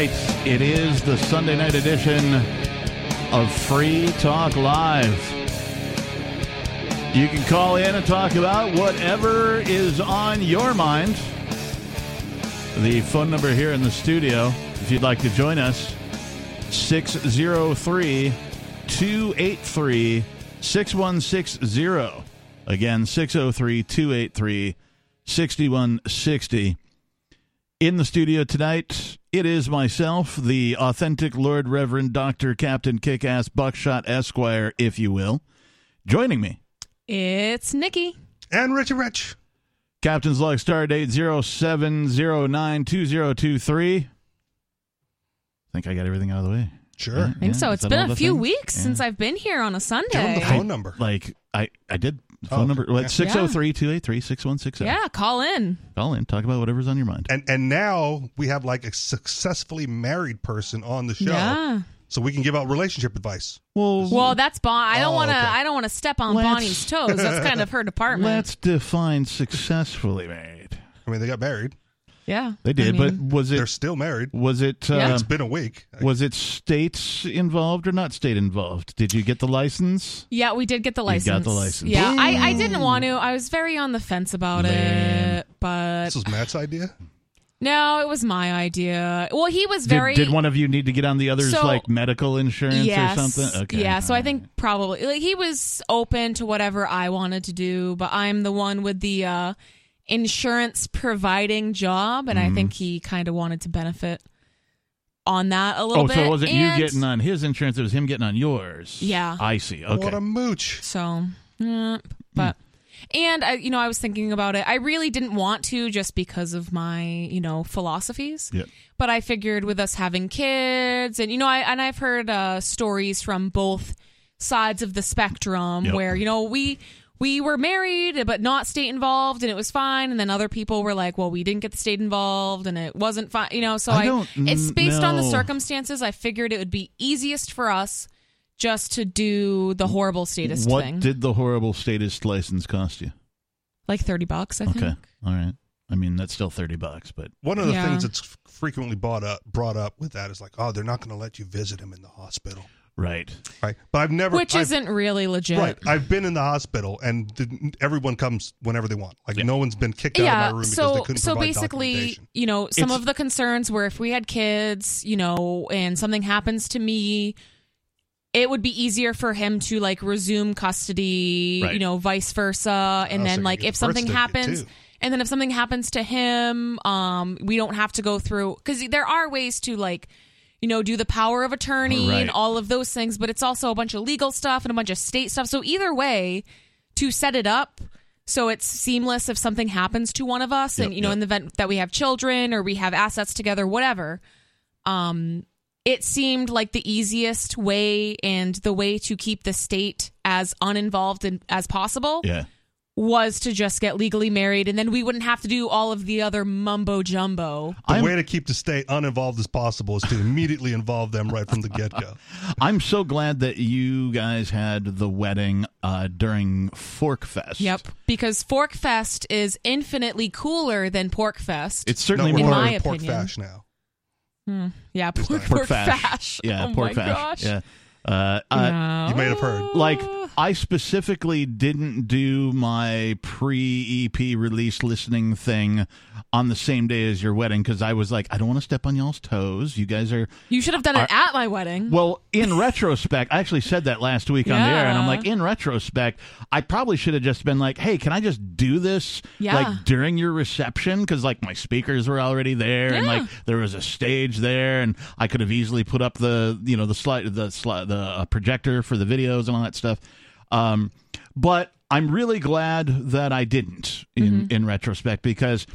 Right. It is the Sunday night edition of Free Talk Live. You can call in and talk about whatever is on your mind. The phone number here in the studio, if you'd like to join us, 603 283 6160. Again, 603 283 6160. In the studio tonight, it is myself, the authentic Lord Reverend Dr. Captain Kickass Buckshot Esquire, if you will. Joining me, It's Nikki. And Richie Rich. Captain's Log Star Date 07092023. I think I got everything out of the way. Sure. Yeah, I think yeah, so. is It's that been a few things? weeks Yeah. since I've been here on a Give him Sunday. the phone number. Like, I, I did. The Oh, phone number, well, yeah. it's 603 283 6160. yeah, call in. Call in, talk about whatever's on your mind. And and now we have like a successfully married person on the show. Yeah. So we can give out relationship advice. Well, Well, that's Bon. I don't Oh, want to. okay. I don't want to step on Let's- Bonnie's toes. That's kind of her department. let's define successfully married. I mean, they got married. Yeah, They did, I but mean, was They're still married. was it Yeah. um, It's been a week. was it states involved or not state involved? Did you get the license? yeah, we did get the You license. got the license. Yeah, I, I didn't want to. I was very on the fence about Lame. it, but This was Matt's idea. no, it was my idea. Well, he was very. did one of you need to get on the other's So- like medical insurance yes, or something? Okay. Yeah, so I think probably like he was open to whatever I wanted to do, but I'm the one with the uh insurance providing job and Mm-hmm. I think he kind of wanted to benefit on that a little Oh, bit. so it wasn't And- you getting on his insurance; it was him getting on yours. Yeah. I see. Okay. What a mooch. So, but and I, you know, I was thinking about it. I really didn't want to just because of my, you know, philosophies. Yep. But I figured with us having kids, and you know, I and I've heard uh, stories from both sides of the spectrum Yep. where you know we we were married but not state involved and it was fine and then other people were like well we didn't get the state involved and it wasn't fine you know so I i, don't it's based on the circumstances i figured it would be easiest for us just to do the horrible statist what thing did the horrible statist license cost you? like 30 bucks i think. Okay. think All right. I mean, that's still thirty bucks, but One of the Yeah. things that's frequently brought up brought up with that is like, oh, they're not going to let you visit him in the hospital, right. right? But I've never, which I've- isn't really legit right. I've been in the hospital, and the, everyone comes whenever they want. Like Yeah. no one's been kicked out of my room because they so couldn't so provide basically you know some It's- of the concerns were if we had kids you know and something happens to me it would be easier for him to like resume custody Right. you know vice versa and then like if something happens and then if something happens to him um we don't have to go through because there are ways to like you know do the power of attorney Right. and all of those things but it's also a bunch of legal stuff and a bunch of state stuff so either way to set it up so it's seamless if something happens to one of us and you know yep. in the event that we have children or we have assets together whatever um it seemed like the easiest way and the way to keep the state as uninvolved in, as possible Yeah. Was to just get legally married and then we wouldn't have to do all of the other mumbo jumbo The I'm- way to keep the state uninvolved as possible is to immediately involve them right from the get go. I'm so glad that you guys had the wedding uh, during Fork Fest. yep because fork fest is infinitely cooler than pork fest It's certainly we're In more my calling it pork opinion. fash now. yeah pork, Pork pork, fash. fash. Yeah, oh pork my fash. gosh Yeah. Uh, uh, You may have heard. like I specifically didn't do my pre EP release listening thing on the same day as your wedding because I was like, I don't want to step on y'all's toes. You guys are you should have done it at my wedding well. In retrospect, I actually said that last week on the air, and I'm like, in retrospect, I probably should have just been like, Hey, can I just do this Yeah. like during your reception? Because like my speakers were already there, and like there was a stage there, and I could have easily put up the you know the slide the slide the projector for the videos and all that stuff. Um, but I'm really glad that I didn't in Mm-hmm. in retrospect because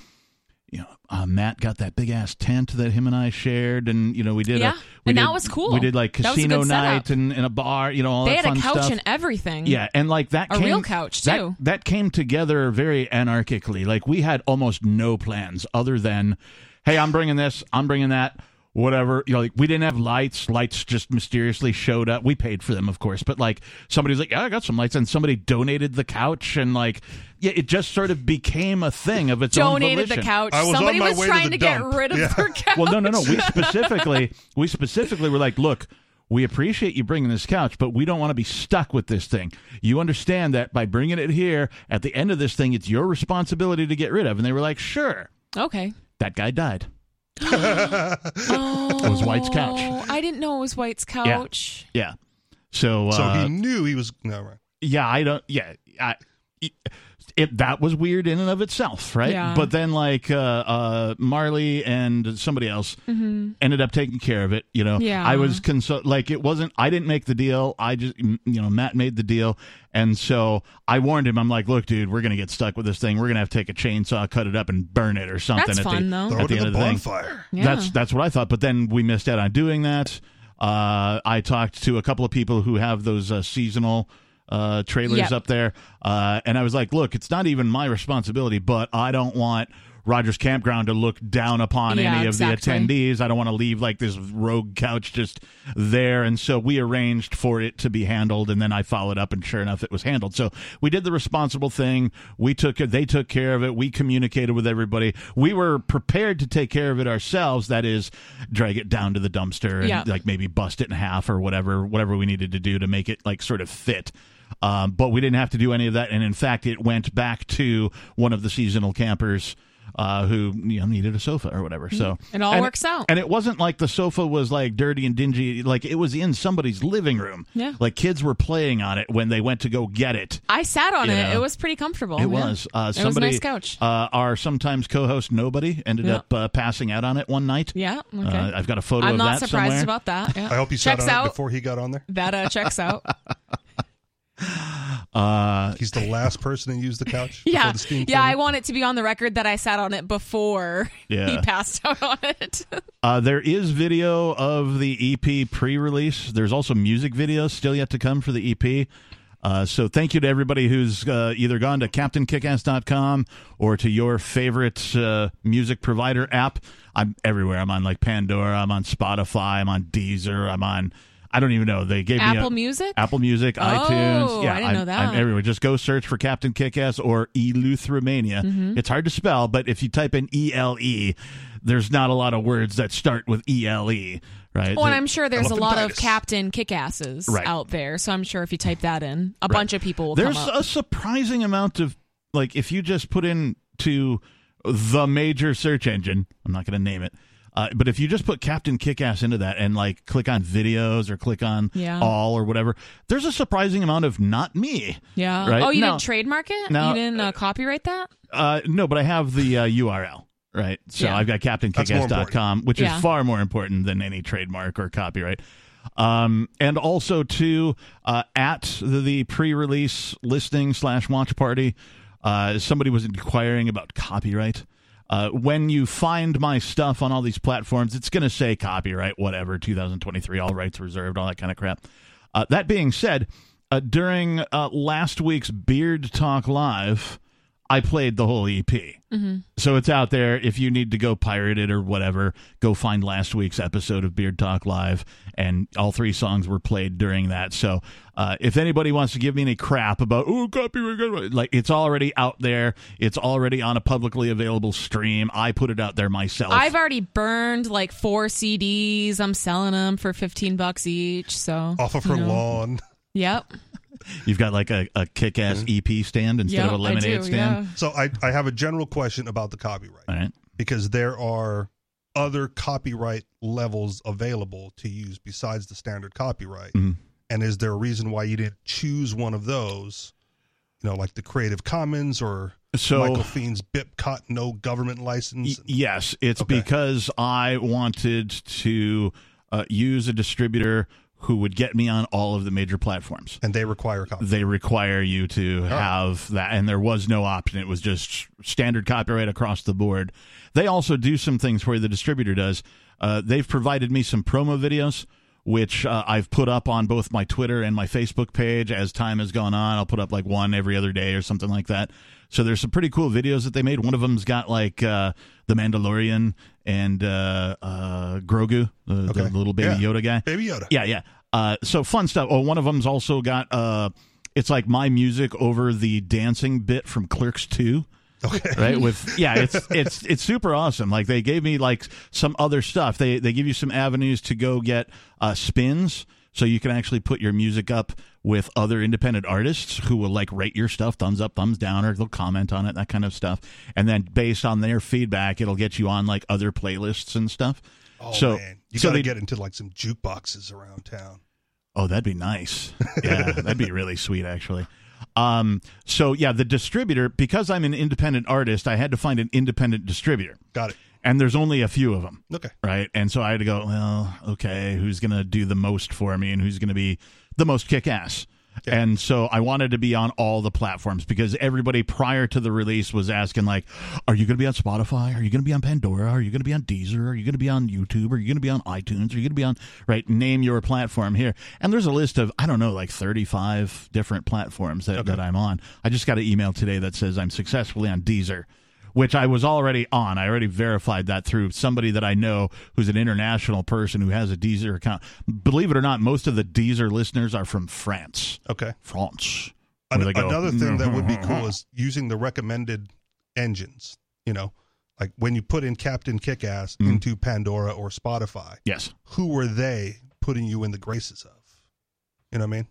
you know uh, Matt got that big ass tent that him and I shared, and you know we did Yeah, a we and did, that was cool. We did like That casino night and, and a bar, you know all they that had a couch stuff. and everything Yeah, and like that A came, real couch, that- too. That, came together very anarchically. Like we had almost no plans other than, hey, I'm bringing this, I'm bringing that. Whatever. You know, like we didn't have lights. Lights just mysteriously showed up. We paid for them, of course, but like somebody's like, yeah, I got some lights, and somebody donated the couch, and like, yeah, it just sort of became a thing of its own Donated the couch. I was on Somebody my was way to to, get rid of Yeah. their couch. Well, no, no, no. We specifically, we specifically were like, look, we appreciate you bringing this couch, but we don't want to be stuck with this thing. You understand that by bringing it here, at the end of this thing, it's your responsibility to get rid of. And they were like, sure. Okay. That guy died. Oh, It was White's couch. I didn't know it was White's couch. Yeah. yeah. So, So uh, he knew he was no right. yeah, I don't. Yeah, I. It, that was weird in and of itself, right? Yeah. But then, like uh, uh, Marley and somebody else ended up taking care of it. You know, Mm-hmm. Yeah. I was consult like it wasn't. I didn't make the deal. I just, you know, Matt made the deal, and so I warned him. I'm like, look, dude, we're gonna get stuck with this thing. We're gonna have to take a chainsaw, cut it up, and burn it or something. That's at fun, the, though. Throw At the end the of the thing. bonfire. Yeah. That's that's what I thought. But then we missed out on doing that. Uh, I talked to a couple of people who have those uh, seasonal uh, trailers Yep. up there, uh, and I was like, "Look, it's not even my responsibility, but I don't want." Rogers Campground to look down upon Yeah, any of exactly. the attendees. I don't want to leave like this rogue couch just there. And so we arranged for it to be handled. And then I followed up, and sure enough, it was handled. So we did the responsible thing. We took it, they took care of it. We communicated with everybody. We were prepared to take care of it ourselves. That is, drag it down to the dumpster and Yeah. like maybe bust it in half or whatever, whatever we needed to do to make it like sort of fit. Um, but we didn't have to do any of that. And in fact, it went back to one of the seasonal campers. Uh, who you know needed a sofa or whatever. So It all and- works out. and it wasn't like the sofa was like dirty and dingy. Like it was in somebody's living room. Yeah. Like kids were playing on it when they went to go get it. I sat on it. know. It was pretty comfortable. It yeah. was. Uh, It was a somebody, nice couch. Uh, our sometimes co-host nobody ended Yeah. up uh, passing out on it one night. Yeah. Okay. Uh, I've got a photo I'm of not that surprised somewhere. about that. Yeah. I hope you checks sat on out. it before he got on there. That uh, checks out. Uh, He's the last person to use the couch. yeah. the steam Yeah. I want it to be on the record that I sat on it before Yeah. he passed out on it. Uh, there is video of the EP pre-release. There's also music videos still yet to come for the EP. Uh, so thank you to everybody who's uh, either gone to CaptainKickass.com or to your favorite uh, music provider app. I'm everywhere. I'm on like Pandora. I'm on Spotify. I'm on Deezer. I'm on. I don't even know. They gave me Apple Music? Apple Music, Oh, iTunes. Yeah, I didn't I'm, know that. I'm everywhere. Just go search for Captain Kickass or Eleutheromania. Mm-hmm. It's hard to spell, but if you type in E L E, there's not a lot of words that start with E L E, right? Well, and I'm sure there's a lot of Captain Kickasses Right. out there. So I'm sure if you type that in, a bunch of people will There's come up. a surprising amount of like if you just put in to the major search engine. I'm not going to name it. Uh, but if you just put Captain Kickass into that and like click on videos or click on Yeah. all or whatever, there's a surprising amount of not me. yeah. Right? Oh, you No. didn't trademark it? No. you didn't uh, copyright that? Uh, no, but I have the uh, URL. Right. So Yeah. I've got CaptainKickass.com, which Yeah. is far more important than any trademark or copyright. Um, and also to uh, at the, the pre-release listing slash watch party, uh, somebody was inquiring about copyright. Uh, when you find my stuff on all these platforms, it's going to say copyright, whatever, 2023, all rights reserved, all that kind of crap. Uh, that being said, uh, during uh, last week's Beard Talk Live, I played the whole EP. So it's out there. If you need to go pirate it or whatever, go find last week's episode of Beard Talk Live, and all three songs were played during that. So uh, if anybody wants to give me any crap about oh copyright, copyright," like it's already out there. It's already on a publicly available stream. I put it out there myself. I've already burned like four CDs. I'm selling them for 15 bucks each. So off of you her know. lawn. Yep. You've got like a, a kick-ass EP stand instead Yep, of a lemonade I do, stand. yeah. So I, I have a general question about the copyright All right. because there are other copyright levels available to use besides the standard copyright. Mhm. And is there a reason why you didn't choose one of those? You know, like the Creative Commons or So Michael Dean's BIPCOT no government license. Y- yes, it's Okay. because I wanted to uh, use a distributor who would get me on all of the major platforms. and they require copyright. They require you to have that, and there was no option. It was just standard copyright across the board. They also do some things where the distributor does. Uh, they've provided me some promo videos which uh, I've put up on both my Twitter and my Facebook page as time has gone on. I'll put up like one every other day or something like that. So there's some pretty cool videos that they made. One of them's got like uh, the Mandalorian and uh, uh, Grogu, the, Okay. the little baby Yeah. Yoda guy. Baby Yoda. Yeah, yeah. Uh, so fun stuff. Oh, one of them's also got uh, it's like my music over the dancing bit from Clerks Two. Okay. right? With yeah it's it's it's super awesome. Like they gave me like some other stuff. They they give you some avenues to go get uh spins. So you can actually put your music up with other independent artists who will like rate your stuff thumbs up thumbs down or they'll comment on it that kind of stuff. And then based on their feedback it'll get you on like other playlists and stuff. Oh so man, you so got to they- get into like some jukeboxes around town. Oh, that'd be nice. Yeah, that'd be really sweet, actually. Um, so yeah, the distributor, because I'm an independent artist, I had to find an independent distributor, Got it. and there's only a few of them, Okay. right? And so I had to go, well, okay, who's gonna do the most for me, and who's gonna be the most kick ass? Yeah. And so I wanted to be on all the platforms because everybody prior to the release was asking like, "Are you going to be on Spotify? Are you going to be on Pandora? Are you going to be on Deezer? Are you going to be on YouTube? Are you going to be on iTunes? Are you going to be on right? Name your platform here." And there's a list of I don't know like 35 different platforms that, that I'm on. I just got an email today that says I'm successfully on Deezer. Which I was already on. I already verified that through somebody that I know who's an international person who has a Deezer account. Believe it or not, most of the Deezer listeners are from France. Okay. France. An- another thing that would be cool is using the recommended engines. You know, like when you put in Captain Kickass Mm. into Pandora or Spotify, Yes. who were they putting you in the graces of? You know what I mean?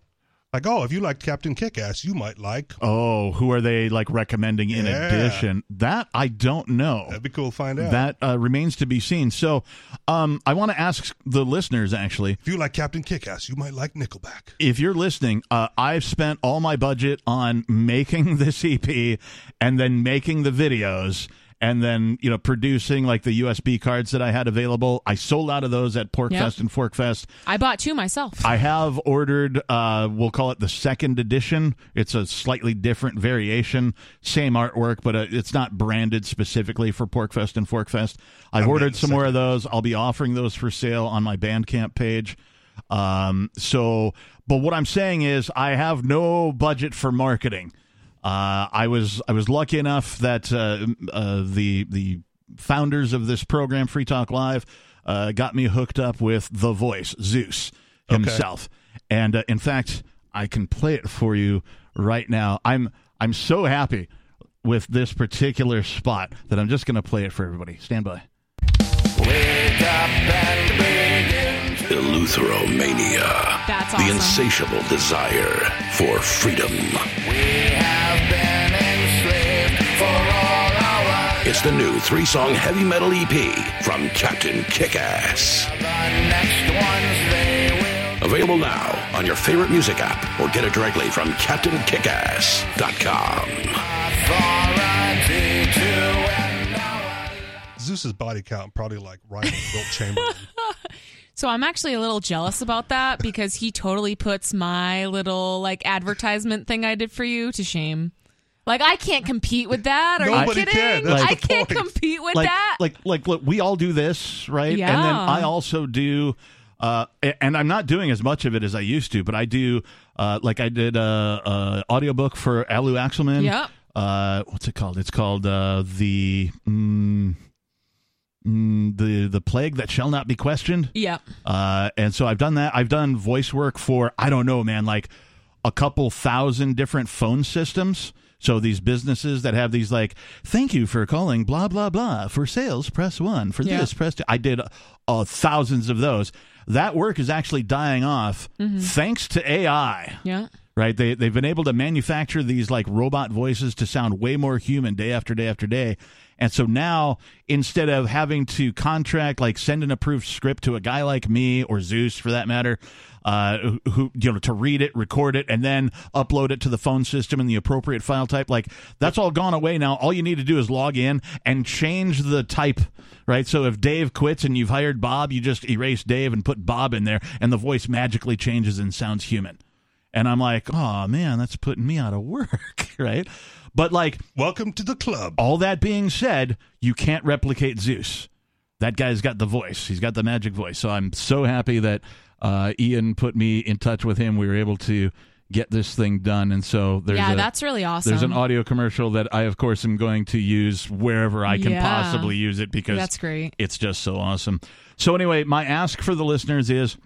Like, oh, if you like Captain Kickass, you might like. Oh, who are they like recommending in Yeah. addition? That I don't know. That'd be cool to find out. That uh, remains to be seen. So, um, I want to ask the listeners actually, if you like Captain Kickass, you might like Nickelback. if you're listening, uh, I've spent all my budget on making this EP and then making the videos and then you know producing like the USB cards that I had available. I sold out of those at Porkfest Yep. and Forkfest. I bought two myself. I have ordered, uh, we'll call it the second edition. It's a slightly different variation, same artwork, but uh, it's not branded specifically for Porkfest and Forkfest. I've I'm ordered getting some more of those. I'll be offering those for sale on my Bandcamp page. Um, so, but what I'm saying is, I have no budget for marketing. Uh, I was I was lucky enough that uh, uh, the the founders of this program, Free Talk Live, uh, got me hooked up with the voice Zeus himself, and uh, in fact, I can play it for you right now. I'm I'm so happy with this particular spot that I'm just going to play it for everybody. Stand by. Eleutheromania. That's The insatiable desire for freedom. It's the new three song heavy metal EP from Captain Kickass. Available now on your favorite music app or get it directly from CaptainKickass.com. Zeus's body count probably like rival Wilt Chamberlain. So I'm actually a little jealous about that because he totally puts my little like advertisement thing I did for you to shame. Like I can't compete with that. Are Nobody you can. kidding? That's I can't point. compete with like, that. like, like, look, we all do this, right? Yeah. And then I also do, uh, and I'm not doing as much of it as I used to, but I do, uh, like I did a, a audiobook for Alu Axelman. Yep. Uh, what's it called? It's called uh, the. Mm, mm, the the plague that shall not be questioned. yeah. Uh, and so I've done that. I've done voice work for I don't know, man, like a couple thousand different phone systems. So these businesses that have these like, thank you for calling blah blah blah for sales, press one for Yeah. this, press two. I did uh, thousands of those. That work is actually dying off thanks to AI Yeah. right? They they've been able to manufacture these like robot voices to sound way more human day after day after day. And so now instead of having to contract like send an approved script to a guy like me or Zeus for that matter, uh, who- who you know to read it, record it, and then upload it to the phone system in the appropriate file type, like that's all gone away now. All you need to do is log in and change the type. Right, so if Dave quits and you've hired Bob, you just erase Dave and put Bob in there, and the voice magically changes and sounds human. And I'm like, oh man, that's putting me out of work, right? But like Welcome to the club. all that being said, you can't replicate Zeus. That guy's got the voice. He's got the magic voice. So I'm so happy that uh, Ian put me in touch with him. We were able to get this thing done, and so there's yeah, a, that's really awesome. there's an audio commercial that I, of course, am going to use wherever I can Yeah. possibly use it because That's great. it's just so awesome. So anyway, my ask for the listeners is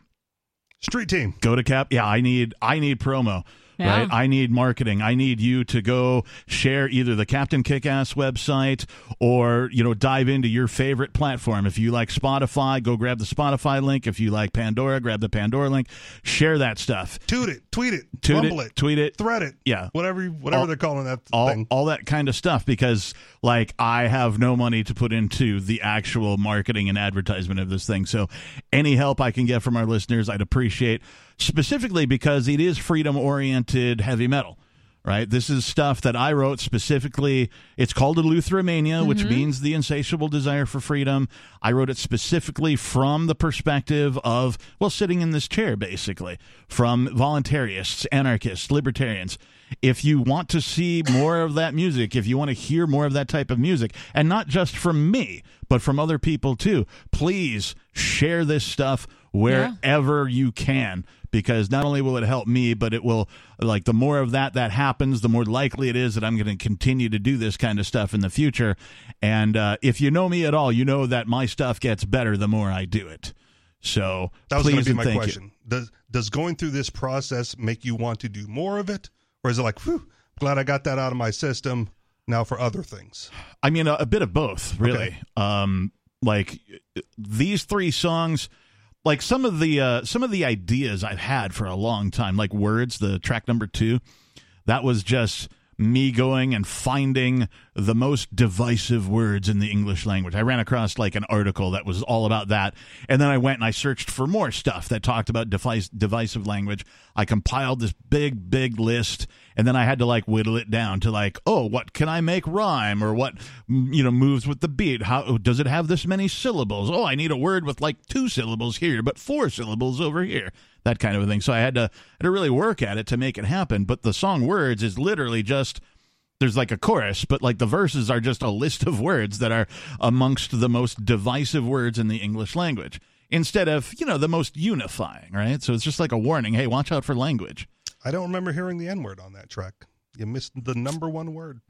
Street team. go to cap yeah i need i need promo Yeah. right i need marketing i need you to go share either the captain kickass website or you know dive into your favorite platform if you like spotify go grab the spotify link if you like pandora grab the pandora link share that stuff Toot it, tweet it, Toot rumble it, it, tweet it thread it. Yeah. Whatever whatever All- they're calling that all, thing. all that kind of stuff because like I have no money to put into the actual marketing and advertisement of this thing. So any help I can get from our listeners, I'd appreciate specifically because it is freedom oriented heavy metal. Right. This is stuff that I wrote specifically. It's called Eleutheromania, which mm-hmm. means the insatiable desire for freedom. I wrote it specifically from the perspective of, well, sitting in this chair, basically, from voluntarists, anarchists, libertarians. If you want to see more of that music, if you want to hear more of that type of music, and not just from me, but from other people too, please share this stuff wherever you can because not only will it help me but it will like the more of that that happens the more likely it is that i'm going to continue to do this kind of stuff in the future and uh, if you know me at all you know that my stuff gets better the more i do it so That was going to be my thank you. question. Does does going through this process make you want to do more of it, or is it like, whew, glad I got that out of my system now for other things? I mean, a, a bit of both, really. Um, like these three songs, like some of the uh, some of the ideas I've had for a long time, like words. The track number two, that was just me going and finding the most divisive words in the English language. I ran across like an article that was all about that, and then I went and I searched for more stuff that talked about device, divisive language. I compiled this big, big list, and then I had to like whittle it down to like, oh, what can I make rhyme, or what you know moves with the beat? How does it have this many syllables? Oh, I need a word with like two syllables here, but four syllables over here that kind of a thing. So I had to had to really work at it to make it happen. But the song words is literally just there's like a chorus, but like the verses are just a list of words that are amongst the most divisive words in the English language instead of you know the most unifying, right? So it's just like a warning. Hey, watch out for language. I don't remember hearing the N word on that track. You missed the number one word.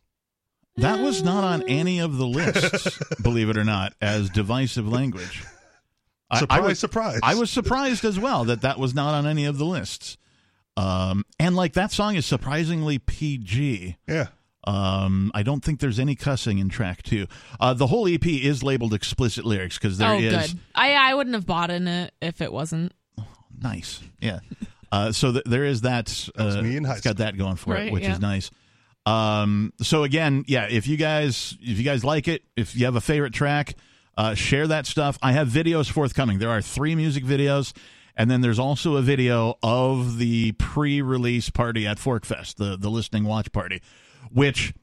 That was not on any of the lists, believe it or not, as divisive language. I- Surprise, I was, surprise. I was surprised as well that that was not on any of the lists. Um, and like that song is surprisingly PG. Yeah. Um, I don't think there's any cussing in track two. Uh, the whole EP is labeled explicit lyrics because there oh, is good. I I wouldn't have bought in it if it wasn't. nice, yeah. Uh, so th- there is that. That uh, me in high it's got that going for it, which yeah. is nice. Um, so again, yeah, if you guys if you guys like it, if you have a favorite track, uh, share that stuff. I have videos forthcoming. There are three music videos, and then there's also a video of the pre-release party at Forkfest, the the listening watch party, which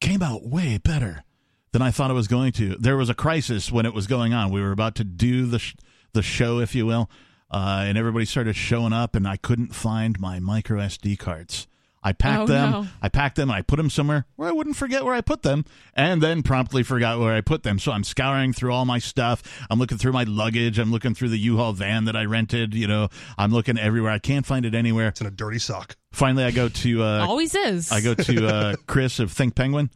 came out way better than I thought it was going to. There was a crisis when it was going on. We were about to do the sh- the show, if you will, uh, and everybody started showing up, and I couldn't find my micro SD cards. I packed Oh, them. no. I packed them and I put them somewhere where I wouldn't forget where I put them, and then promptly forgot where I put them. So I'm scouring through all my stuff. I'm looking through my luggage. I'm looking through the U-Haul van that I rented. You know, I'm looking everywhere. I can't find it anywhere. It's in a dirty sock. Finally, I go to uh, Always is. I go to uh, Chris of Think Penguin,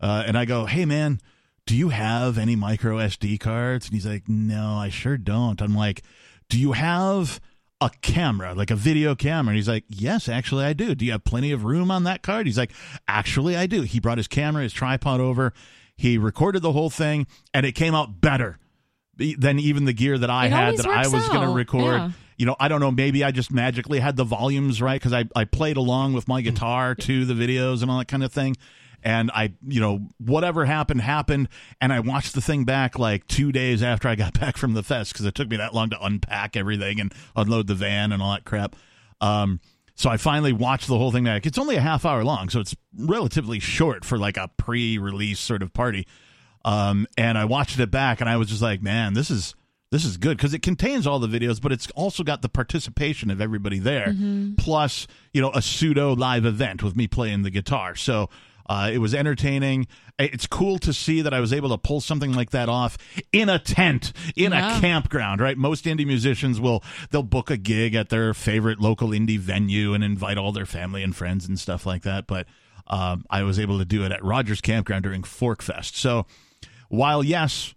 uh, and I go, "Hey man, do you have any micro SD cards?" And he's like, "No, I sure don't." I'm like, "Do you have a camera, like a video camera?" And he's like, "Yes, actually, I do." Do you have plenty of room on that card? He's like, "Actually, I do." He brought his camera, his tripod over. He recorded the whole thing, and it came out better than even the gear that I It had that I was going to record Yeah. you know, I don't know, maybe I just magically had the volumes right because I, I played along with my guitar to the videos and all that kind of thing. And I, you know, whatever happened, happened. And I watched the thing back like two days after I got back from the fest because it took me that long to unpack everything and unload the van and all that crap. Um, so I finally watched the whole thing back. It's only a half hour long, so it's relatively short for like a pre release sort of party. Um, and I watched it back and I was just like, man, this is this is good because it contains all the videos, but it's also got the participation of everybody there, plus you know a pseudo live event with me playing the guitar. So Uh, it was entertaining. It's cool to see that I was able to pull something like that off in a tent, in Yeah. a campground, right? Most indie musicians will they'll book a gig at their favorite local indie venue and invite all their family and friends and stuff like that. But um, I was able to do it at Rogers Campground during Fork Fest. So while yes,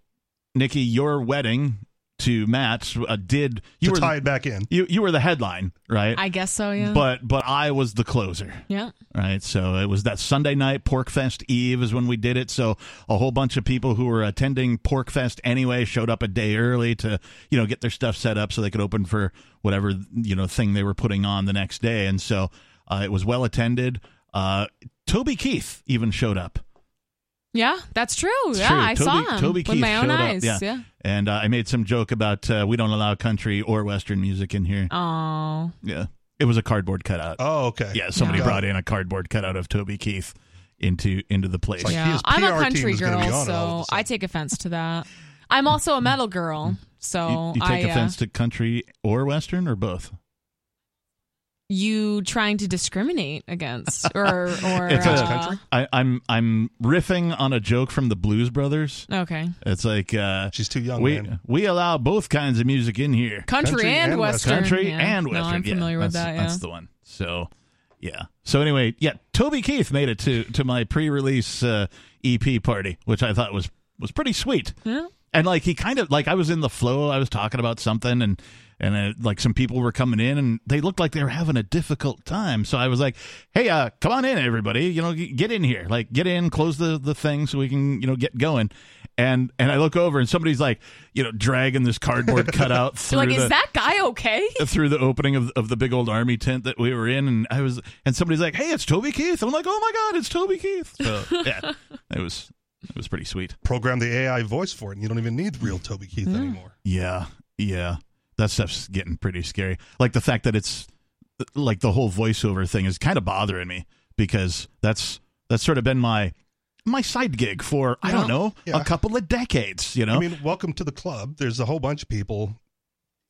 Nikki, your wedding to Matt uh, did you to were tie it back in. you you were the headline, right? I guess so. Yeah. but but I was the closer. yeah. Right, so it was that Sunday night Pork Fest Eve is when we did it. So a whole bunch of people who were attending Pork Fest anyway showed up a day early to you know get their stuff set up so they could open for whatever you know thing they were putting on the next day. And so uh, it was well attended. Uh, Toby Keith even showed up. Yeah, that's true. It's yeah, true. I Toby, saw him Toby with my own eyes. yeah. yeah. And uh, I made some joke about uh, we don't allow country or Western music in here. Oh, Yeah, it was a cardboard cutout. Oh, okay. Yeah, somebody Yeah. brought in a cardboard cutout of Toby Keith into into the place. like yeah. I'm a country team is gonna be girl, on it all of so I take offense to that. I'm also a metal girl, so you, you take I, uh, offense to country or western or both? You trying to discriminate against or or It's uh, Country? I, I'm I'm riffing on a joke from the Blues Brothers. okay It's like uh, She's too young, we man. we allow both kinds of music in here, country, Country and, and western country yeah. and No, western. I'm Yeah, familiar with that's- that. Yeah. That's the one. So yeah. So anyway, yeah, Toby Keith made it to to my pre-release uh, EP party, which I thought was was pretty sweet. Yeah. and like he kind of like I was in the flow. I was talking about something, and and uh, like some people were coming in, and they looked like they were having a difficult time. So I was like, "Hey, uh, come on in, everybody! You know, get in here. Like, get in, close the the thing, so we can you know get going." And and I look over, and somebody's like, you know, dragging this cardboard cutout through like, the is that guy okay? through the opening of of the big old army tent that we were in, and I was, and somebody's like, "Hey, it's Toby Keith." I'm like, "Oh my god, it's Toby Keith!" So yeah, it was it was pretty sweet. Program the AI voice for it, and you don't even need real Toby Keith anymore. Yeah, yeah. That stuff's getting pretty scary. Like the fact that it's like the whole voiceover thing is kind of bothering me because that's that's sort of been my my side gig for I don't know Yeah. a couple of decades. You know, I mean, welcome to the club. There's a whole bunch of people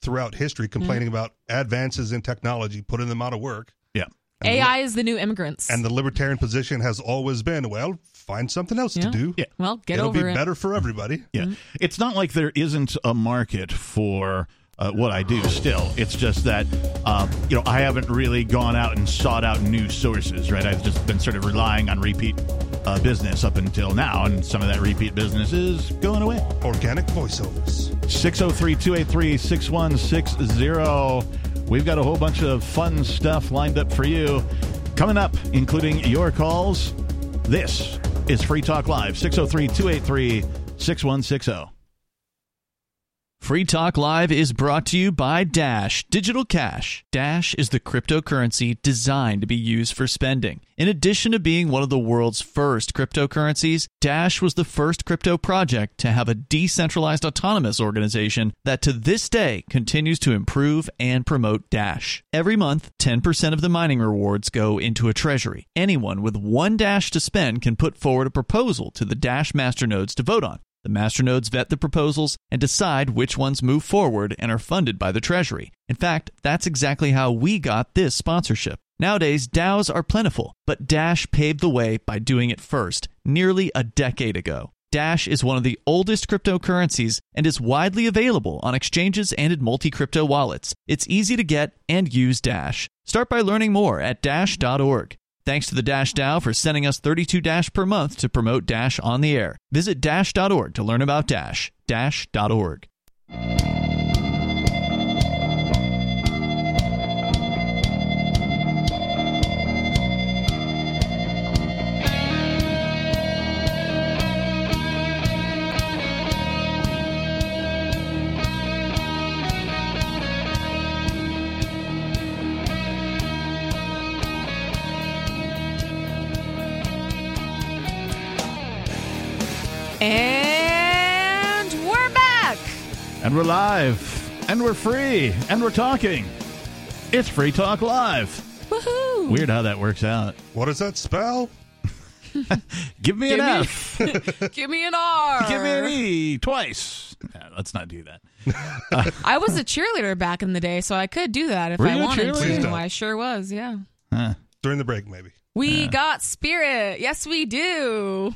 throughout history complaining mm. about advances in technology putting them out of work. yeah, And the- AI is the new immigrants. And the libertarian position has always been, well, find something else Yeah. to do. Yeah. well, get over there. It'll over be it. better for everybody. yeah. Mm-hmm. It's not like there isn't a market for. Uh, what I do still, it's just that um, you know I haven't really gone out and sought out new sources, right? I've just been sort of relying on repeat uh, business up until now, and some of that repeat business is going away. Organic voiceovers. 603 283 6160. We've got a whole bunch of fun stuff lined up for you. Coming up, including your calls. This is Free Talk Live, 603 283 6160. Free Talk Live is brought to you by Dash Digital Cash. Dash is the cryptocurrency designed to be used for spending. In addition to being one of the world's first cryptocurrencies, Dash was the first crypto project to have a decentralized autonomous organization that to this day continues to improve and promote Dash. Every month, 10% of the mining rewards go into a treasury. Anyone with one Dash to spend can put forward a proposal to the Dash masternodes to vote on. The masternodes vet the proposals and decide which ones move forward and are funded by the Treasury. In fact, that's exactly how we got this sponsorship. Nowadays, DAOs are plentiful, but Dash paved the way by doing it first, nearly a decade ago. Dash is one of the oldest cryptocurrencies and is widely available on exchanges and in multi crypto wallets. It's easy to get and use Dash. Start by learning more at Dash.org. Thanks to the Dash DAO for sending us 32 Dash per month to promote Dash on the air. Visit Dash.org to learn about Dash. Dash.org. and we're back. And we're live, and we're free, and we're talking. It's Free Talk Live. Woohoo! Weird how that works out. What does that spell? Give me Give an me- F. Give me an R. Give me an E twice. Yeah, let's not do that. I was a cheerleader back in the day, so I could do that if Were I you a wanted cheerleader? To. I sure was. Yeah. Huh. During the break, maybe. We got spirit. Yes, we do.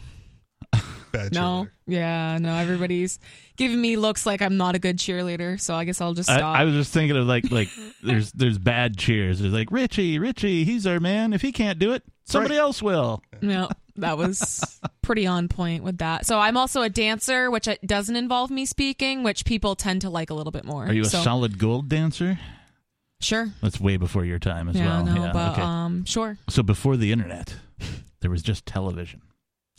Bad No, yeah, no. Everybody's giving me looks like I'm not a good cheerleader, so I guess I'll just I, stop. I was just thinking of like like there's there's bad cheers. There's like Richie, Richie, he's our man. If he can't do it, somebody else will. no, that was pretty on point with that. So I'm also a dancer, which doesn't involve me speaking, which people tend to like a little bit more. Are you a so, solid gold dancer? Sure. That's way before your time as Yeah, well. no, yeah, but okay. um, sure. so before the internet, there was just television.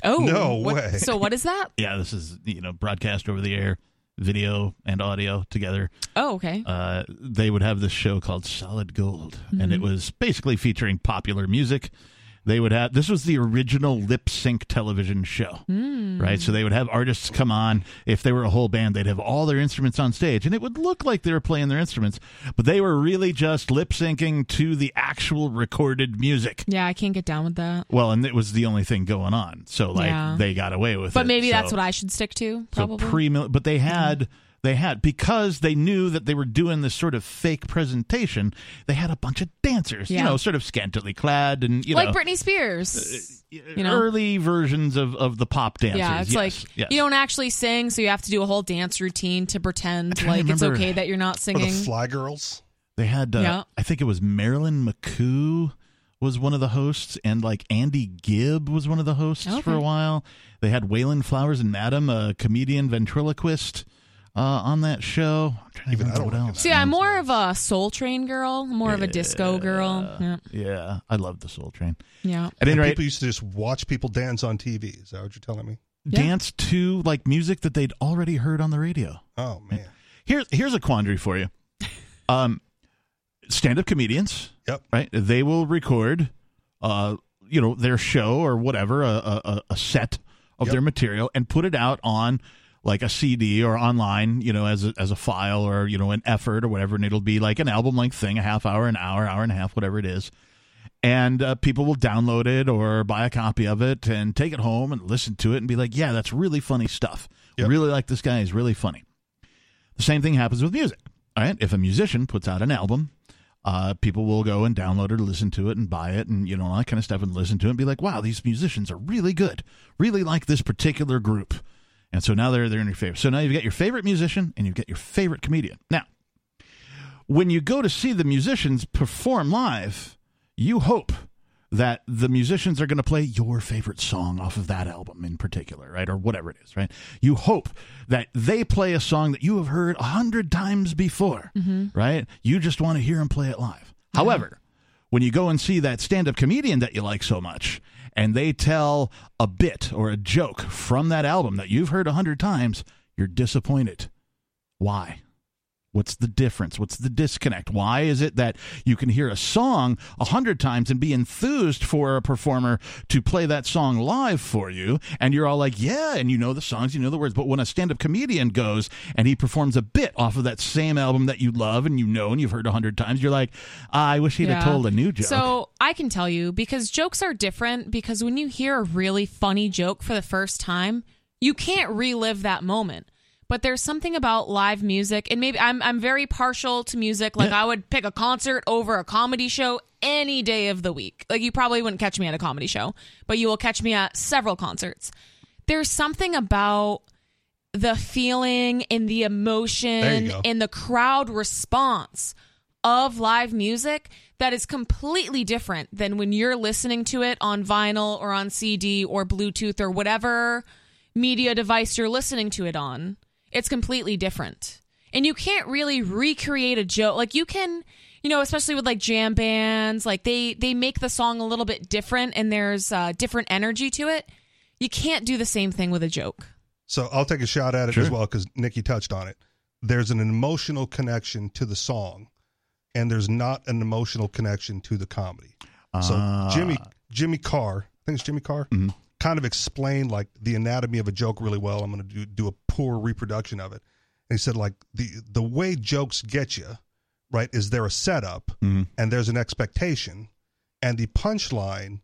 Oh No what- way. So what is that? Yeah, this is you know broadcast over the air, video and audio together. Oh, okay. uh, they would have this show called Solid Gold, and it Mm-hmm. was basically featuring popular music. They would have this was the original lip sync television show, Hmm. right? So they would have artists come on. If they were a whole band, they'd have all their instruments on stage, and it would look like they were playing their instruments, but they were really just lip syncing to the actual recorded music. Yeah, I can't get down with that. Well, and it was the only thing going on, so like Yeah. they got away with it. But maybe that's what I should stick to. Probably. so pre but they had they had because they knew that they were doing this sort of fake presentation. They had a bunch of dancers, you know, sort of scantily clad and you know like know, Britney Spears. you know? early versions of of the pop dancers. Yeah, it's yes, like yes. you don't actually sing, so you have to do a whole dance routine to pretend trying to like it's okay that you're not Or the singing. Fly Girls. They had, uh, Yeah. I think it was Marilyn McCoo was one of the hosts, and like Andy Gibb was one of the hosts for a while. They had Wayland Flowers and Madam, a comedian ventriloquist, uh, on that show. I'm trying to Even I don't what else. See, I'm more of a Soul Train girl, more of a disco girl. Yeah, Yeah, I love the Soul Train. yeah. At any rate, people used to just watch people dance on TV. Is that what you're telling me? Yeah. dance to like music that they'd already heard on the radio. Oh man. Here's here's a quandary for you. Um, stand-up comedians, Yep. right? They will record, uh, you know, their show or whatever, a a, a set of Yep. their material and put it out on like a CD or online, you know, as a, as a file or you know an effort or whatever, and it'll be like an album length thing, a half hour, an hour, hour and a half, whatever it is. And uh, people will download it or buy a copy of it and take it home and listen to it and be like, "Yeah, that's really funny stuff. Yep. Really like this guy. He's really funny." The same thing happens with music. All right, if a musician puts out an album, uh, people will go and download it, or listen to it, and buy it, and you know all that kind of stuff, and listen to it, and be like, "Wow, these musicians are really good. Really like this particular group." And so now they're they're in your favor. So now you've got your favorite musician and you've got your favorite comedian. Now, when you go to see the musicians perform live, you hope that the musicians are going to play your favorite song off of that album in particular, right? Or whatever it is, right? You hope that they play a song that you have heard a hundred times before, mm-hmm. right? You just want to hear them play it live. However, when you go and see that stand up comedian that you like so much and they tell a bit or a joke from that album that you've heard a hundred times, you're disappointed. Why? What's the difference? What's the disconnect? Why is it that you can hear a song a hundred times and be enthused for a performer to play that song live for you, and you're all like, yeah, and you know the songs, you know the words, but when a stand-up comedian goes and he performs a bit off of that same album that you love and you know and you've heard a hundred times, you're like, I wish he'd have told a new joke. So I can tell you because jokes are different because when you hear a really funny joke for the first time, you can't relive that moment. But there's something about live music, and maybe I'm I'm very partial to music. Like. I would pick a concert over a comedy show any day of the week. Like you probably wouldn't catch me at a comedy show, but you will catch me at several concerts. There's something about the feeling and the emotion and the crowd response of live music that is completely different than when you're listening to it on vinyl or on CD or Bluetooth or whatever media device you're listening to it on. It's completely different. And you can't really recreate a joke. Like you can, you know, especially with like jam bands, like they they make the song a little bit different and there's uh, different energy to it. You can't do the same thing with a joke. So I'll take a shot at it Sure. as well because Nikki touched on it. There's an emotional connection to the song, and there's not an emotional connection to the comedy. So Ah. Jimmy Jimmy Carr, I think it's Jimmy Carr, Mhm. Kind of explained like the anatomy of a joke really well. I'm going to do do a poor reproduction of it. And he said like the the way jokes get you, right, is there a setup Mhm. and there's an expectation, and the punchline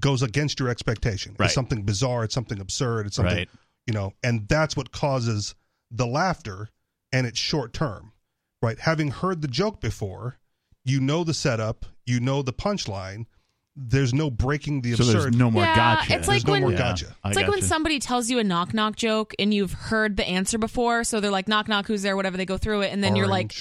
goes against your expectation. Right. It's something bizarre. It's something absurd. It's something Right. you know, and that's what causes the laughter, and it's short term, right? Having heard the joke before, you know the setup, you know the punchline. There's no breaking the So absurd. there's no more Yeah, gotcha. it's like no when- more Yeah. gotcha. I It's like when somebody tells you a knock knock joke and you've heard the answer before, so they're like knock knock who's there, whatever they go through it, and then you're like,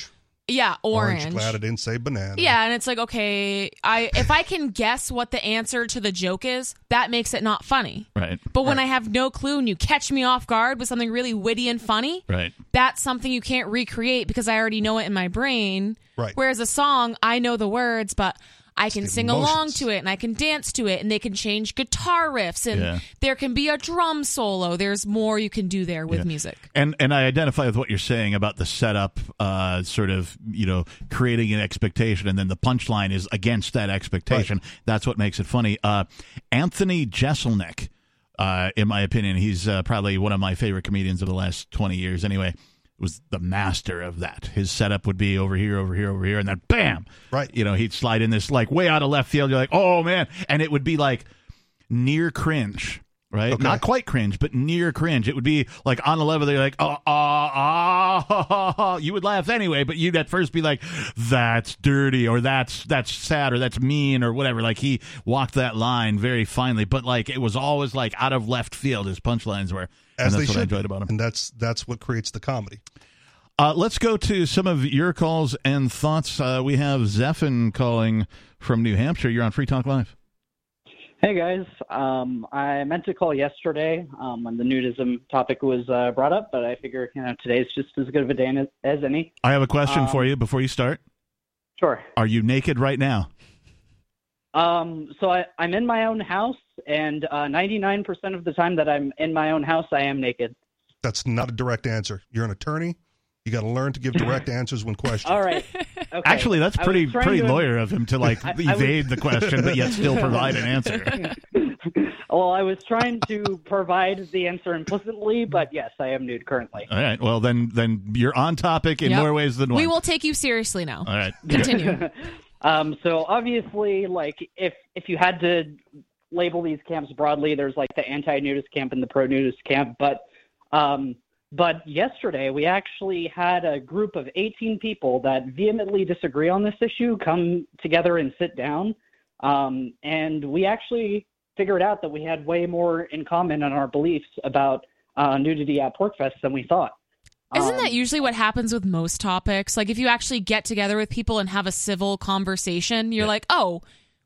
yeah, orange. Glad I didn't say banana. Yeah, and it's like okay, I if I can guess what the answer to the joke is, that makes it not funny. Right. But when I have no clue and you catch me off guard with something really witty and funny, Right. that's something you can't recreate because I already know it in my brain. Right. Whereas a song, I know the words, but I can sing along to it and I can dance to it and they can change guitar riffs and Yeah. there can be a drum solo. There's more you can do there with Yeah. music. And and I identify with what you're saying about the setup, uh, sort of you know creating an expectation, and then the punchline is against that expectation. That's what makes it funny. Uh, Anthony Jeselnik, uh, in my opinion, he's uh, probably one of my favorite comedians of the last twenty years. Anyway, was the master of that. His setup would be over here, over here, over here, and then bam, Right. You know, he'd slide in this like way out of left field. You're like, oh man, and it would be like near cringe. Right, Okay. not quite cringe, but near cringe. It would be like on the level. They're like, oh, ah, ah, you would laugh anyway, but you'd at first be like, "That's dirty," or "That's that's sad," or "That's mean," or whatever. Like he walked that line very finely, but like it was always like out of left field. His punchlines were, as and they that's what should I enjoyed about him. and that's that's what creates the comedy. Uh, let's go to some of your calls and thoughts. Uh, we have Zephin calling from New Hampshire. You're on Free Talk Live. Hey guys, um, I meant to call yesterday um, when the nudism topic was uh, brought up, but I figure you know today's just as good of a day as, as any. I have a question Um, for you before you start. Sure. Are you naked right now? Um, so I, I'm in my own house, and uh, 99% of the time that I'm in my own house, I am naked. That's not a direct answer. You're an attorney. You got to learn to give direct answers when questioned. All right. Okay. Actually, that's pretty pretty to- lawyer of him to like I- I was- evade the question, but yet still provide an answer. Well, I was trying to provide the answer implicitly, but yes, I am nude currently. All right. Well, then then you're on topic in Yep. more ways than one. We will take you seriously now. All right. Continue. Um, so obviously, like if if you had to label these camps broadly, there's like the anti-nudist camp and the pro-nudist camp. But um, but yesterday we actually had a group of 18 people that vehemently disagree on this issue come together and sit down, um, and we actually figured out that we had way more in common on our beliefs about uh, nudity at PorcFest than we thought. Isn't Um, that usually what happens with most topics? Like if you actually get together with people and have a civil conversation, you're like, oh,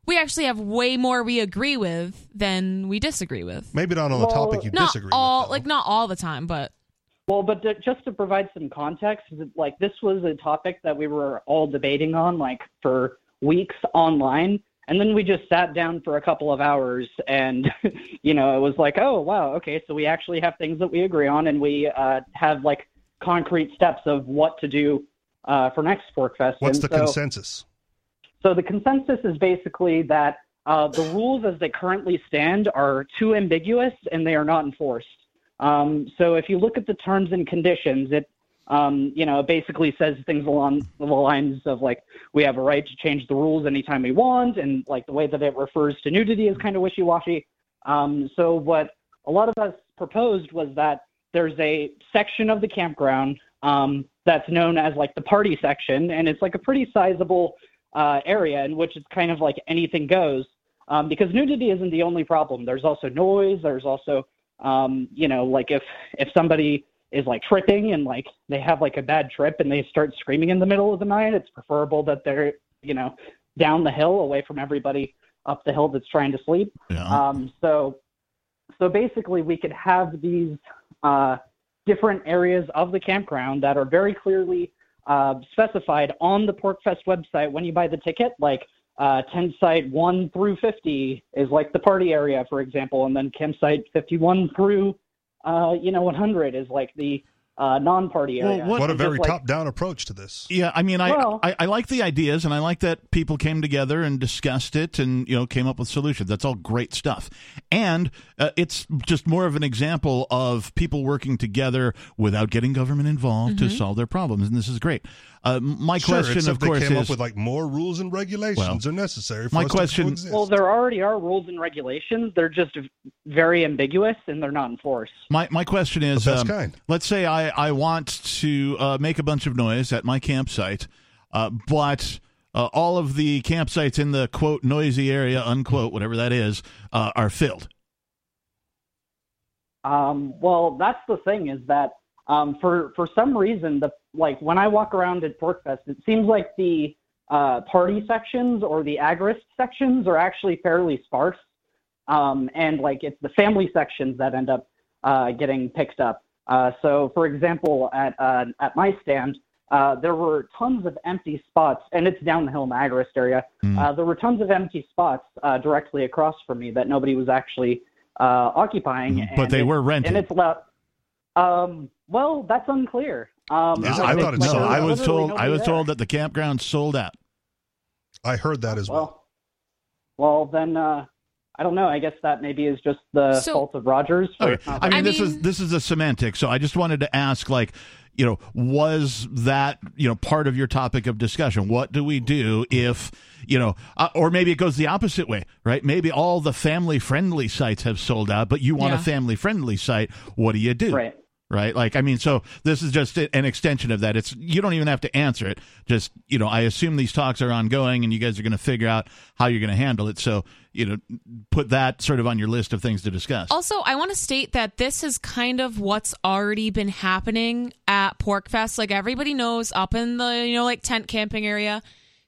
we actually have way more we agree with than we disagree with. Maybe not on the Well, topic you Not disagree all, with. though. like not all the time, but Well, but to, just to provide some context, like this was a topic that we were all debating on like for weeks online, and then we just sat down for a couple of hours, and you know it was like, oh wow, okay, so we actually have things that we agree on, and we uh, have like concrete steps of what to do uh, for next Forkfest. What's and the so, consensus? So the consensus is basically that uh, the rules as they currently stand are too ambiguous and they are not enforced. Um, so if you look at the terms and conditions, it um, you know basically says things along the lines of like we have a right to change the rules anytime we want, and like the way that it refers to nudity is kind of wishy-washy. Um, so what a lot of us proposed was that there's a section of the campground um, that's known as like the party section, and it's like a pretty sizable uh, area in which it's kind of like anything goes. Um, because nudity isn't the only problem. There's also noise. There's also, um, you know, like if if somebody is like tripping and like they have like a bad trip and they start screaming in the middle of the night, it's preferable that they're, you know, down the hill away from everybody up the hill that's trying to sleep. Yeah. Um, so, so basically, we could have these uh, different areas of the campground that are very clearly uh, specified on the PorcFest website when you buy the ticket. Like uh, tent site one through fifty is like the party area, for example, and then campsite fifty-one through uh, you know 100 is like the uh, non-party Well, what- What a very like- top-down approach to this. Yeah, I mean, I, Well- I I like the ideas, and I like that people came together and discussed it, and you know, came up with solutions. That's all great stuff, and uh, it's just more of an example of people working together without getting government involved to solve their problems, and this is great. Uh, my Sure, question, of course, is if they came is up with like more rules and regulations are necessary. For my us question- to coexist. Well, there already are rules and regulations. They're just very ambiguous and they're not enforced. My my question is, um, let's say I I want to uh, make a bunch of noise at my campsite, uh, but uh, all of the campsites in the quote noisy area, unquote, whatever that is, uh, are filled. Um, well, that's the thing is that um, for for some reason, the like when I walk around at PorcFest, it seems like the uh, party sections or the agorist sections are actually fairly sparse, um, and like it's the family sections that end up uh, getting picked up. Uh, so, for example, at uh, at my stand, uh, there were tons of empty spots, and it's down the hill in the agorist area. Mm. Uh, there were tons of empty spots uh, directly across from me that nobody was actually uh, occupying. Mhm. But they were rented. And it's loud. Um, well, that's unclear. Um, Is it? I, I it's thought it sold I was told. I was there. told that the campground sold out. I heard that as well. Well, well then uh, I don't know. I guess that maybe is just the So- fault of Rogers. Okay. I mean, I this is this is a semantic. So I just wanted to ask, like, you know, was that you know part of your topic of discussion? What do we do if you know, uh, or maybe it goes the opposite way, right? Maybe all the family friendly sites have sold out, but you want a family friendly site. What do you do? right. Right? Like, I mean, so this is just an extension of that. It's you don't even have to answer it. Just you know, I assume these talks are ongoing, and you guys are going to figure out how you're going to handle it. So you know, put that sort of on your list of things to discuss. Also, I want to state that this is kind of what's already been happening at PorcFest. Like everybody knows, up in the you know like tent camping area,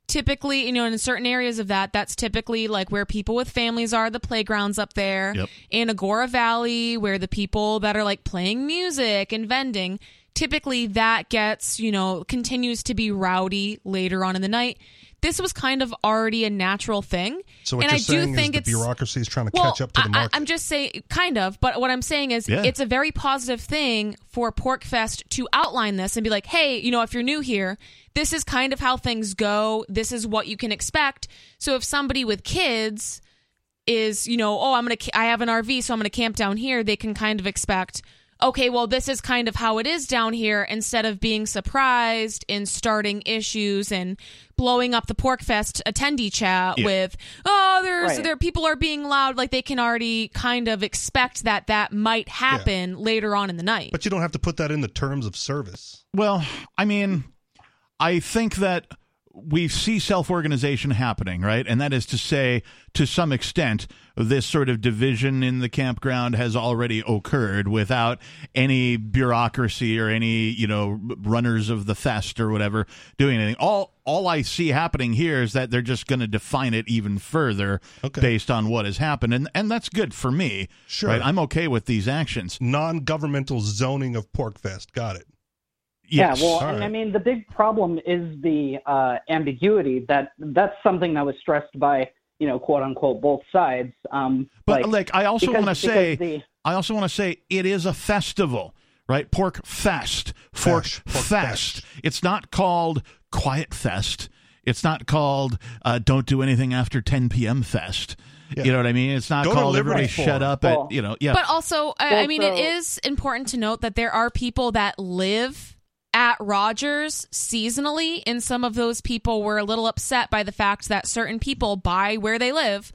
typically you know in certain areas of that, that's typically like where people with families are. The playgrounds up there Yep. in Agora Valley, where the people that are like playing music and vending. Typically, that gets you know continues to be rowdy later on in the night. This was kind of already a natural thing, and So what I do think it's the bureaucracy is trying to well, catch up to the market. I, am just saying, kind of, but what I'm saying is Yeah. it's a very positive thing for PorcFest to outline this and be like, hey, you know, if you're new here, this is kind of how things go. This is what you can expect. So if somebody with kids is, you know, oh, I'm to, I have an RV, so I'm going to camp down here, they can kind of expect, okay, well, this is kind of how it is down here instead of being surprised and starting issues and blowing up the PorcFest attendee chat Yeah. with, oh, there's, Right. there, people are being loud. Like they can already kind of expect that that might happen later on in the night. but you don't have to put that in the terms of service. Well, I mean, I think that we see self organization happening, right? And that is to say, to some extent, this sort of division in the campground has already occurred without any bureaucracy or any, you know, runners of the fest or whatever doing anything. All all I see happening here is that they're just going to define it even further Okay. based on what has happened, and and that's good for me. Sure. right? I'm okay with these actions. Non-governmental zoning of PorcFest. Got it. Yes. Yeah, well, All and I mean, the big problem is the uh, ambiguity. That that's something that was stressed by you know, quote unquote, both sides. Um, But like, I also want to say, the- I also want to say, it is a festival, right? Pork Fest, Fork Fesh, Pork Fest. Fesh. It's not called Quiet Fest. It's not called uh, Don't Do Anything After 10 p.m. Fest. Yeah. You know what I mean? It's not Go called Everybody Forum. Shut Up Well, at, you know, yeah. But also, I, I mean, it so- is important to note that there are people that live at Rogers seasonally, and some of those people were a little upset by the fact that certain people by where they live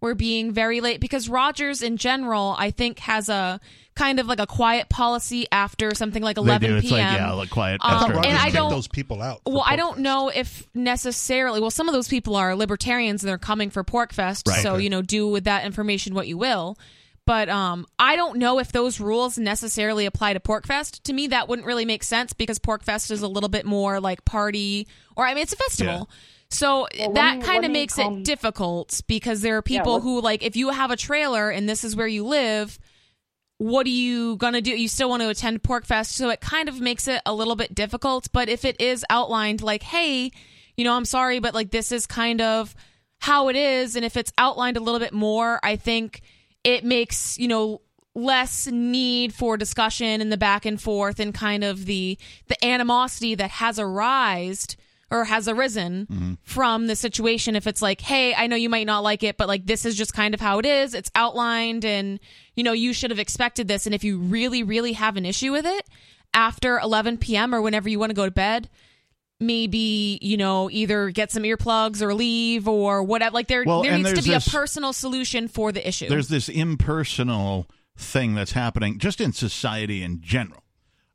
were being very late because Rogers in general, I think, has a kind of like a quiet policy after something like 11 p.m. like, yeah, like quiet. Um, after and I don't- those people out. for Well, I don't know if necessarily. Well, some of those people are libertarians and they're coming for PorcFest, Right. so Okay. you know, do with that information what you will. But um, I don't know if those rules necessarily apply to PorcFest. To me, that wouldn't really make sense because PorcFest is a little bit more like party, or I mean, it's a festival. So let that me- kind of me makes it difficult because there are people let- who like if you have a trailer and this is where you live, what are you gonna do? You still want to attend PorcFest, so it kind of makes it a little bit difficult. But if it is outlined like, hey, you know, I'm sorry, but like this is kind of how it is, and if it's outlined a little bit more, I think it makes you know less need for discussion and the back and forth and kind of the the animosity that has arisen or has arisen mm-hmm. from the situation. If it's like hey i know you might not like it but like this is just kind of how it is. It's outlined and you know you should have expected this. And if you really really have an issue with it after 11 p.m or whenever you want to go to bed maybe you know either get some earplugs or leave or whatever like there Well, there needs to be this- a personal solution for the issue there's this impersonal thing that's happening just in society in general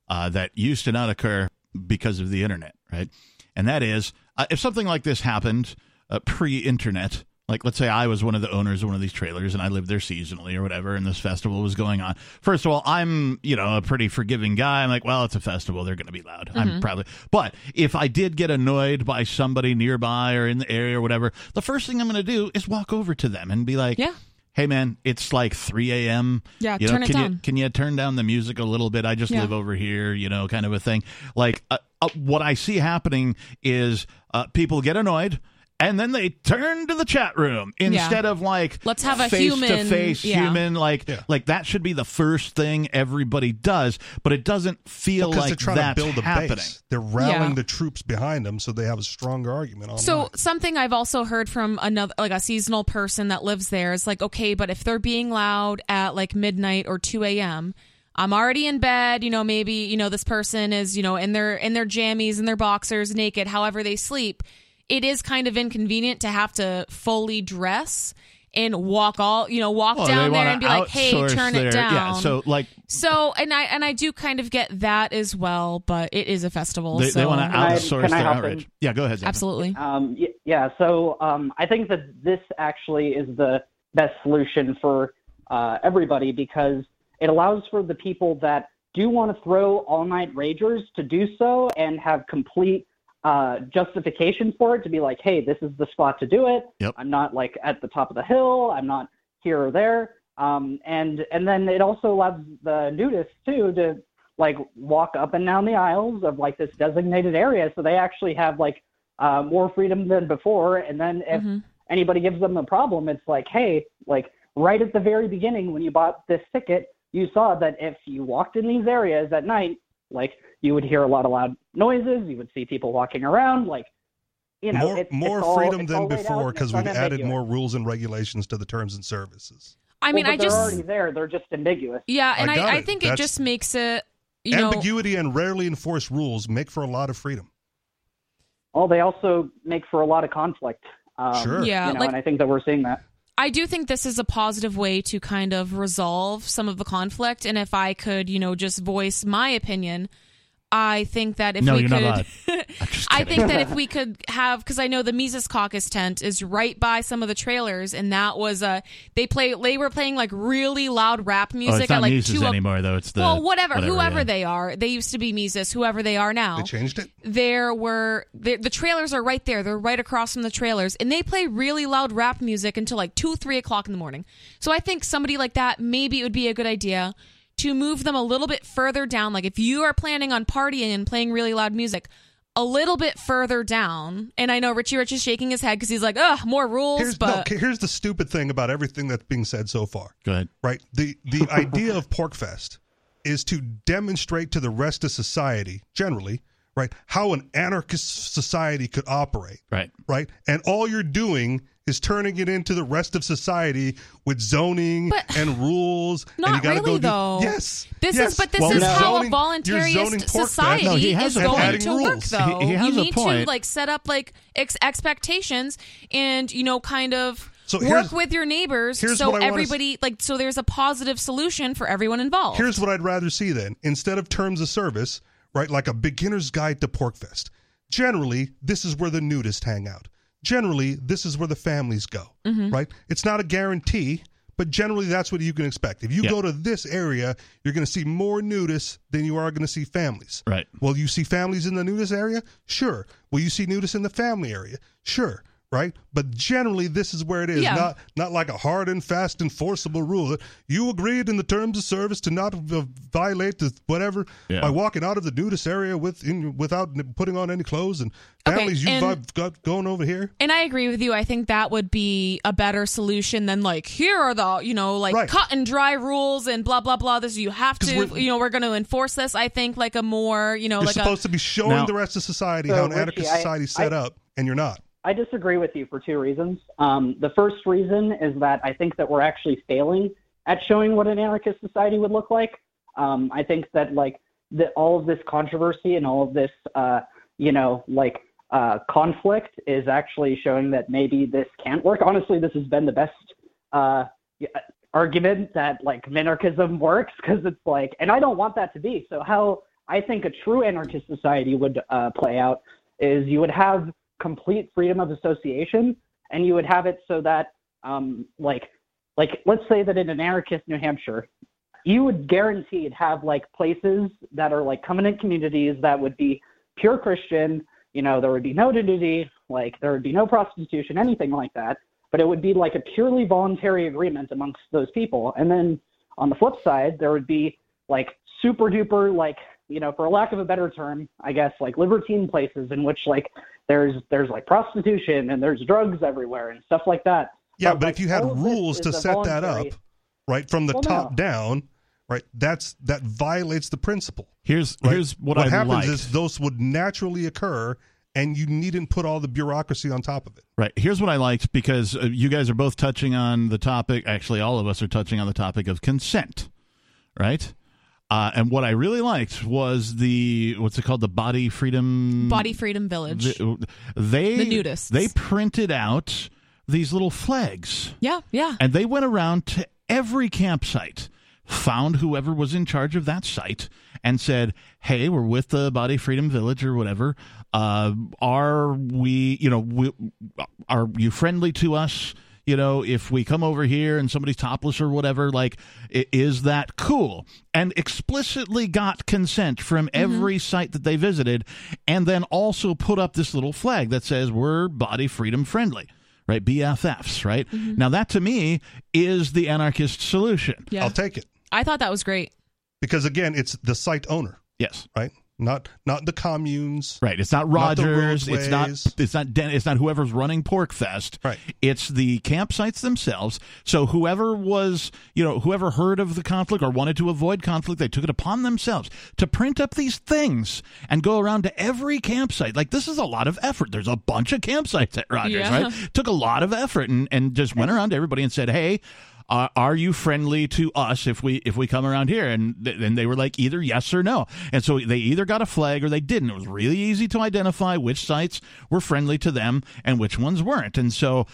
uh, that used to not occur because of the internet, right? and that is uh, if something like this happened uh, pre-internet. Like, let's say I was one of the owners of one of these trailers and I lived there seasonally or whatever, and this festival was going on. First of all, I'm, you know, a pretty forgiving guy. I'm like, well, it's a festival. They're going to be loud. I'm probably, but if I did get annoyed by somebody nearby or in the area or whatever, the first thing I'm going to do is walk over to them and be like, Yeah. hey man, it's like 3 a.m. Yeah, you know, turn it can You, down. can you turn down the music a little bit? I just Yeah. live over here, you know, kind of a thing. Like uh, uh, what I see happening is uh, people get annoyed. And then they turn to the chat room instead of like Let's have a face to face yeah. human like Yeah. like that should be the first thing everybody does, but it doesn't feel because like they're trying that's to build a happening. base. They're rallying Yeah. the troops behind them so they have a stronger argument on So something I've also heard from another like a seasonal person that lives there is like, okay, but if they're being loud at like midnight or two AM, I'm already in bed, you know, maybe, you know, this person is, you know, in their in their jammies and their boxers, naked, however they sleep. It is kind of inconvenient to have to fully dress and walk all you know, walk Well, down there and be like, hey, turn their- it down. Yeah, so like So and I and I do kind of get that as well, but it is a festival. they, so they want to outsource can I their hop outrage. in? Yeah, go ahead. Zach. absolutely. Um, yeah, so um, I think that this actually is the best solution for uh, everybody because it allows for the people that do want to throw all night ragers to do so and have complete uh, justification for it to be like, hey, this is the spot to do it. Yep. I'm not like at the top of the hill. I'm not here or there. Um, and and then it also allows the nudists too to like walk up and down the aisles of like this designated area, so they actually have like uh, more freedom than before. And then if Mhm. anybody gives them a problem, it's like, hey, like right at the very beginning when you bought this ticket, you saw that if you walked in these areas at night, like you would hear a lot of loud noises, you would see people walking around, like you know, more it's, more it's all- freedom it's than all before because we've added more rules and regulations to the terms and services. I mean, well, I just already there. They're just ambiguous. Yeah, and I I, I, it. think it just makes it you know Ambiguity and rarely enforced rules make for a lot of freedom. Well, they also make for a lot of conflict. Um, Sure. Yeah, you know, like- and I think that we're seeing that. I do think this is a positive way to kind of resolve some of the conflict. And if I could, you know, just voice my opinion, I think that if No, we you're could, not allowed. I'm just I think that if we could have, because I know the Mises Caucus tent is right by some of the trailers, and that was a they play they were playing like really loud rap oh, music it's not at like Mises two o- anymore though. It's the well, whatever, whoever yeah. they are, they used to be Mises, whoever they are now They changed it. there were the, the trailers are right there they're right across from the trailers and they play really loud rap music until like 2 3 o'clock in the morning so i think somebody like that maybe it would be a good idea to move them a little bit further down like if you are planning on partying and playing really loud music a little bit further down and i know richie rich is shaking his head because he's like ugh more rules Here's no, but here's the stupid thing about everything that's being said so far. Go ahead. right? The the idea of PorcFest is to demonstrate to the rest of society, generally, right, how an anarchist society could operate, Right. right? And all you're doing is turning it into the rest of society with zoning But- and rules. and Not you gotta really, go do, though. Yes, this yes. is but this Well, is you're how zoning- a you're voluntarist society No, he is a going point. to Adding work though He- he has you a need point. to like set up like ex- expectations and you know kind of So work with your neighbors so what s- everybody like so there's a positive solution for everyone involved Here's what I'd rather see then. Instead of terms of service, right, like a beginner's guide to PorcFest. Generally, this is where the nudists hang out. Generally, this is where the families go, Mm-hmm. right? It's not a guarantee, but generally that's what you can expect. If you Yeah. go to this area, you're going to see more nudists than you are going to see families. Right. Will you see families in the nudist area? Sure. Will you see nudists in the family area? Sure. Right, but generally this is where it is. Yeah. Not not like a hard and fast enforceable rule you agreed in the terms of service to not violate the whatever Yeah. by walking out of the nudist area with in, without putting on any clothes and Okay, families you've got going over here. and I agree with you. I think that would be a better solution than like here are the you know like Right. cut and dry rules and blah blah blah. This you have to you know we're going to enforce this. I think like a more you know You're like supposed a to be showing Now- the rest of society So, how an Richie, anarchist I- society is set I- up, and you're not. I disagree with you for two reasons. Um, the first reason is that I think that we're actually failing at showing what an anarchist society would look like. Um, I think that like that all of this controversy and all of this, uh, you know, like uh, conflict is actually showing that maybe this can't work. Honestly, this has been the best uh, argument that like minarchism works because it's like, and I don't want that to be. So how I think a true anarchist society would uh, play out is you would have complete freedom of association, and you would have it so that, um, like, like let's say that in an anarchist New Hampshire, you would guaranteed have like places that are like covenant communities that would be pure Christian. You know, there would be no nudity, like there would be no prostitution, anything like that. But it would be like a purely voluntary agreement amongst those people. And then on the flip side, there would be like super duper like you know, for lack of a better term, I guess like libertine places in which like there's there's like prostitution and there's drugs everywhere and stuff like that. Yeah, But, but like, if you had all of this rules to is a set that up, right, from the Well, top no. down, right, that's that violates the principle. Here's Right? here's what, I happens liked. is those would naturally occur, and you needn't put all the bureaucracy on top of it. Right. Here's what I liked because uh, you guys are both touching on the topic. Actually, all of us are touching on the topic of consent. Right. Uh, and what I really liked was the what's it called the body freedom Body Freedom Village. the- they The nudists. they printed out these little flags yeah, yeah. and they went around to every campsite found whoever was in charge of that site and said hey we're with the body freedom village or whatever uh, are we you know we, are you friendly to us you know if we come over here and somebody's topless or whatever like is that cool? And explicitly got consent from mm-hmm. every site that they visited and then also put up this little flag that says we're body freedom friendly right? Bffs right? Mm-hmm. Now that to me is the anarchist solution. Yeah. I'll take it. I thought that was great. because again, it's the site owner, yes. Right? Not not the communes. Right. It's not Not Rogers. It's not. It's not. Den- it's not whoever's running PorcFest. Right. It's the campsites themselves. So whoever was, you know, whoever heard of the conflict or wanted to avoid conflict, they took it upon themselves to print up these things and go around to every campsite. Like this is a lot of effort. There's a bunch of campsites at Rogers. Yeah. Right. Took a lot of effort and and just went around to everybody and said, hey. Uh, are you friendly to us if we if we come around here? And th- and they were like either yes or no. And so they either got a flag or they didn't. It was really easy to identify which sites were friendly to them and which ones weren't. And so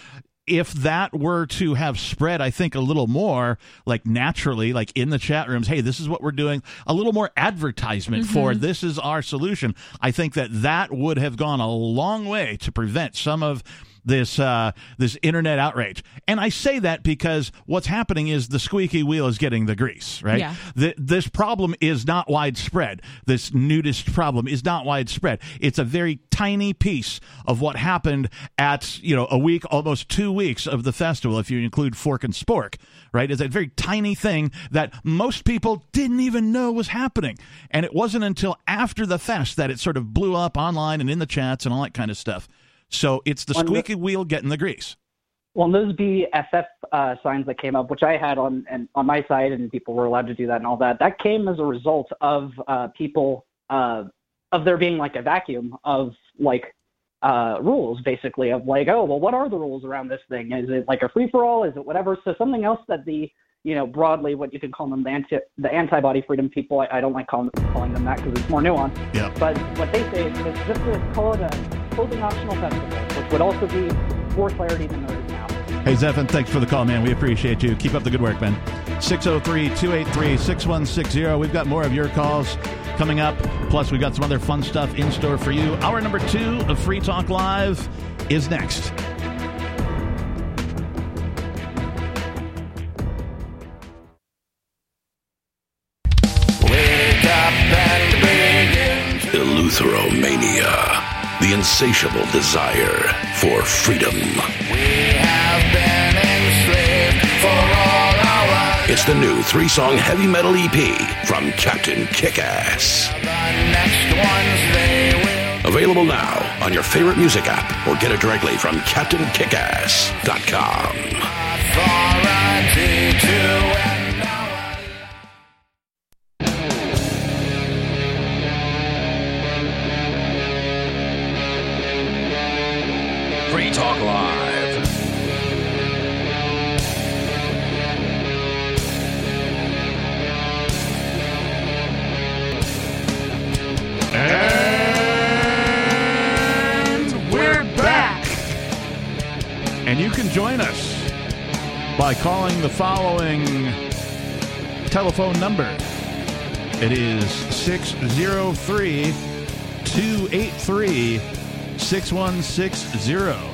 if that were to have spread i think a little more like naturally like in the chat rooms hey this is what we're doing a little more advertisement for this is our solution i think that that would have gone a long way to prevent some of this uh, this internet outrage. And I say that because what's happening is the squeaky wheel is getting the grease, right? Yeah. Th- this problem is not widespread. This nudist problem is not widespread. It's a very tiny piece of what happened at you know a week, almost two weeks of the festival, if you include Fork and Spork, right? It's a very tiny thing that most people didn't even know was happening, and it wasn't until after the fest that it sort of blew up online and in the chats and all that kind of stuff. So it's the squeaky wheel getting the grease. Well, and those BFF uh, signs that came up, which I had on and on my side, and people were allowed to do that and all that, that came as a result of uh, people uh, of there being like a vacuum of like uh, rules, basically of like, oh, well, what are the rules around this thing? Is it like a free for all? Is it whatever? So something else that the you know broadly what you can call them the anti the antibody freedom people. I, I don't like calling calling them that because it's more nuanced. Yeah. But what they say is just to call it a clothing optional festival, which would also be more clarity than there is now. Hey, Zephan, thanks for the call, man. We appreciate you. Keep up the good work, man. 603 283 6160. We've got more of your calls coming up. Plus, we've got some other fun stuff in store for you. Hour number two of Free Talk Live is next. Eleutheromania, the insatiable desire for freedom. It's the new three song heavy metal EP from Captain Kickass. Available now on your favorite music app or get it directly from CaptainKickass.com. Free Talk Live. And we're back. And you can join us by calling the following telephone number. It is 603 283 6160.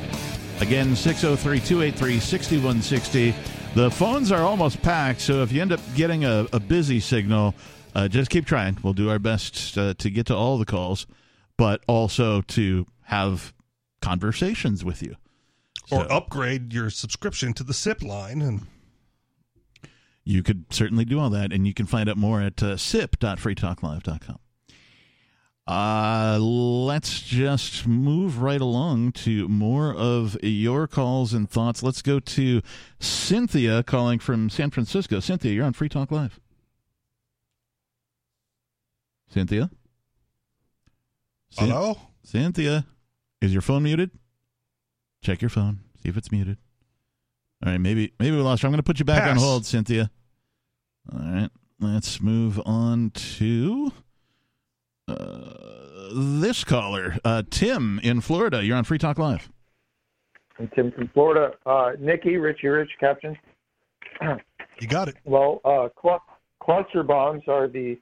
Again, 603 283 6160. The phones are almost packed, so if you end up getting a, a busy signal, uh, just keep trying. We'll do our best uh, to get to all the calls, but also to have conversations with you. Or So- upgrade your subscription to the SIP line and You could certainly do all that, and you can find out more at uh, sip.freetalklive.com. Uh, let's just move right along to more of your calls and thoughts. Let's go to Cynthia calling from San Francisco. Cynthia, you're on Free Talk Live. Cynthia? Hello. Cynthia, is your phone muted? Check your phone. See if it's muted. All right, maybe maybe we lost her. I'm going to put you back on hold, Cynthia. All right, let's move on to this caller, uh, Tim in Florida. You're on Free Talk Live. I'm Tim from Florida. Uh, Nikki, Richie Rich, Captain. You got it. Well, uh, cl- cluster bombs are the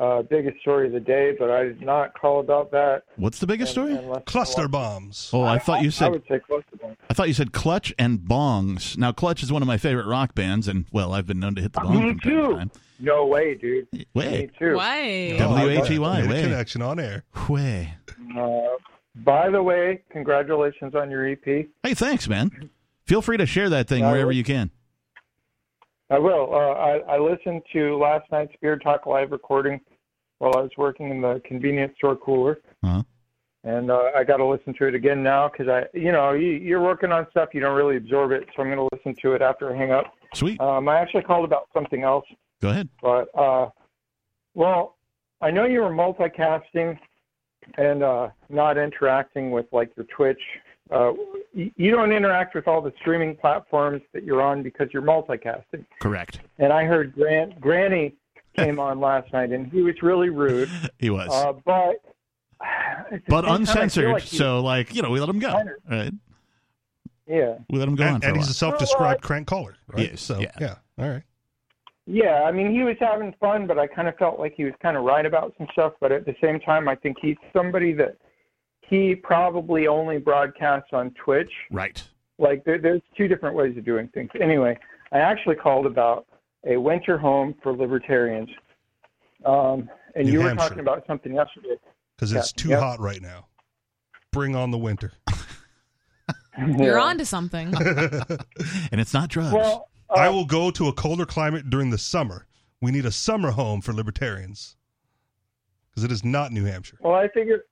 uh, biggest story of the day, but I did not call about that. What's the biggest story? unless- Cluster bombs. Oh, I thought you said. I said would say cluster bombs. I thought you said Clutch and Bongs. Now, Clutch is one of my favorite rock bands, and well, I've been known to hit the bong Me from time to too. time. No way, dude. Way, Me too. Why? W H E Y, way, connection on air. way. Uh, by the way, congratulations on your EP. Hey, thanks, man. Feel free to share that thing I wherever will. you can. I will. Uh, I, I listened to last night's Beer Talk live recording while I was working in the convenience store cooler. Uh-huh. and uh, I got to listen to it again now because I, you know, you, you're working on stuff you don't really absorb it, so I'm going to listen to it after I hang up. Sweet. Um, I actually called about something else, Go ahead. but uh, well, I know you were multicasting and uh, not interacting with like your Twitch. Uh, you, you don't interact with all the streaming platforms that you're on because you're multicasting. Correct. And I heard Grant, Granny came on last night, and he was really rude, He was. uh, but. but same time, I feel uncensored. like so, like, you know, we let him go. Kind Right? yeah. We let him go on And, for and a he's a while. self-described crank caller, right? Yes, So yeah. yeah. All right. Yeah, I mean, he was having fun, but I kind of felt like he was kind of right about some stuff. But at the same time, I think he's somebody that he probably only broadcasts on Twitch. Right. Like, there, there's two different ways of doing things. Anyway, I actually called about a winter home for libertarians. Um, and New you were talking about something yesterday. Because it's Yeah, too yep. hot right now. Bring on the winter. You're Yeah. on to something. And it's not drugs. Well, I will go to a colder climate during the summer. We need a summer home for libertarians. Because it is not New Hampshire. Well, I figure,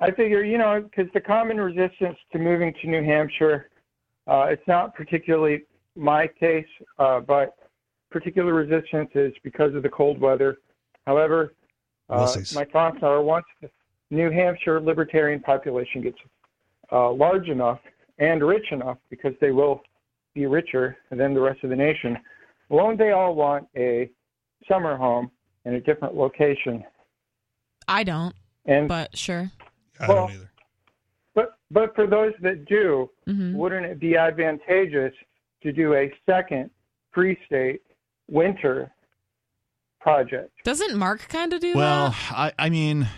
I figure, you know, because the common resistance to moving to New Hampshire, uh, it's not particularly my case, uh, but particular resistance is because of the cold weather. However, uh, my thoughts are once the New Hampshire libertarian population gets uh, large enough and rich enough, because they will be richer than the rest of the nation, won't they all want a summer home in a different location? I don't, And but sure. I Well- don't either. But but for those that do, hmm wouldn't it be advantageous to do a second free state winter project? Doesn't Mark kind of do well, that? I, I mean,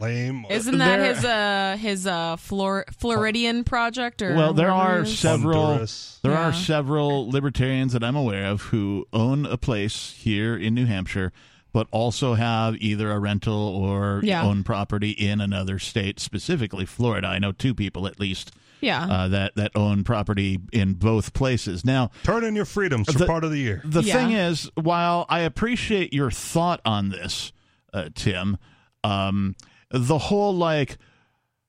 Lame. Isn't that there- his uh his uh Flor- Floridian project or Well, there whatever are it is? several- Honduras. There Yeah. are several libertarians that I'm aware of who own a place here in New Hampshire, but also have either a rental or Yeah. own property in another state, specifically Florida. I know two people at least Yeah. uh, that that own property in both places. Now, Turn in your freedoms for The- part of the year. the Yeah. thing is, while I appreciate your thought on this, uh, Tim, um, the whole like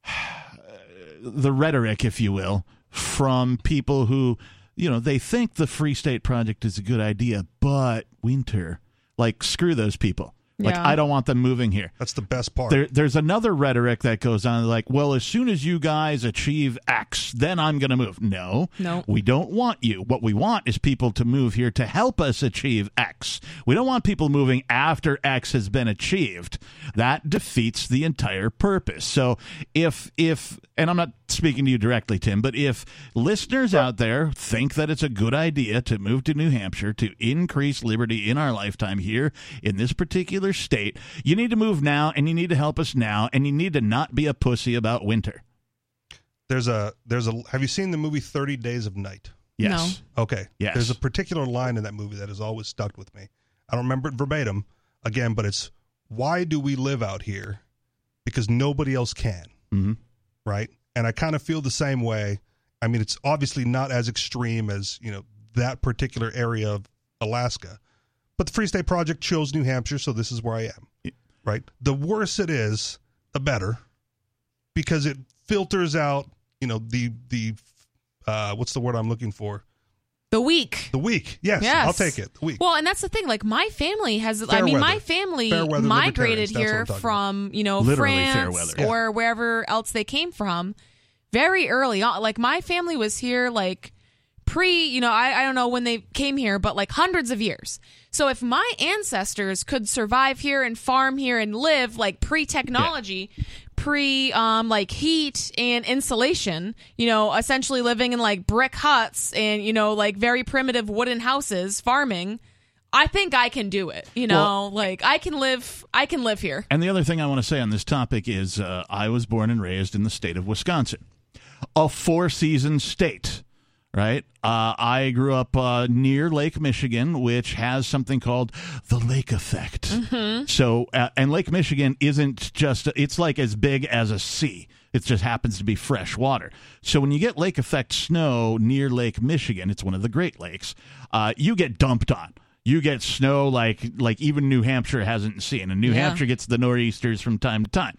the rhetoric, if you will, from people who, you know, they think the Free State Project is a good idea, but winter, like, screw those people. Like, Yeah. I don't want them moving here. That's the best part. There, there's another rhetoric that goes on like, well, as soon as you guys achieve X, then I'm going to move. No, No. we don't want you. What we want is people to move here to help us achieve X. We don't want people moving after X has been achieved. That defeats the entire purpose. So if if and I'm not speaking to you directly, Tim, but if listeners out there think that it's a good idea to move to New Hampshire to increase liberty in our lifetime here in this particular state, you need to move now and you need to help us now and you need to not be a pussy about winter. there's a there's a. Have you seen the movie Thirty Days of Night? Yes. Okay. Yes. There's a particular line in that movie that has always stuck with me. I don't remember it verbatim again, but it's why do we live out here? Because nobody else can. hmm right? And I kind of feel the same way. I mean, it's obviously not as extreme as you know that particular area of Alaska, but the Free State Project chose New Hampshire, so this is where I am. Right? The worse it is, the better, because it filters out, you know, the the uh, what's the word I'm looking for? The week. The week. Yes, Yes. I'll take it. The weak. Well, and that's the thing. Like my family has. I mean, weather. my family weather migrated libertarians, that's what here from you know Literally fair France or wherever else they came from, very early on. Like my family was here like pre. You know, I I don't know when they came here, but like hundreds of years. So if my ancestors could survive here and farm here and live like pre technology. Pre, um, like heat and insulation, you know, essentially living in like brick huts and you know, like very primitive wooden houses, farming. I think I can do it. You know, like I can live. I can live here. And the other thing I want to say on this topic is uh, I was born and raised in the state of Wisconsin, a four season state, right? Uh, I grew up uh, near Lake Michigan, which has something called the lake effect. So, uh, and Lake Michigan isn't just, it's like as big as a sea. It just happens to be fresh water. So when you get lake effect snow near Lake Michigan, it's one of the Great Lakes, uh, you get dumped on. You get snow like like even New Hampshire hasn't seen, and New Yeah. Hampshire gets the nor'easters from time to time.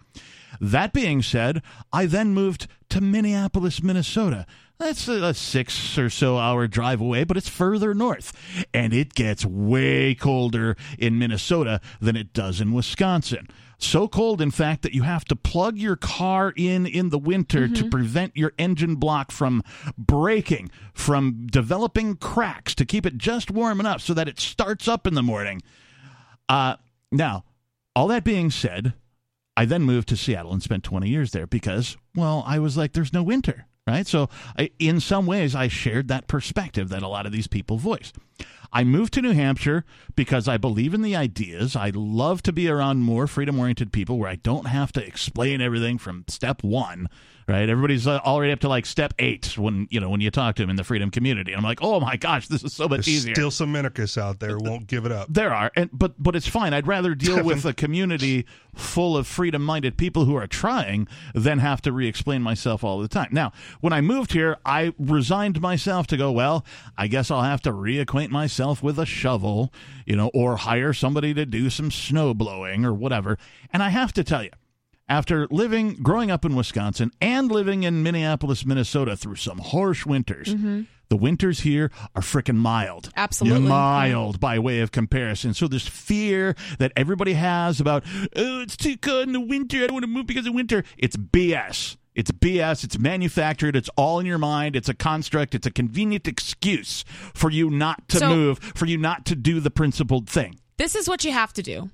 That being said, I then moved to Minneapolis, Minnesota. That's a, six or so hour drive away, but it's further north. And it gets way colder in Minnesota than it does in Wisconsin. So cold, in fact, that you have to plug your car in in the winter to prevent your engine block from breaking, from developing cracks, to keep it just warm enough so that it starts up in the morning. Uh, now, all that being said, I then moved to Seattle and spent 20 years there because, well, I was like, there's no winter, right? So, in some ways, I shared that perspective that a lot of these people voice. I moved to New Hampshire because I believe in the ideas. I love to be around more freedom oriented people where I don't have to explain everything from step one, right? Everybody's uh, already up to like step eight when, you know, when you talk to them in the freedom community. And I'm like, oh my gosh, this is so much There's easier. still some minarchists out there won't give it up. There are, and but but it's fine. I'd rather deal with a community full of freedom-minded people who are trying than have to re-explain myself all the time. Now, when I moved here, I resigned myself to go. Well, I guess I'll have to reacquaint myself with a shovel, you know, or hire somebody to do some snow blowing or whatever. And I have to tell you. After living, growing up in Wisconsin and living in Minneapolis, Minnesota through some harsh winters, mm-hmm. the winters here are freaking mild Absolutely. mild by way of comparison. So this fear that everybody has about, oh, it's too cold in the winter. I don't want to move because of winter. It's BS. It's BS. It's manufactured. It's all in your mind. It's a construct. It's a convenient excuse for you not to So- move, for you not to do the principled thing. This is what you have to do.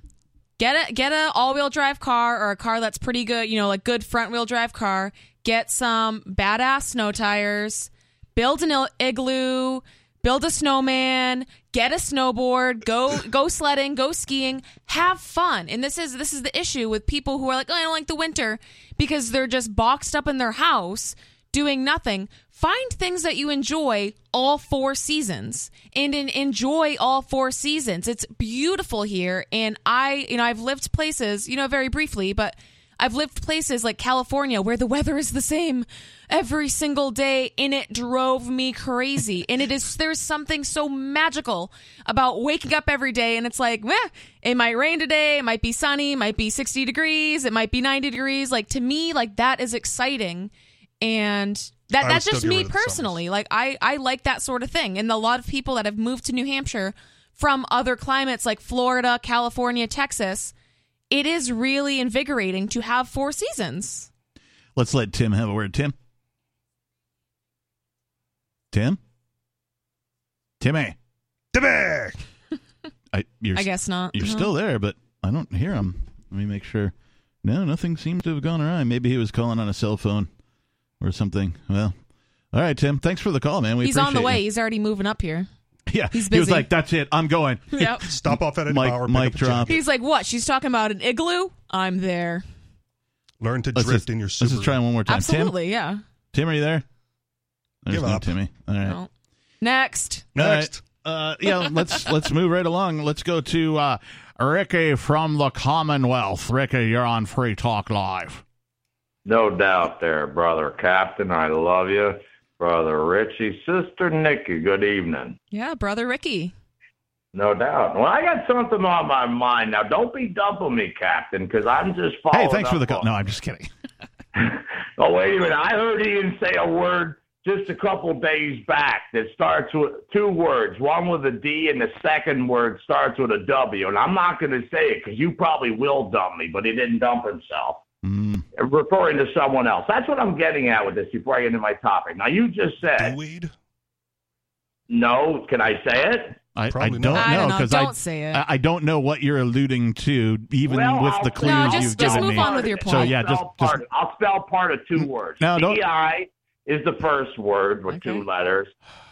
Get a get a all wheel drive car or a car that's pretty good, you know, like good front wheel drive car. Get some badass snow tires. Build an igloo. Build a snowman. Get a snowboard. Go go sledding. Go skiing. Have fun. And this is this is the issue with people who are like, oh, I don't like the winter because they're just boxed up in their house doing nothing. Find things that you enjoy all four seasons and enjoy all four seasons. It's beautiful here. And I, you know, I've lived places, you know, very briefly, but I've lived places like California where the weather is the same every single day and it drove me crazy. and it is, there's something so magical about waking up every day and it's like, meh, it might rain today, it might be sunny, it might be 60 degrees, it might be 90 degrees. Like to me, like that is exciting. And that I that's just me of the summers. personally. Like I I like that sort of thing. And a lot of people that have moved to New Hampshire from other climates like Florida, California, Texas, it is really invigorating to have four seasons. Let's let Tim have a word. Tim? Tim? Timmy? Timmy! I, you're I guess not. You're No. still there, but I don't hear him. Let me make sure. No, nothing seems to have gone awry. Maybe he was calling on a cell phone or something. Well, all right, Tim. Thanks for the call, man. We He's on the way. you. He's already moving up here. Yeah, he's busy. He was like, "That's it. I'm going." Yep. Stop off at a Mic- bar. mic pick up a drop. He's like, what? She's talking about an igloo? I'm there. Learn to Let's drift just, in your let's Subaru. just try one more time. Absolutely, yeah. Tim, Tim, are you there? There's Give no up. Timmy. All right. No. Next. All right. Next. Uh, yeah, let's let's move right along. Let's go to uh, Ricky from the Commonwealth. Ricky, you're on Free Talk Live. No doubt there, brother Captain. I love you. Brother Richie, sister Nikki, good evening. Yeah, brother Ricky. No doubt. Well, I got something on my mind. Now, don't be dumping me, Captain, because I'm just following Hey, thanks for the call. on- No, I'm just kidding. Oh, wait a minute. I heard Ian say a word just a couple days back that starts with two words, one with a D and the second word starts with a W. And I'm not going to say it because you probably will dump me, but he didn't dump himself. Mm, Referring to someone else. That's what I'm getting at with this before I get into my topic. Now, you just said, Weed. no, can I say it? I, I don't not. Know don't know. because Don't I, say it. I I don't know what you're alluding to, even Well, with I'll- the clues No, you've just- just given move me. on with your So point. yeah, I'll just spell just part, I'll spell part of two words. No, don't- DI is the first word with Okay. two letters.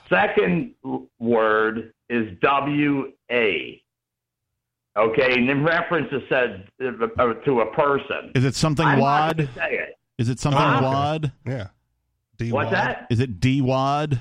Second word is W A. Okay, and in reference to said uh, to a person. is it something I'm not wad? gonna say it. Is it something Oh, okay. wad? Yeah. D What's that? Is it D wad?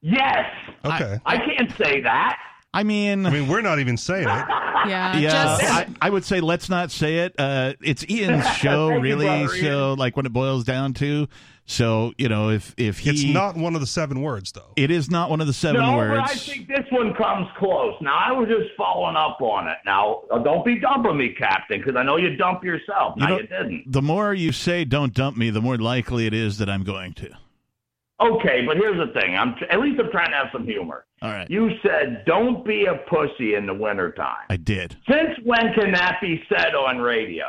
Yes. Okay. I can't say that. I mean, I mean, we're not even saying it. Yeah. yeah, Just I, I would say let's not say it. Uh, it's Ian's show, really. so, like when it boils down to, so you know, if if he, It's not one of the seven words, though. it is not one of the seven no, words. but I think this one comes close. Now, I was just following up on it. Now, uh, don't be dumping me, Captain, because I know you dump yourself. You No, you didn't. the more you say "don't dump me," the more likely it is that I'm going to. Okay, but here's the thing. I'm at least I'm trying to have some humor. All right, You said don't be a pussy in the wintertime. I did. Since when can that be said on radio?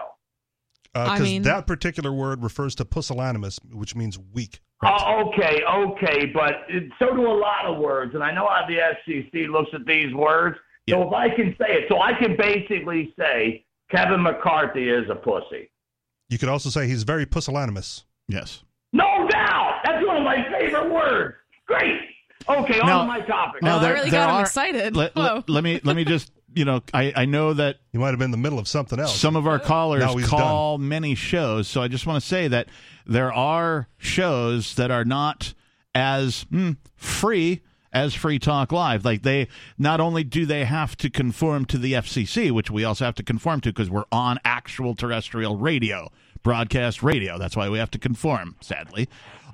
Because I mean- that particular word refers to pusillanimous, which means weak. Oh, okay, okay, but it, so do a lot of words, and I know how the FCC looks at these words. Yeah. So if I can say it, so I can basically say Kevin McCarthy is a pussy. You could also say he's very pusillanimous. Yes. No my favorite words. Great. Okay, on Now- to my topic. now there- I really there got him excited. Let, let, let me let me just you know I I know that you might have been in the middle of something else. some of our callers Now he's call many shows, so I just want to say that there are shows that are not as hmm, free as Free Talk Live. Like they not only do they have to conform to the FCC, which we also have to conform to because we're on actual terrestrial radio, broadcast radio. That's why we have to conform, sadly.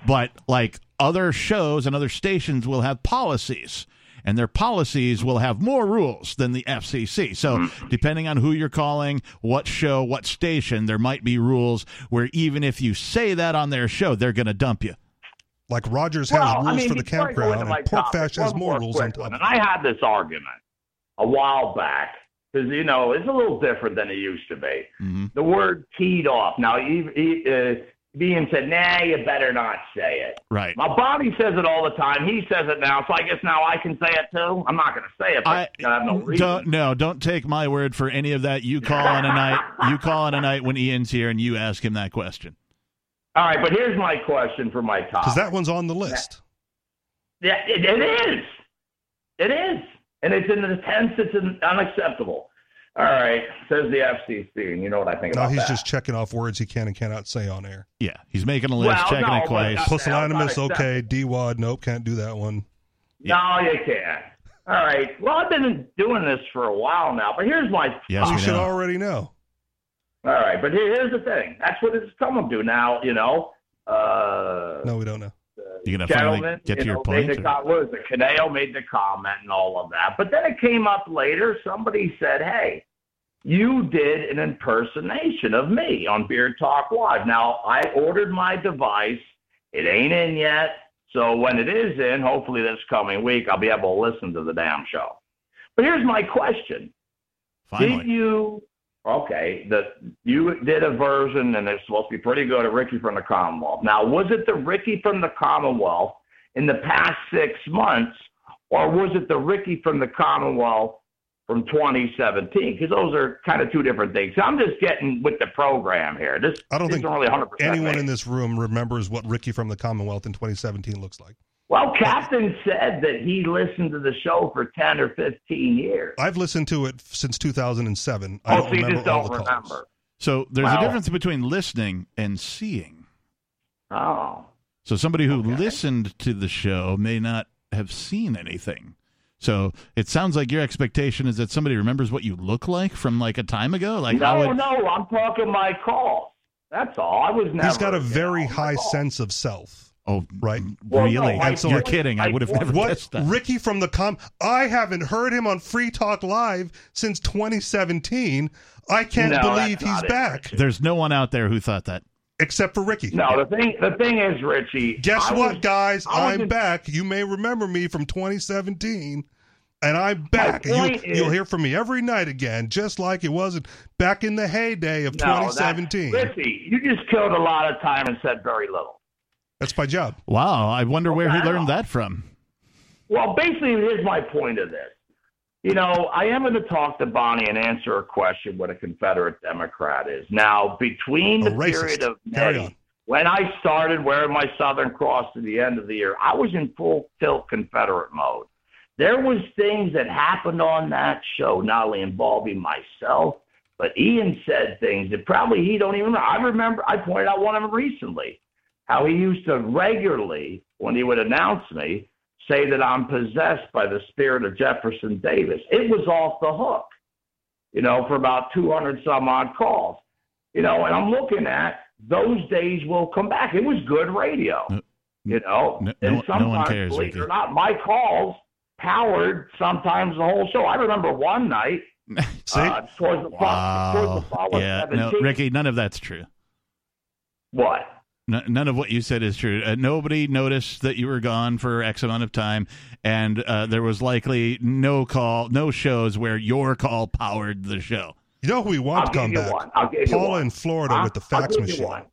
But like other shows and other stations will have policies and their policies will have more rules than the FCC. So, depending on who you're calling, what show, what station, there might be rules where even if you say that on their show, they're going to dump you. Like Rogers has Well, rules I mean, for the before I campground, and Pork topic, Fash has one more rules quick on top. of And. I had this argument a while back because you know it's a little different than it used to be. hmm The word teed off. Now, he, he, uh, Ian said, "Nah, you better not say it." Right. My body says it all the time. He says it now, so I guess now I can say it too. I'm not going to say it, but I I have no reason. don't no, don't take my word for any of that. You call on a night, you call on a night when Ian's here, and you ask him that question. All right, but here's my question for my topic. Because that one's on the list. Yeah, it, it is. It is. And it's in the tense, it's in, unacceptable. All right, says the FCC, and you know what I think No, about he's that. just checking off words he can and cannot say on air. Yeah, he's making a list, Well, checking no, it but, twice. Pusillanimous, okay. D-Wad, nope, can't do that one. No, you can't. All right. Well, I've been doing this for a while now, but here's my. Yes, you should know. already know. All right, but here's the thing. That's what it's coming to now. You know, uh, No, we don't know. You're gonna finally get to you your know, point? Made the, or- co- what is it? Caneo made the comment and all of that. But then it came up later. Somebody said, "Hey, you did an impersonation of me on Beer Talk Live." Now I ordered my device. It ain't in yet. So when it is in, hopefully this coming week, I'll be able to listen to the damn show. But here's my question: Did you? Okay, the you did a version, and it's supposed to be pretty good. Of Ricky from the Commonwealth. Now, was it the Ricky from the Commonwealth in the past six months, or was it the Ricky from the Commonwealth from 2017? Because those are kind of two different things. I'm just getting with the program here. This I don't isn't think really 100. percent Anyone in this room remembers what Ricky from the Commonwealth in 2017 looks like. Well, Captain said that he listened to the show for 10 or 15 years. I've listened to it since 2007. I Oh, don't so you remember just don't the calls. remember. so there's Wow. a difference between listening and seeing. Oh. So somebody who listened to the show may not have seen anything. So it sounds like your expectation is that somebody remembers what you look like from like a time ago. Like no, it, no, I'm talking my calls. That's all. I was never. He's got a very know, high calls. sense of self, oh, right? Well, really? my And so, You're like, kidding. I my would have point- never What guessed that. Ricky from the com? I haven't heard him on Free Talk Live since 2017. I can't No, believe he's back, There's no one out there who thought that. Except for Ricky. No, the thing, the thing is, Richie. Guess I what, was- guys? I was I'm in- back. You may remember me from 2017, and I'm back. And point you, you'll is- hear from me every night again, just like it wasn't back in the heyday of No, that- 2017. Richie, you just killed a lot of time and said very little. That's my job. Wow, I wonder where he Wow. learned that from. Well, basically, here's my point of this. You know, I am going to talk to Bonnie and answer a question what a Confederate Democrat is. Now, between the period of May, when I started wearing my Southern Cross to the end of the year, I was in full tilt Confederate mode. There was things that happened on that show, not only involving myself, but Ian said things that probably he don't even remember. I remember I pointed out one of them recently, how he used to regularly, when he would announce me, say that I'm possessed by the spirit of Jefferson Davis. It was off the hook, you know, for about 200 some odd calls. You know, and I'm looking at those days will come back. It was good radio, No- you know. no- and no- no one sometimes, cares, believe it or not, my calls powered sometimes the whole show. I remember one night See? uh, towards the fall, towards the fall Yeah, no, Ricky, none of that's true. What? N- none of what you said is true. Uh, nobody noticed that you were gone for X amount of time, and uh, there was likely no call, no shows where your call powered the show. You know who we want I'll to come give you back? one. I'll Paula in Florida Huh? with the fax machine.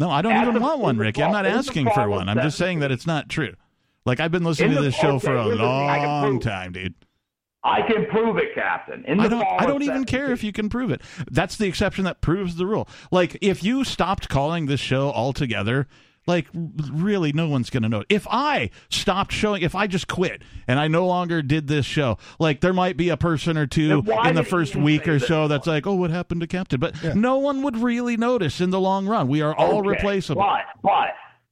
No, I don't At even the- want one, Ricky. I'm not asking for one. I'm just saying that it's not true. Like I've been listening to this show for a here's the thing I can long time, dude. I can prove it, Captain. In the I don't. I don't even care if you can prove it. That's the exception that proves the rule. Like if you stopped calling this show altogether, like really, no one's going to know. If I stopped showing, if I just quit and I no longer did this show, like there might be a person or two in the first week or so that's like, oh, what happened to Captain? But no one would really notice in the long run. We are all Okay, replaceable. But, but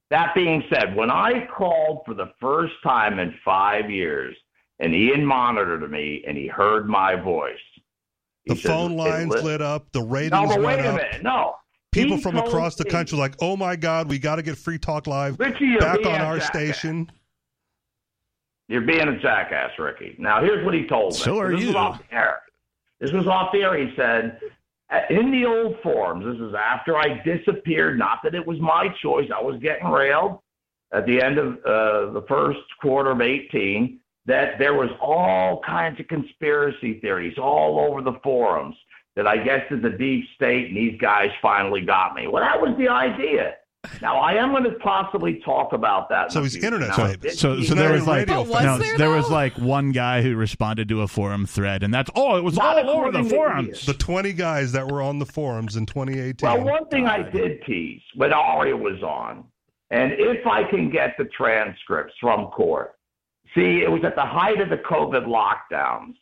that being said, when I called for the first time in five years, and Ian monitored me and he heard my voice, he The said, phone lines lit- lit up. The ratings No, but went wait a up. minute. No. People He from told across the me- country like, oh my God, we got to get Free Talk Live Richie, back on our jackass. station. You're being a jackass, Ricky. Now, here's what he told me. So are this you. Was off the air. This was off the air. He said, "Uh, in the old forums, this is after I disappeared, not that it was my choice. I was getting railed at the end of uh, the first quarter of 18, that there was all kinds of conspiracy theories all over the forums that I guess is the deep state and these guys finally got me. Well, that was the idea. Now, I am going to possibly talk about that. So he's future. internet Now, famous. did So, so there was like was no, there, there was like one guy who responded to a forum thread, and that's oh, it was Not all over the forums. The 20 guys that were on the forums in 2018. Well, one thing I did tease when Aria was on, and if I can get the transcripts from court, see, it was at the height of the COVID lockdowns.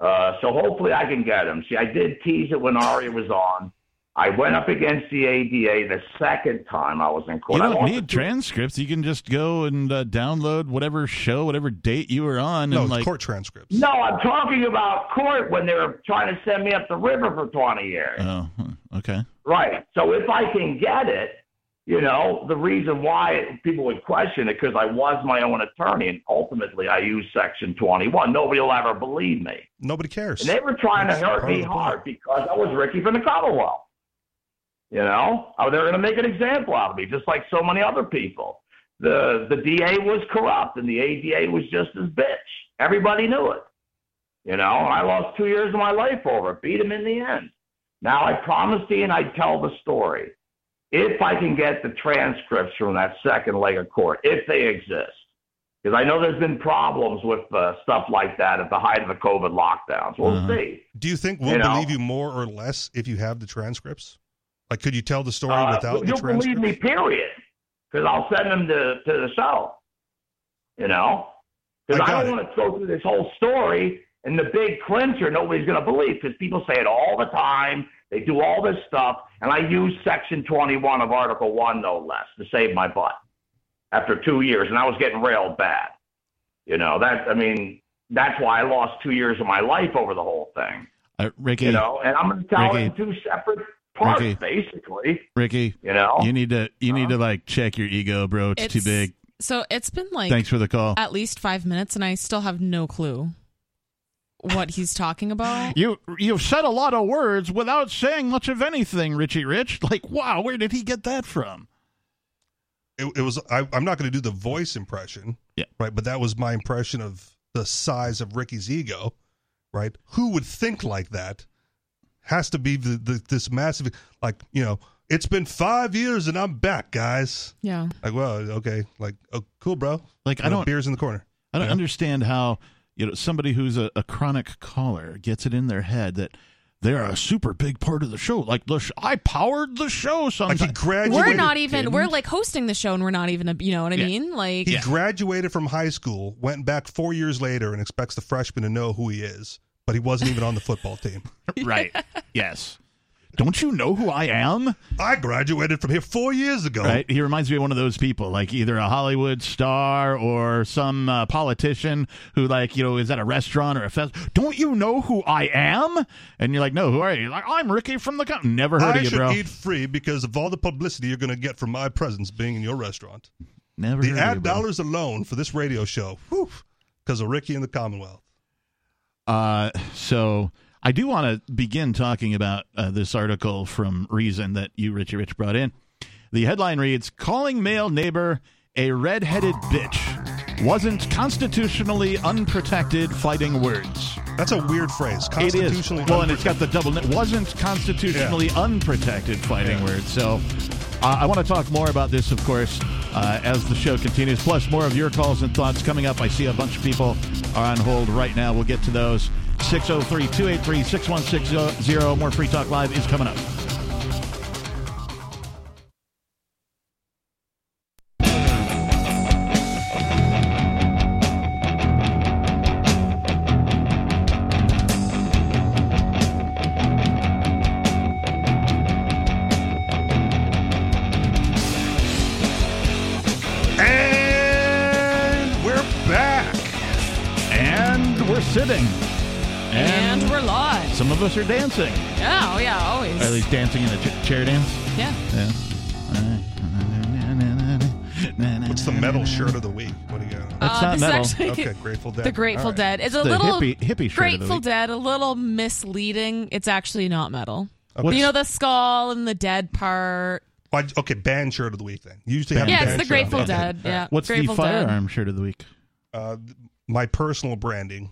Uh, so hopefully I can get them. See, I did tease it when Aria was on. I went up against the ADA the second time I was in court. You don't lost need the- transcripts. You can just go and uh, download whatever show, whatever date you were on, no, and like court transcripts. No, I'm talking about court when they were trying to send me up the river for 20 years. oh, okay. Right. So if I can get it, you know, the reason why people would question it because I was my own attorney, and ultimately I used Section 21. Nobody will ever believe me. Nobody cares. And they were trying That's to hurt me hard because I was Ricky from the Commonwealth. You know, oh, they're going to make an example out of me, just like so many other people. The the DA was corrupt, and the ADA was just as bitch. Everybody knew it. You know, I lost two years of my life over it. Beat him in the end. Now I promised Ian I'd tell the story if I can get the transcripts from that second leg of court, if they exist. Because I know there's been problems with uh, stuff like that at the height of the COVID lockdowns. We'll Uh-huh. see. Do you think we'll You know? believe you more or less if you have the transcripts? Like, could you tell the story Uh, without the transcripts? you'll believe me, period. Because I'll send them to, to the show. You know? Because I I, don't want to go through this whole story and the big clincher nobody's going to believe because people say it all the time. They do all this stuff. And I use Section 21 of Article 1, no less, to save my butt. after two years, and I was getting railed bad. You know that I mean that's why I lost two years of my life over the whole thing. Uh, Ricky, You know, and I'm going to tell Ricky. it in two separate parts, Ricky. basically. Ricky, You know, you need to you need to like check your ego, bro. It's, too big. So it's been like Thanks for the call. at least five minutes, and I still have no clue what he's talking about. You you've said a lot of words without saying much of anything, Richie Rich. Like, wow, where did he get that from? It, it was. I, I'm not going to do the voice impression, Yeah. right? But that was my impression of the size of Ricky's ego, right? Who would think like that? Has to be the, the this massive, like you know. It's been five years and I'm back, guys. Yeah. Like, well, okay, like, oh, cool, bro. Like, You I know, don't beers in the corner. I don't Yeah. understand how you know somebody who's a, a chronic caller gets it in their head that they're a super big part of the show. Like, the sh- I powered the show. Like Sometimes he graduated. We're not even. didn't. We're like hosting the show, and we're not even. A, you know what I Yeah. mean? Like, He graduated from high school, went back four years later, and expects the freshman to know who he is, but he wasn't even on the football team. right. Yes. Don't you know who I am? I graduated from here four years ago. Right. He reminds me of one of those people, like either a Hollywood star or some uh, politician who, like, you know, is at a restaurant or a fest. Don't you know who I am? And you're like, no, who are you? Like, I'm Ricky from the. Co-. Never heard I of you, should bro. eat free because of all the publicity you're going to get from my presence being in your restaurant. Never The heard of you, ad bro. dollars alone for this radio show, because of Ricky and the Commonwealth. Uh, so I do want to begin talking about uh, this article from Reason that you, Richie Rich, brought in. The headline reads Calling male neighbor a redheaded bitch wasn't constitutionally unprotected fighting words. That's a weird phrase. It is. Constitutionally. Well, and it's got the double. It wasn't constitutionally unprotected fighting words. So uh, I want to talk more about this, of course, uh, as the show continues. Plus, more of your calls and thoughts coming up. I see a bunch of people are on hold right now. We'll get to those. 603 283 6160. More Free Talk Live is coming up. Us are dancing. Yeah. Oh yeah. Always. Or at least dancing in a ch- chair dance. yeah. Yeah. What's the metal shirt of the week? What do you got? That's Uh, not this metal. is actually Okay, Grateful Dead. the Grateful All right. Dead. It's a the little hippie- hippie shirt of the Grateful week. Dead. A little misleading. It's actually not metal. Okay. You know the skull and the dead part. Why- Okay, band shirt of the week then. You usually have Band a Yeah, band it's the shirt. Grateful Okay. Dead. Yeah. What's Grateful the Dead. firearm shirt of the week? Uh, my personal branding,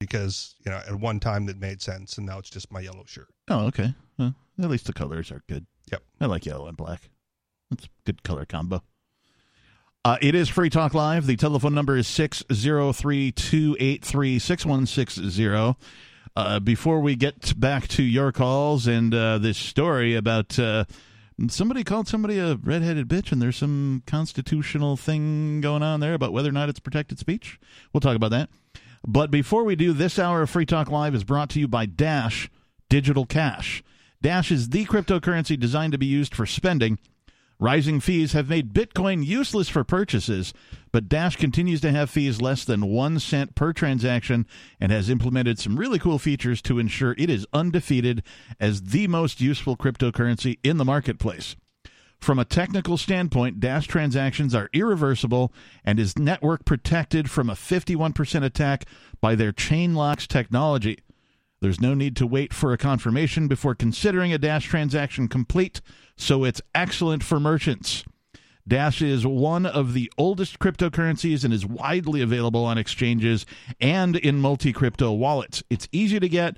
because you know at one time that made sense, and now it's just my yellow shirt. Oh, okay. Well, at least the colors are good. Yep. I like yellow and black. That's a good color combo. Uh, it is Free Talk Live. The telephone number is 603 283 6160. Uh, Before we get back to your calls and uh, this story about uh, somebody called somebody a redheaded bitch, and there's some constitutional thing going on there about whether or not it's protected speech, we'll talk about that. But before we do, this hour of Free Talk Live is brought to you by Dash Digital Cash. Dash is the cryptocurrency designed to be used for spending. Rising fees have made Bitcoin useless for purchases, but Dash continues to have fees less than one cent per transaction and has implemented some really cool features to ensure it is undefeated as the most useful cryptocurrency in the marketplace. From a technical standpoint, Dash transactions are irreversible and is network protected from a 51% attack by their chain locks technology. There's no need to wait for a confirmation before considering a Dash transaction complete, so it's excellent for merchants. Dash is one of the oldest cryptocurrencies and is widely available on exchanges and in multi crypto wallets. It's easy to get,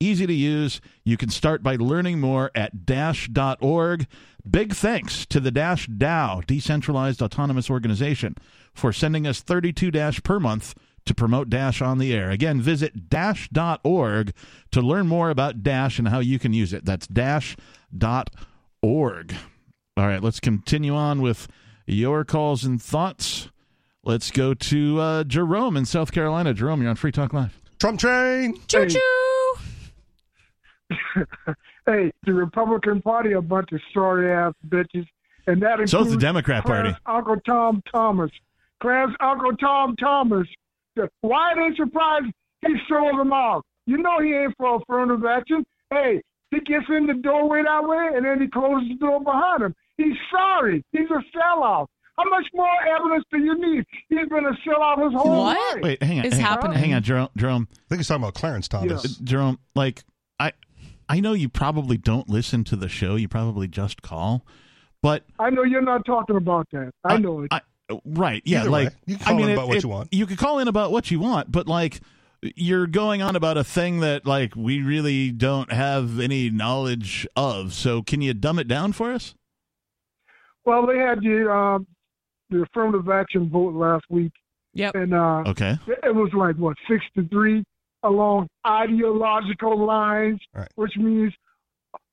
easy to use. You can start by learning more at dash.org. Big thanks to the Dash DAO, Decentralized Autonomous Organization, for sending us 32 Dash per month to promote Dash on the air. Again, visit dash.org to learn more about Dash and how you can use it. That's dash.org. All right, let's continue on with your calls and thoughts. Let's go to uh, Jerome in South Carolina. Jerome, you're on Free Talk Live. Trump train. Choo choo. Hey, the Republican Party, a bunch of sorry ass bitches. and that includes So is the Democrat Party. Uncle Tom Thomas. Clarence Uncle Tom Thomas. The- Why are they surprised he sold them off? You know he ain't for affirmative action. Hey, he gets in the doorway that way, and then he closes the door behind him. He's sorry. He's a sellout. How much more evidence do you need? He's been a sellout his whole life. Wait, hang on. is hang on, happening? Hang on, Jerome. Jerome. I think he's talking about Clarence Thomas. Jerome, like I, I know you probably don't listen to the show. You probably just call, but I know you're not talking about that. I know it. I, right, yeah, Either like way, you can I call mean, in it- about what it- you want. You could call in about what you want, but like you're going on about a thing that like we really don't have any knowledge of. So can you dumb it down for us? Well, they had the um, the affirmative action vote last week, Yep. and uh, Okay. it was like what six to three along ideological lines, Right. which means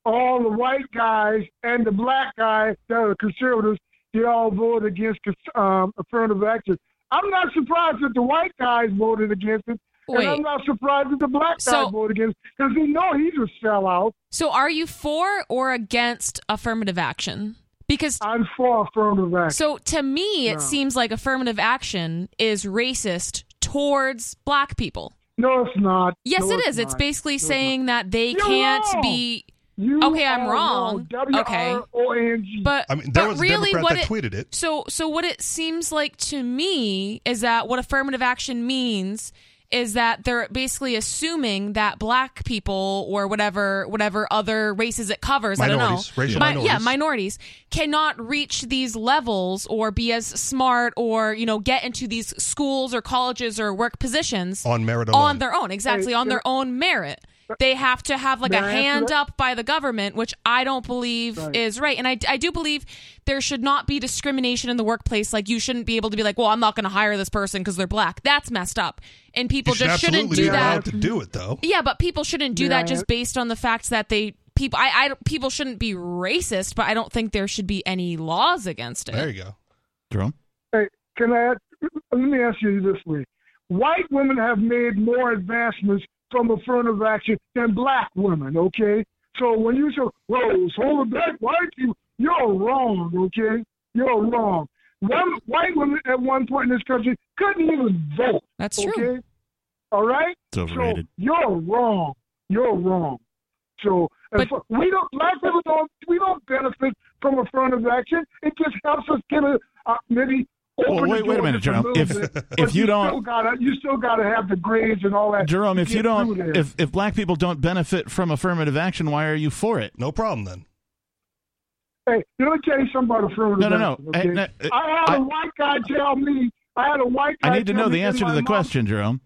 all the white guys and the black guys that are conservatives, they all voted against um, affirmative action. I'm not surprised that the white guys voted against it, and I'm not surprised that the black guys So- voted against it because they know he's a sellout. So are you for or against affirmative action? Because I'm for affirmative action. so to me it No. seems like affirmative action is racist towards black people. No, it's not. Yes, No, it is. It's not. basically No, it's saying that they You're can't wrong. be You Okay, I'm are wrong. Okay. But I mean, there but was a really Democrat what that it, tweeted it. So so what it seems like to me is that what affirmative action means is that they're basically assuming that black people or whatever whatever other races it covers, I Minorities, don't know. racial Mi- minorities. Yeah, minorities cannot reach these levels or be as smart or, you know, get into these schools or colleges or work positions On merit on their own, exactly, on their own merit. They have to have like May a I hand up by the government, which I don't believe Right. is right. And I, I do believe there should not be discrimination in the workplace. Like you shouldn't be able to be like, well, I'm not going to hire this person because they're black. That's messed up. And people should just shouldn't do be that. to do it, though. Yeah, but people shouldn't do Yeah, that I- just based on the fact that they people. I, I people shouldn't be racist, but I don't think there should be any laws against it. There you go. Jerome. Hey, can I? Let me ask you this way: White women have made more advancements from affirmative action than black women. Okay, so when you say, "Whoa, hold it back, white people," you're wrong. Okay, you're wrong. One white women at one point in this country couldn't even vote. That's okay? true. All right. It's overrated. So you're wrong. You're wrong. So But- if we don't, black people don't, we don't benefit from affirmative action. It just helps us get a uh, maybe. Open Well, wait- wait a minute, Jerome. little If- bit, if but you don't- still gotta, you still got to have the grades and all that. Jerome, if you don't, if if black people don't benefit from affirmative action, why are you for it? No problem then. hey, let me tell you something about affirmative No, no, no. action. Okay? Eh, no, eh, I had I- a white guy tell me. I had a white guy. I need to tell know the answer to the mom- question, Jerome.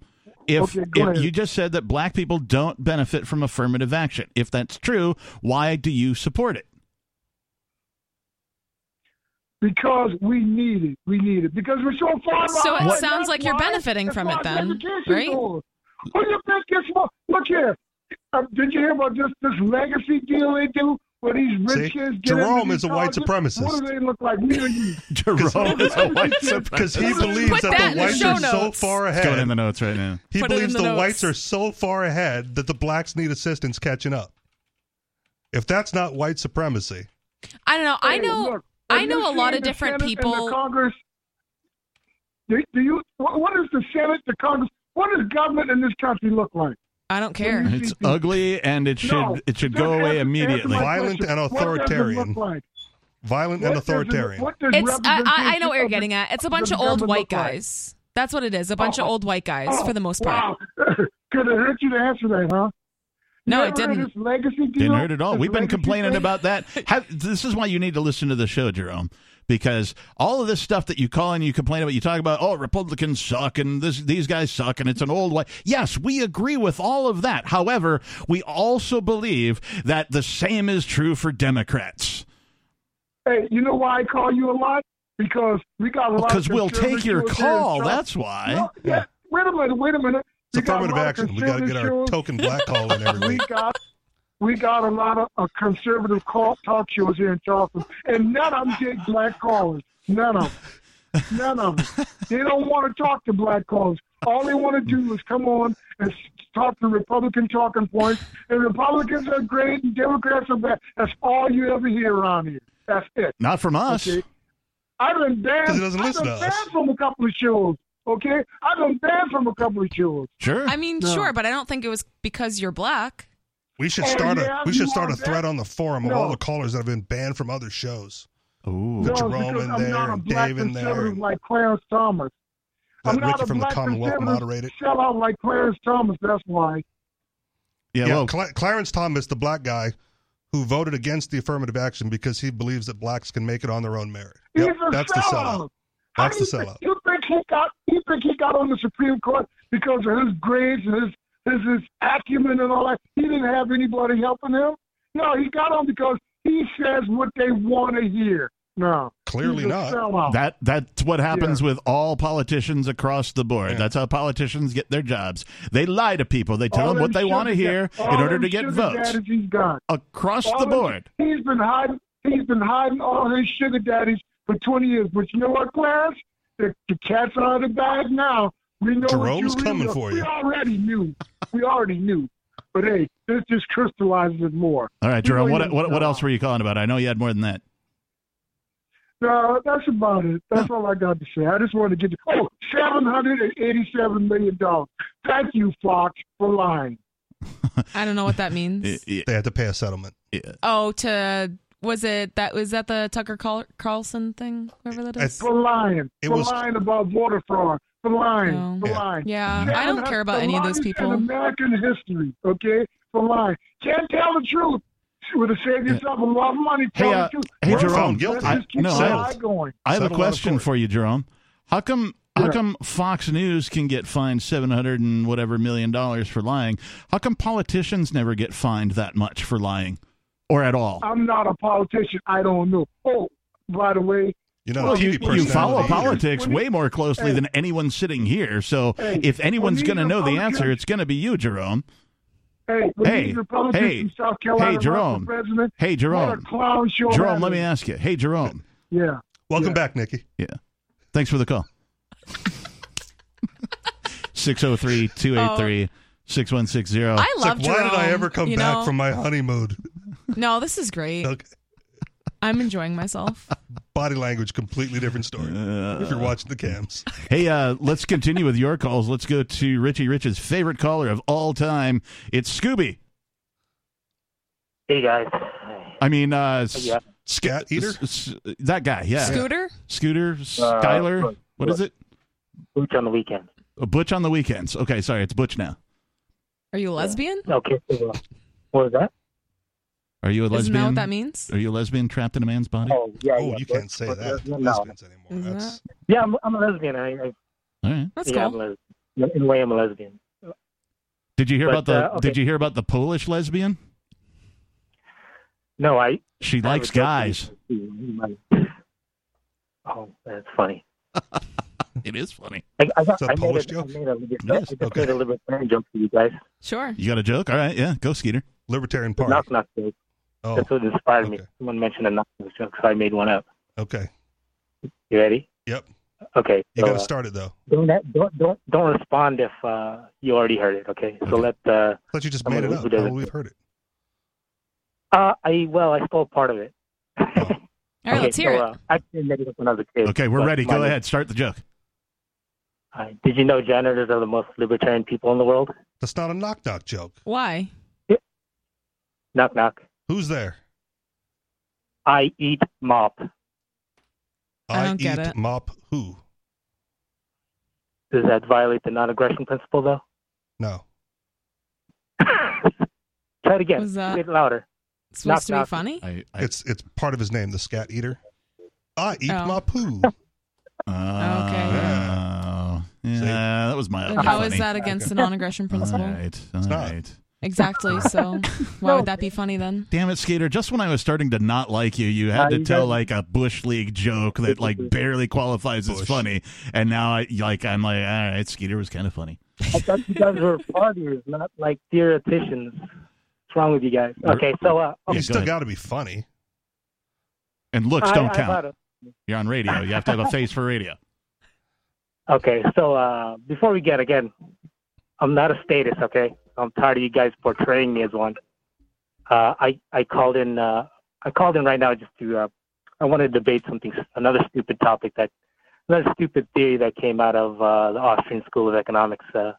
If Okay, if you just said that black people don't benefit from affirmative action, if that's true, why do you support it? Because we need it. We need it. Because we're so far So it behind. sounds like you're benefiting from it then, right? goes. Who do you think gets more? Look here. Uh, did you hear about this this legacy deal they do where these rich See, kids get Jerome is a white supremacist. What do they look like? Me or you? Jerome is a white supremacist Because he believes Put that, that the the whites show are so notes. far It's going in ahead. the notes right now. He Put believes the the whites are so far ahead that the blacks need assistance catching up. If that's not white supremacy, I don't know. I Hey, know. Look, I know a lot of different Senate people- The Congress. Do, do you? What, what does the Senate, the Congress? What does government in this country look like? I don't care. It's ugly and it should No, it should go away immediately. Violent question. and What does it authoritarian. like? violent What and does it- authoritarian. does It's I, I I know what you're getting at. It's a bunch of old white look like? guys. That's what it is. A bunch of Oh. old white guys Oh, for the most part. Wow. Could it hurt you to answer that, huh? No, You it didn't. This legacy deal? Didn't hurt at all. This We've been complaining thing? about that. Have, this is why you need to listen to the show, Jerome, because all of this stuff that you call and you complain about, you talk about, oh, Republicans suck and this, these guys suck and it's an old white. Yes, we agree with all of that. However, we also believe that the same is true for Democrats. Hey, you know why I call you a lot? Because we got a lot. Because we'll take your conservative here in call. That's why. No, yeah. Wait a minute. Wait a minute. It's We got a affirmative lot of action. We got to get our conservative token black call in every We week. got we got a lot of uh, conservative call, talk shows here in Charleston, and none of them take black callers. None of them. None of them. They don't want to talk to black callers. All they want to do is come on and talk to Republican talking points. And Republicans are great and Democrats are bad. That's all you ever hear around here. That's it. Not from us. Okay. I've been banned. 'Cause he doesn't I've been to us. banned from a couple of shows. Okay, I've been banned from a couple of shows. Sure. I mean, No. sure, but I don't think it was because you're black. We should Oh, start yeah, a we should you start a want thread that? on the forum of No. all the callers that have been banned from other shows. Ooh. No, Jerome because in I'm there not a and black Dave in there. conservative and like Clarence Thomas. Let I'm not Ricky a from the black Commonwealth conservative moderate it. Sell out like Clarence Thomas. That's why. Yeah, Yeah, well, Cla- Clarence Thomas, the black guy who voted against the affirmative action because he believes that blacks can make it on their own merit. Yep, He's a that's the sellout. sellout. How That's do the you sellout. think- You think he got? You think he got on the Supreme Court because of his grades and his his, his acumen and all that? He didn't have anybody helping him. No, he got on because he says what they want to hear. No, Clearly not. sellout. That that's what happens Yeah. with all politicians across the board. Yeah. That's how politicians get their jobs. They lie to people. They tell All them what they want to hear in order to get votes daddies He's got. across All the them- board. He's been hiding. He's been hiding all his sugar daddies for 20 years. But you know what, Clarence? The, the cat's out of the bag now. We know Jerome's what you coming really are. for We you. already knew. We already knew. But hey, this just crystallizes it more. All right, You Jerome. know What what what else were you calling about? I know you had more than that. No, that's about it. That's all I got to say. I just want to get you. Oh, $787 million. Thank you, Fox, for lying. I don't know what that means. They had to pay a settlement. oh, to was it that was that the Tucker Carl- Carlson thing? Whoever that is. It's for lying. It for was- lying about water fraud. For lying. For Yeah. lying. yeah, I don't care about any of those people. In American history, okay? For lying. Can't tell the truth. Would have saved yourself a lot of money. Hey, Tell uh, the truth. hey, Well, Jerome, let's guilty. I- no, I- going. I have a Settled out of question for you, Jerome. How come how come Fox News can get fined seven hundred and whatever million dollars for lying? How come politicians never get fined that much for lying, or at all? I'm not a politician. I don't know. Oh, by the way, You know, Well, TV you, you follow politics When you- way more closely Hey. than anyone sitting here. So Hey, if anyone's going to know the answer, it's going to be you, Jerome. hey, Hey, hey, from South Carolina hey, Jerome. Hey, Jerome. Jerome, let me ask you. Hey, Jerome. Yeah. Welcome Yeah. back, Nikki. Yeah. Thanks for the call. 603 283 6160. I love like, why did I ever come you back know? from my honeymoon? No, this is great. Okay. I'm enjoying myself. Body language, completely different story. if you're watching the cams. Hey, uh, let's continue with your calls. Let's go to Richie Rich's favorite caller of all time. It's Scooby. Hey guys. I mean, uh, Yeah. Scat eater? s- s- that guy, yeah. Scooter? Scooter, Uh, Skyler. look, What is it? Booch on the weekend. Uh, Butch on the weekends. Okay, sorry, it's Butch now. Are you a lesbian? Okay. So, uh, what was that? Are you a Isn't lesbian? that what that means? Are you a lesbian trapped in a man's body? Oh yeah. Oh, yeah, you but- can't say but, that. uh, no. Lesbians anymore. Is That's, Yeah, I'm, I'm a lesbian. I, I All right. That's yeah, I'm cool. a lesbian. In a way, I'm a lesbian. Did you hear But, about the? uh, okay. Did you hear about the Polish lesbian? No, I. She I likes have a joke guys. Oh, that's funny. It is funny. I, I, got, Is that a I made Polish a, joke? I made a, Yes. I Okay. made a libertarian joke for you guys. Sure. You got a joke? All right, yeah, go Skeeter. Libertarian Party. Knock knock joke. Oh, That's what inspired me. Someone mentioned a knock knock joke, so I made one up. okay. You ready? Yep. Okay. You so, got to uh, start it, though. Don't, don't don't don't respond if uh, you already heard it. Okay. So Okay. let uh, I you just made gonna it up. leave it How as would it- we've heard it? uh I well I stole part of it. All right, okay, let's hear so, it. Uh, I actually made it up when I was a kid. Okay, we're ready. my- Go ahead. Start the joke. Uh, did you know janitors are the most libertarian people in the world? That's not a knock knock joke. Why? Knock knock. Who's there? I eat mop. I don't eat get it. mop who? Does that violate the non-aggression principle though? No. Try it again. Was that- Say it louder. It's supposed Knock, to be knock. funny? I, I, It's it's part of his name, the scat eater. I eat Oh. my poo. oh, Yeah. yeah, that was my. And how is that against the non-aggression principle? right, all not. right. Exactly. So why would that be funny then? Damn it, Skeeter! Just when I was starting to not like you, you had Uh, to you tell guys- like a bush league joke that like barely qualifies as Bush. funny, and now I like I'm like, all right, Skeeter was kind of funny. I thought you guys were partiers, not like theoreticians. What's wrong with you guys? Okay, so uh, Yeah, you go still ahead. got to be funny. And looks I- don't I count. thought it- You're on radio. You have to have a face for radio. Okay, so uh, before we get again, I'm not a statist. Okay, I'm tired of you guys portraying me as one. Uh, I I called in. Uh, I called in right now just to uh, I want to debate something, another stupid topic that, another stupid theory that came out of uh, the Austrian School of Economics. Uh,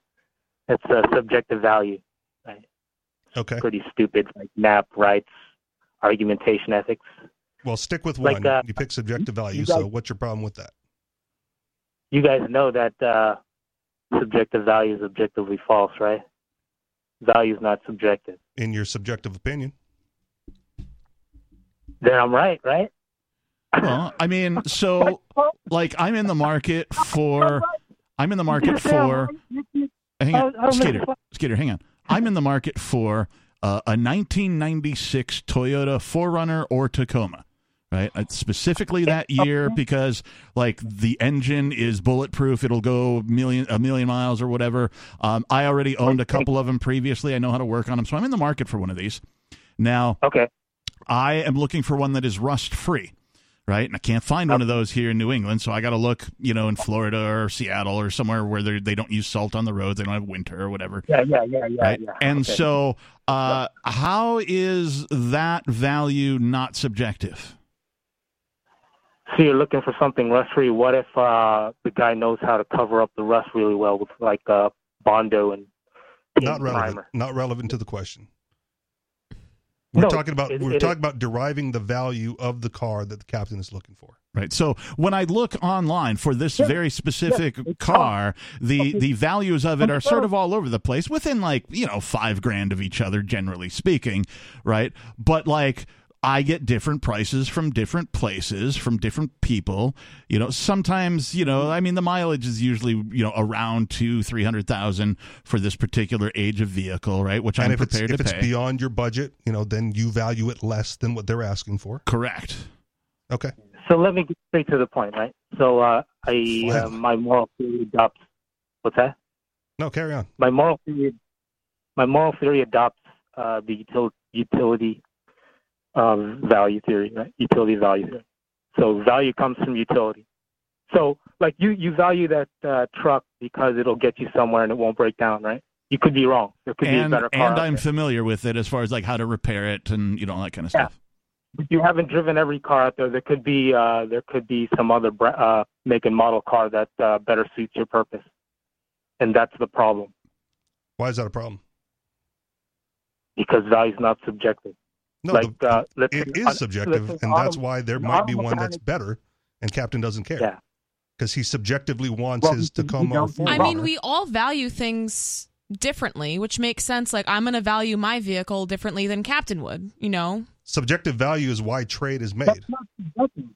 it's uh, subjective value. Right? Okay. Pretty stupid, like NAP rights, argumentation ethics. Well, stick with Like, one. uh, you pick subjective value. guys- so, what's your problem with that? You guys know that uh, subjective value is objectively false, right? Value is not subjective. In your subjective opinion, Then I'm right, right? Well, I mean, so like I'm in the market for I'm in the market for hang on, I- I Skeeter, Skeeter, hang on. I'm in the market for uh, a 1996 Toyota 4Runner or Tacoma. Right, specifically that year because like the engine is bulletproof; it'll go million a million miles or whatever. Um, I already owned a couple of them previously. I know how to work on them, so I'm in the market for one of these. Now, okay, I am looking for one that is rust free, right? And I can't find one of those here in New England, so I got to look, you know, in Florida or Seattle or somewhere where they they don't use salt on the roads, they don't have winter or whatever. Yeah, yeah, yeah, yeah, Right? yeah. And Okay. so, uh, how is that value not subjective? So you're looking for something rust free. What if uh, the guy knows how to cover up the rust really well with like uh, Bondo and not paint relevant. primer? Not relevant to the question. We're No, talking about it- we're it talking is. about deriving the value of the car that the captain is looking for. Right. So when I look online for this very specific car, the the values of it are sort of all over the place, within like you know five grand of each other, generally speaking, right? But like. I get different prices from different places, from different people. You know, sometimes, you know, I mean, the mileage is usually, you know, around two, three hundred thousand for this particular age of vehicle, right? Which and I'm if it's prepared if to it's beyond your budget, you know, then you value it less than what they're asking for. Correct. Okay. So let me get straight to the point, right? So uh, I uh, my moral theory adopts what's that? No, carry on. My moral theory, my moral theory adopts uh, the util- utility um, value theory, right? Utility value theory. So value comes from utility. So like you, you value that uh, truck because it'll get you somewhere and it won't break down, right? You could be wrong. There could be a better car. and I'm there. familiar with it as far as like how to repair it and you know all that kind of Yeah. stuff. But you haven't driven every car out there. There could be uh, there could be some other bra- uh, make and model car that uh, better suits your purpose, and that's the problem Why is that a problem? because value is not subjective. No, like the- uh, let's it say- is uh, subjective, let's say and that's auto- why there might be auto one that's better, and Captain doesn't care. Yeah. Because he subjectively wants Well, his you- you Tacoma or don't- I mean, we all value things differently, which makes sense. Like, I'm going to value my vehicle differently than Captain would, you know? Subjective value is why trade is made.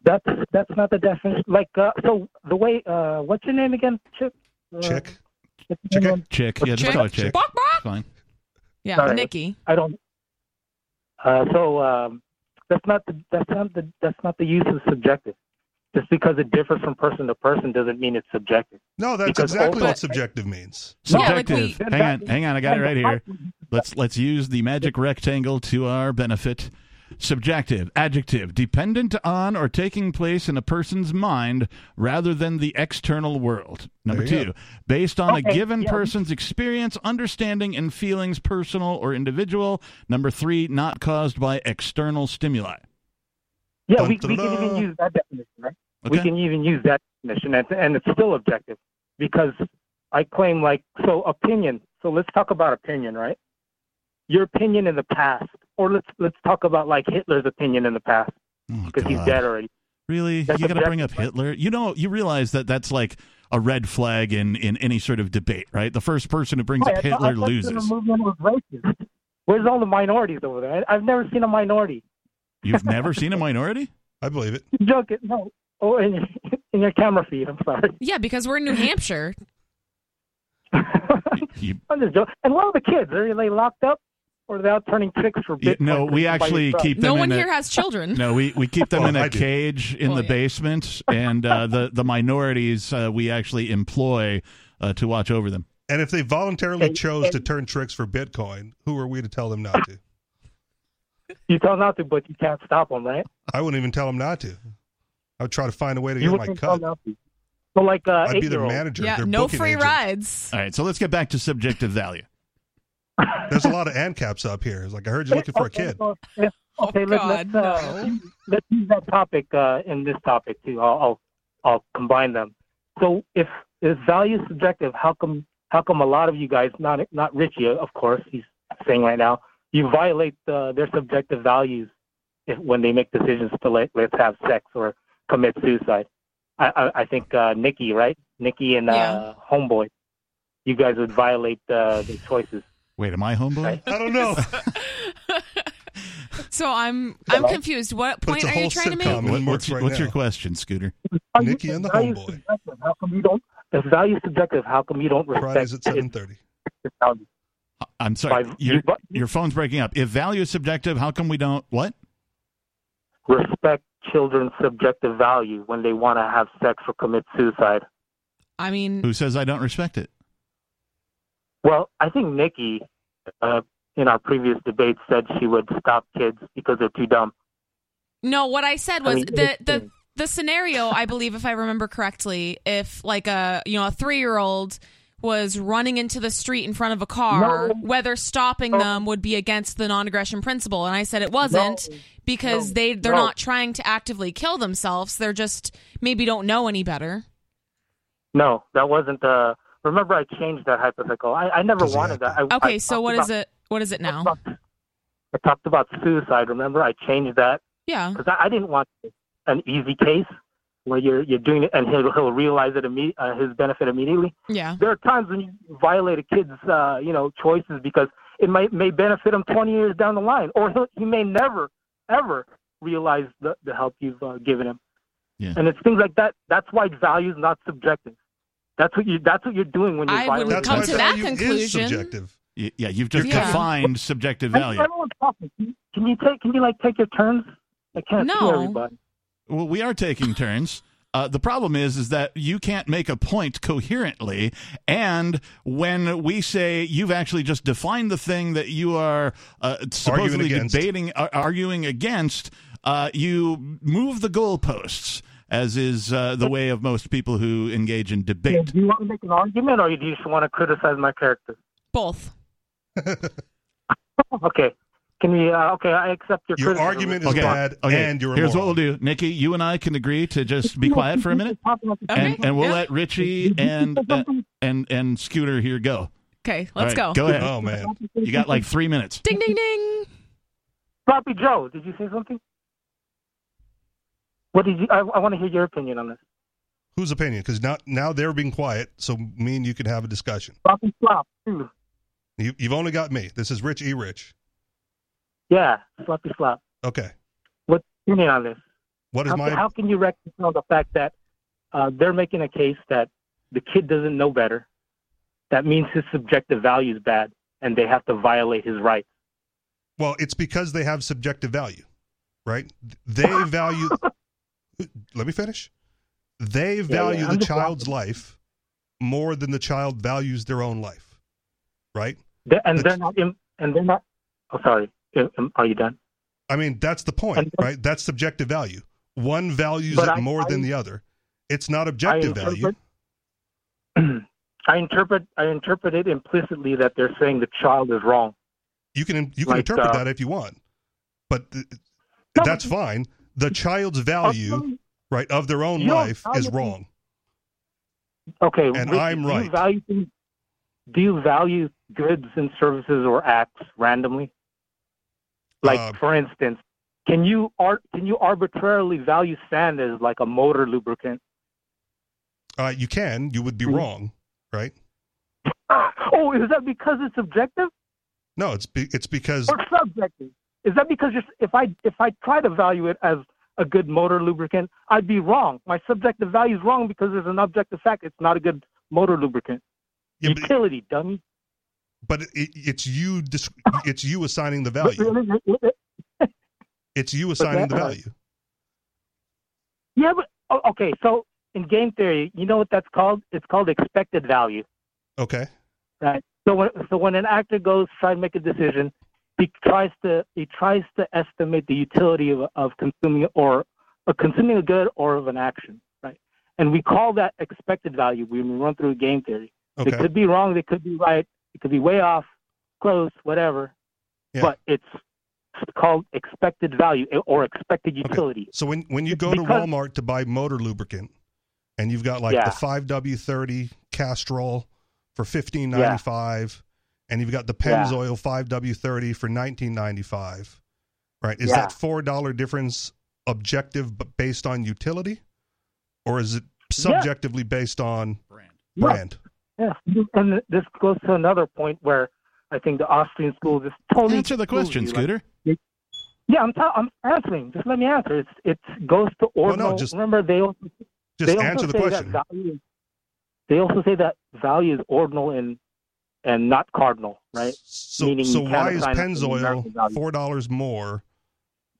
That's that's not the definition. Like uh, so, the way uh, what's your name again? Chip. Uh, Chick. what's your name? Chick, yeah, just Chick? call it chick. Bark, bark. It's fine. Yeah, Sorry. Nikki. I don't. Uh, so um, that's not the that's not the that's not the use of subjective. Just because it differs from person to person doesn't mean it's subjective. No, that's Because exactly also- what subjective means. Yeah, like Subjective. we- hang on, hang on. I got it right here. Let's let's use the magic rectangle to our benefit. Subjective adjective dependent on or taking place in a person's mind rather than the external world. Number There you two, based on a given yeah. person's experience, understanding, and feelings, personal or individual. Number three, not caused by external stimuli. Yeah, we, Dun, we dun, can even use that definition, right? We can even use that definition, and, and it's still objective because I claim like so opinion. So let's talk about opinion, right? Your opinion in the past, or let's let's talk about like Hitler's opinion in the past Oh, because he's dead already. Really? That's you got to bring up Hitler? You know, you realize that that's like a red flag in, in any sort of debate, right? The first person who brings Wait, up Hitler I thought loses. The movement was racist. Where's all the minorities over there? I, I've never seen a minority. You've never seen a minority? I believe it. Joke it, no. Oh, in your, in your camera feed. I'm sorry. Yeah, because we're in New Hampshire. You, I'm just joking. And what are the kids? Are they locked up, or are they out turning tricks for Bitcoin? no, we actually keep them No in one a, here has children. No, we, we keep them Well, in I a do. cage in Well, the yeah. basement, and uh, the the minorities uh, we actually employ uh, to watch over them. And if they voluntarily Hey, chose hey. to turn tricks for Bitcoin, who are we to tell them not to? You tell them not to, but you can't stop them, right? I wouldn't even tell them not to. I would try to find a way to You get my wouldn't tell cut. not to. So like uh, I'd be their eight-year-old. manager. yeah, their no free agent. rides. All right, so let's get back to subjective value. There's a lot of ANCAPs up here. It's like I heard you're looking for a kid. so if- okay, let, let's uh, let's use that topic uh, in this topic too. I'll, I'll I'll combine them. So if if value is subjective, how come how come a lot of you guys, not not Richie, of course, he's saying right now, you violate uh, their subjective values if, when they make decisions to let let's have sex or commit suicide. I I, I think uh, Nikki, right? Nikki and uh, Homeboy, you guys would violate uh, the choices. Wait, am I homeboy? I don't know. So I'm I'm confused. What point are you trying to make? What- what's what's your question, Scooter? Nikki and the Value is homeboy. subjective. How come you don't? If value is subjective, how come you don't respect? Fridays at seven thirty. its value? I'm sorry. By- Your, you- your phone's breaking up. If value is subjective, how come we don't what? Respect children's subjective value when they want to have sex or commit suicide. I mean, Who says I don't respect it? Well, I think Nikki, uh, in our previous debate, said she would stop kids because they're too dumb. No, what I said I was mean, the the the scenario. I believe, if I remember correctly, if like a you know a three year old was running into the street in front of a car, No. whether stopping them would be against the non aggression principle, and I said it wasn't because No. they they're No. not trying to actively kill themselves. They're just maybe don't know any better. No, that wasn't. Uh, remember, I changed that hypothetical. I, I never wanted that. I, Okay, I so talked what is about- it? What is it now? I talked about suicide. Remember, I changed that Yeah. because I, I didn't want an easy case where you're you're doing it and he'll he'll realize it imme- uh, his benefit immediately. Yeah. There are times when you violate a kid's uh, you know choices because it might may benefit him 20 years down the line, or he'll, he may never ever realize the the help you've uh, given him. Yeah. And it's things like that. That's why value is not subjective. That's what you. That's what you're doing when you're I wouldn't violating. come to that value conclusion. subjective. Y- Yeah, you've just Yeah. defined subjective I- value. Everyone's talking. Can you- Can you take? Can you like take your turns? I can't No. see everybody. Well, we are taking turns. Uh, the problem is, is that you can't make a point coherently, and when we say you've actually just defined the thing that you are uh, supposedly against. debating, uh, arguing against, uh, you move the goalposts, as is uh, the way of most people who engage in debate. Do you want to make an argument, or do you just want to criticize my character? Both. Okay. Can we? Uh, okay, I accept your. Your criticism. argument is bad, and you're Here's immoral. what we'll do, Nikki. You and I can agree to just be quiet for a minute, and and we'll yeah. let Richie and uh, and and Scooter here go. Okay, let's right, go. Go ahead. Oh man, You got like three minutes. Ding ding ding. Sloppy Joe, did you say something? What did you? I, I want to hear your opinion on this. whose opinion? Because now now they're being quiet, so me and you can have a discussion. Slop, too. You, you've only got me. This is Rich E. Rich. Yeah, Sloppy Slop. Okay. What's your opinion on this? What is how, my? how can you reconcile the fact that uh, they're making a case that the kid doesn't know better? That means his subjective value is bad, and they have to violate his rights. Well, it's because they have subjective value, right? They value. let me finish. They yeah, value I'm the child's life more than the child values their own life, right? They- and That's- they're not. In, and they're not. Oh, sorry. Are you done? I mean, that's the point, And- right? That's subjective value. One values it I- more I- than the other. It's not objective I value. I interpret. I interpret it implicitly that they're saying the child is wrong. You can you can Like, interpret uh, that if you want, but th- No, that's fine. The child's value, right, of their own Your life is wrong. Okay, And I'm do you value do you value goods and services or acts randomly? Like, Uh, for instance, can you ar- can you arbitrarily value sand as like a motor lubricant? Uh, you can. You would be Mm. wrong, right? Oh, is that because it's subjective No, it's be, it's because or subjective? Is that because if I if I try to value it as a good motor lubricant, I'd be wrong. My subjective value is wrong because there's an objective fact it's not a good motor lubricant. Yeah, but- Utility, dummy. but it, it's you it's you assigning the value. It's you assigning the that- value. Yeah, but okay. So in game theory, you know what that's called? It's called expected value, Okay. right? So when so when an actor goes to try and make a decision, he tries to he tries to estimate the utility of of consuming or of consuming a good or of an action, right? And we call that expected value when we run through game theory. Okay. It could be wrong, it could be right, it could be way off, close, whatever. Yeah. But it's called expected value eh, or expected utility. Okay. So when when you go to Walmart to buy motor lubricant, and you've got like Yeah. the five W thirty Castrol for fifteen ninety five, and you've got the Yeah. Pennzoil five W thirty for nineteen ninety five, right? Is Yeah. that four dollar difference objective but based on utility, or is it subjectively based on brand? Yeah, and this goes to another point where I think the Austrian school just totally Answer the question, screws you. Like, Scooter. yeah, I'm ta- I'm answering. Just let me answer. It's it goes to Well, no, ordinal. just- remember they also Just they also answer the question. That value, they also say that value is ordinal and and not cardinal, right? So Meaning so why is assign it to numerical Pennzoil four dollars more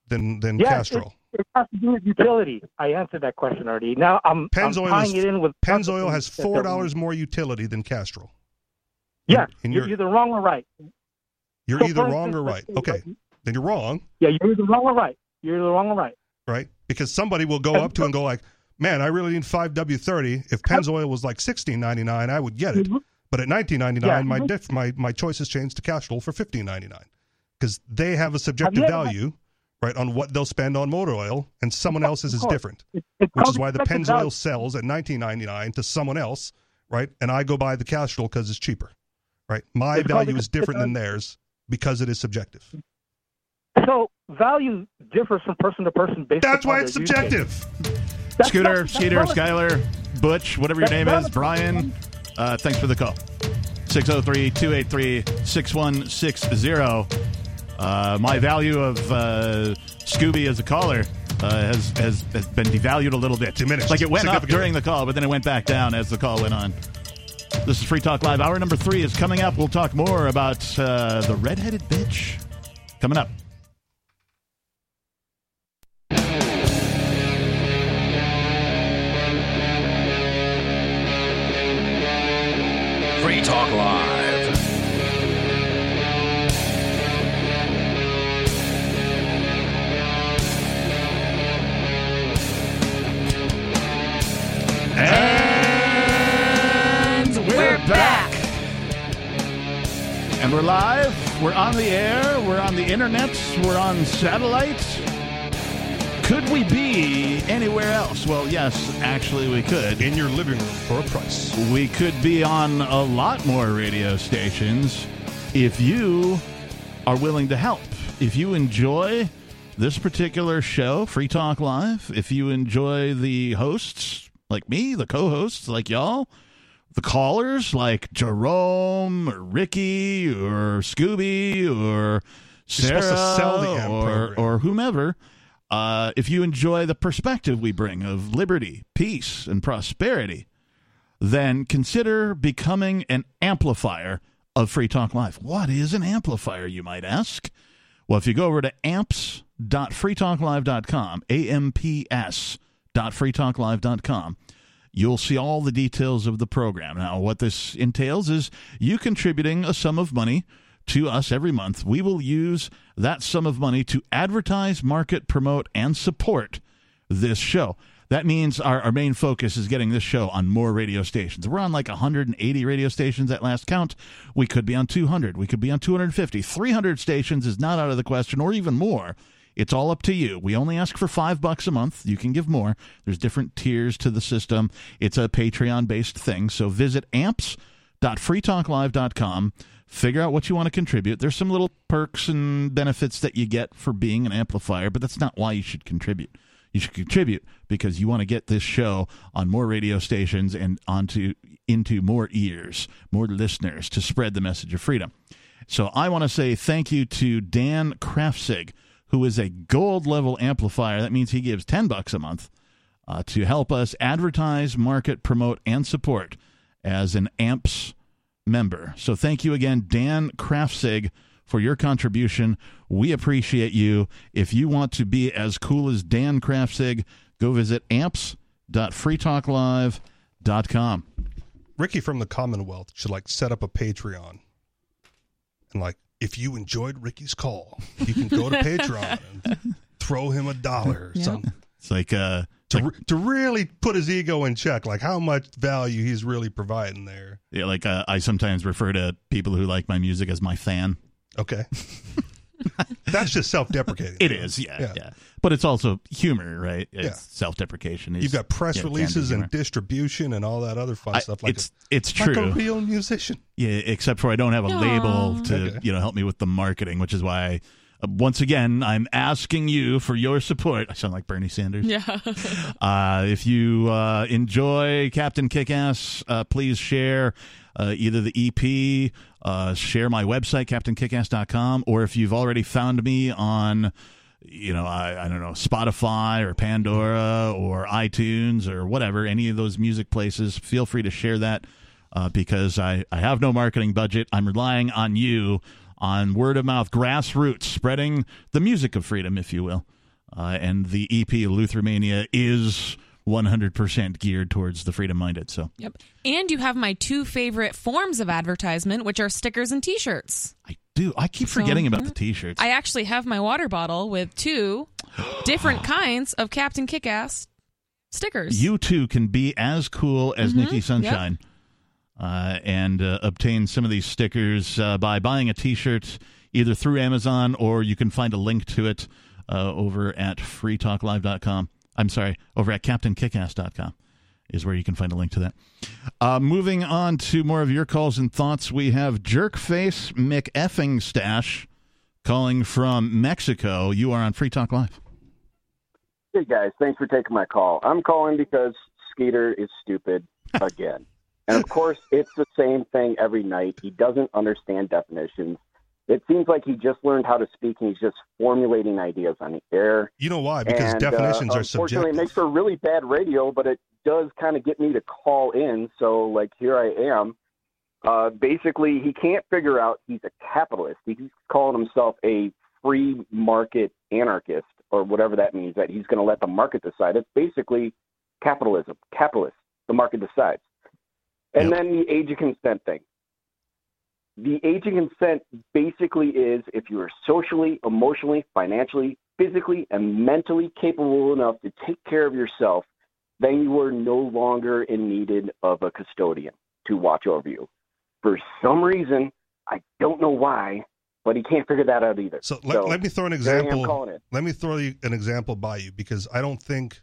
than than Yeah, Castrol? It, it has to do with utility. I answered that question already. Now I'm, I'm tying is it in with Pennzoil has four dollars more utility than Castrol. Yeah, and you're you're- either wrong or right. You're So, either wrong or right. Okay, then you're wrong, Yeah, you're either wrong or right. You're either wrong or right. right? Because somebody will go up to and go like, "Man, I really need five W thirty. If Pennzoil was like sixteen ninety nine, I would get it. Mm-hmm. But at nineteen ninety nine, Yeah. my mm-hmm. diff, my my choice has changed to cash Castrol for fifteen ninety nine because they have a subjective Have you ever- value, right, on what they'll spend on motor oil, and someone else's is different. It's, it's which is why the expected Pennzoil value. sells at nineteen ninety nine to someone else, right? And I go buy the Castrol because it's cheaper, right? My It's value is different than theirs because it is subjective. So value differs from person to person based. That's why it's subjective. That's Scooter, not- Skeeter, not- Skyler, Butch, whatever your name is, a- Brian. Uh, thanks for the call. 603 283 6160. Uh, My value of uh, Scooby as a caller uh, has, has has been devalued a little bit. Diminished Like it went up during the call, but then it went back down as the call went on. This is Free Talk Live. Hour number three is coming up. We'll talk more about uh, the redheaded bitch coming up. Free Talk Live. And we're back. And we're live. We're on the air. We're on the internet. We're on satellite. Could we be anywhere else? Well, yes, actually, we could. In your living room for a price. We could be on a lot more radio stations if you are willing to help. If you enjoy this particular show, Free Talk Live, if you enjoy the hosts like me, the co hosts like y'all, the callers like Jerome or Ricky or Scooby or Sarah supposed to sell the or, or whomever, uh, if you enjoy the perspective we bring of liberty, peace, and prosperity, then consider becoming an amplifier of Free Talk Live. What is an amplifier, you might ask? Well, if you go over to amps.freetalklive.com, amps.freetalklive.com, you'll see all the details of the program. Now, what this entails is you contributing a sum of money to us every month. We will use that sum of money to advertise, market, promote, and support this show. That means our, our main focus is getting this show on more radio stations. We're on like 180 radio stations at last count. We could be on 200. We could be on 250. 300 stations is not out of the question, or even more. It's all up to you. We only ask for five bucks a month. You can give more. There's different tiers to the system. It's a Patreon based thing. So visit amps.freetalklive.com. Figure out what you want to contribute. There's some little perks and benefits that you get for being an amplifier, but that's not why you should contribute. You should contribute because you want to get this show on more radio stations and onto into more ears, more listeners to spread the message of freedom. So I want to say thank you to Dan Krafzig, who is a gold level amplifier. That means he gives 10 bucks a month uh, to help us advertise, market, promote, and support as an AMPS member. So thank you again, Dan Krafzig, for your contribution. We appreciate you. If you want to be as cool as Dan Krafzig, go visit amps.freetalklive.com. Ricky from the Commonwealth should like set up a Patreon. And like, if you enjoyed Ricky's call, you can go to Patreon and throw him a dollar or Yeah. something. It's like uh to, re- to really put his ego in check, like how much value he's really providing there. Yeah, like uh, I sometimes refer to people who like my music as my fan. Okay. That's just self-deprecating. It is, yeah, yeah, Yeah. But it's also humor, right? It's Yeah. self-deprecation. is- You've got press yeah, releases and distribution and all that other fun I- stuff. Like it's a, it's like a true. real musician. Yeah, except for I don't have a label to Okay. you know help me with the marketing, which is why. Uh, once again, I'm asking you for your support. I sound like Bernie Sanders. Yeah. Uh, if you uh, enjoy Captain Kickass, uh, please share uh, either the EP, uh, share my website, CaptainKickass.com, or if you've already found me on, you know, I, I don't know, Spotify or Pandora or iTunes or whatever, any of those music places, feel free to share that uh, because I, I have no marketing budget. I'm relying on you on word of mouth, grassroots, spreading the music of freedom, if you will. Uh, and the EP Eleutheromania is 100% geared towards the freedom minded. So Yep. And you have my two favorite forms of advertisement, which are stickers and T-shirts. I do. I keep So, forgetting about the t shirts. I actually have my water bottle with two different kinds of Captain Kickass stickers. You too can be as cool as Mhm, Nikki Sunshine uh, and uh, obtain some of these stickers uh, by buying a t shirt either through Amazon or you can find a link to it uh, over at freetalklive.com. I'm sorry, over at captainkickass.com is where you can find a link to that. Uh, moving on to more of your calls and thoughts, we have Jerkface McEffing Stash calling from Mexico. You are on Free Talk Live. Hey guys, thanks for taking my call. I'm calling because Skeeter is stupid again. And of course, it's the same thing every night. He doesn't understand definitions. It seems like he just learned how to speak and he's just formulating ideas on the air. You know why? Because And, definitions uh, are unfortunately, subjective. it makes for really bad radio, but it does kind of get me to call in. So, like, here I am. Uh, basically, he can't figure out he's a capitalist. He's calling himself a free market anarchist or whatever that means, that he's going to let the market decide. It's basically capitalism, capitalist. The market decides. And then the age of consent thing. The age of consent basically is if you are socially, emotionally, financially, physically, and mentally capable enough to take care of yourself, then you are no longer in need of a custodian to watch over you. For some reason, I don't know why, but he can't figure that out either. So let, let me throw an there I am example. calling it. Let me throw you an example by you because I don't think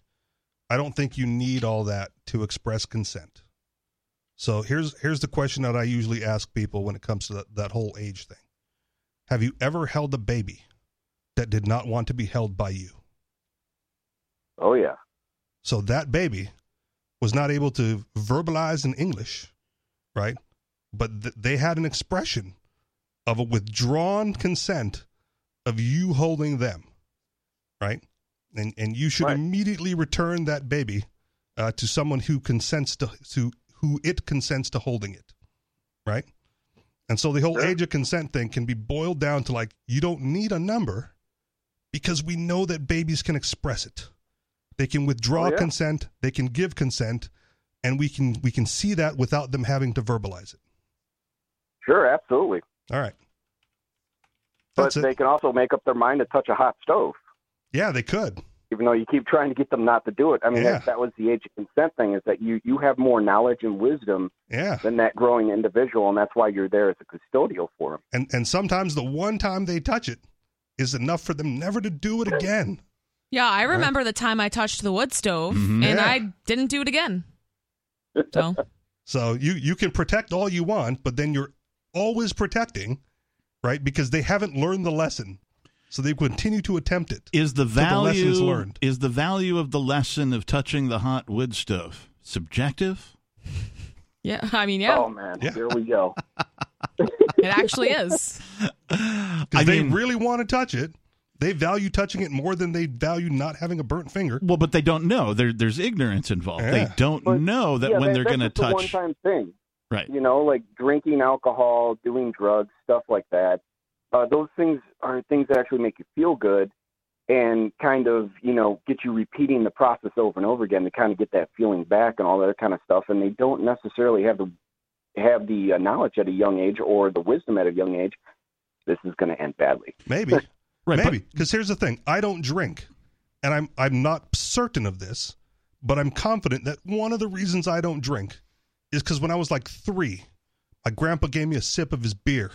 I don't think you need all that to express consent. So here's here's the question that I usually ask people when it comes to that, that whole age thing. Have you ever held a baby that did not want to be held by you? Oh yeah. So that baby was not able to verbalize in English, right? But th- they had an expression of a withdrawn consent of you holding them, right? And and you should immediately return that baby uh, to someone who consents to to who it consents to holding it, right? And so the whole age of consent thing can be boiled down to like you don't need a number because we know that babies can express it. They can withdraw Oh, yeah. consent, they can give consent, and we can we can see that without them having to verbalize it. Sure, absolutely. All right. But That's it. they can also make up their mind to touch a hot stove. Yeah, they could. Even though you keep trying to get them not to do it. I mean, Yeah. that, that was the age of consent thing is that you, you have more knowledge and wisdom Yeah. than that growing individual, and that's why you're there as a custodial for them. And and sometimes the one time they touch it is enough for them never to do it again. Yeah, I remember the time I touched the wood stove Mhm. and Yeah. I didn't do it again. So So you you can protect all you want, but then you're always protecting, right? Because they haven't learned the lesson. So they continue to attempt it. Is the So the value learned. is the value of the lesson of touching the hot wood stove subjective? yeah, I mean, yeah, Oh man, here we go. it actually is. Because they really want to touch it. They value touching it more than they value not having a burnt finger. Well, but they don't know. There, there's ignorance involved. They don't know that yeah, when that- they're going to touch. one-time thing. Right. You know, like drinking alcohol, doing drugs, stuff like that. Uh, those things are things that actually make you feel good and kind of, you know, get you repeating the process over and over again to kind of get that feeling back and all that kind of stuff. And they don't necessarily have the have the uh, knowledge at a young age or the wisdom at a young age. This is going to end badly. Maybe. Right. Maybe. Because here's the thing. I don't drink. And I'm I'm not certain of this, but I'm confident that one of the reasons I don't drink is because when I was like three, my grandpa gave me a sip of his beer.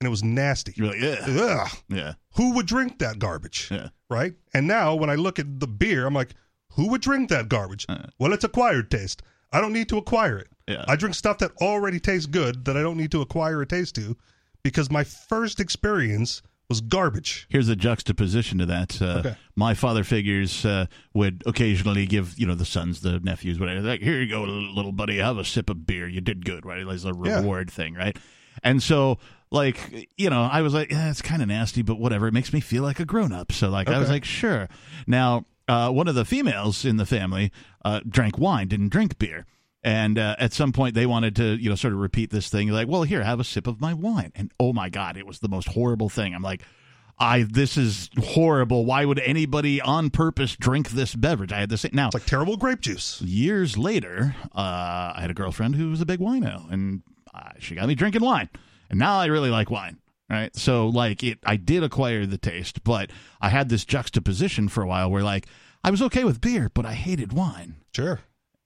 And it was nasty. You're like. Ugh. Yeah. Who would drink that garbage? Yeah. Right? And now when I look at the beer, I'm like, who would drink that garbage? well, it's acquired taste. I don't need to acquire it. Yeah. I drink stuff that already tastes good that I don't need to acquire a taste to because my first experience was garbage. Here's a juxtaposition to that. Uh, Okay. My father figures uh, would occasionally give, you know, the sons, the nephews, whatever. Like, here you go, little buddy, have a sip of beer. You did good, right? It's a Yeah. reward thing, right? And so, like, you know, I was like, yeah, it's kind of nasty, but whatever. It makes me feel like a grown up. So, like, I was like, sure. Now, uh, one of the females in the family uh, drank wine, didn't drink beer. And uh, at some point, they wanted to, you know, sort of repeat this thing. Like, well, here, have a sip of my wine. And oh my God, it was the most horrible thing. I'm like, I this is horrible. Why would anybody on purpose drink this beverage? I had this now. It's like terrible grape juice. Years later, uh, I had a girlfriend who was a big wino, and uh, she got me drinking wine, and now I really like wine. Right, so like it, I did acquire the taste, but I had this juxtaposition for a while where like I was okay with beer, but I hated wine. Sure.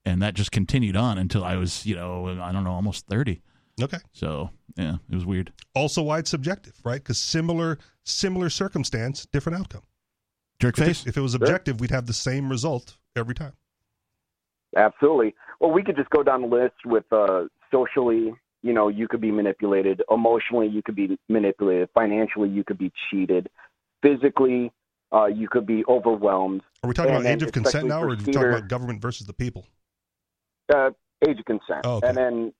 And that just continued on until I was, you know, I don't know, almost thirty. Okay. So yeah, it was weird. Also, why it's subjective, right? Because similar similar circumstance, different outcome. Jerk If it- face. If it was objective, we'd have the same result every time. Absolutely. Well, we could just go down the list with uh, socially, you know, you could be manipulated. Emotionally, you could be manipulated. Financially, you could be cheated. Physically, uh, you could be overwhelmed. Are we talking And about age of consent now, or are we talking about government versus the people? uh, age of consent? Oh, okay. And then,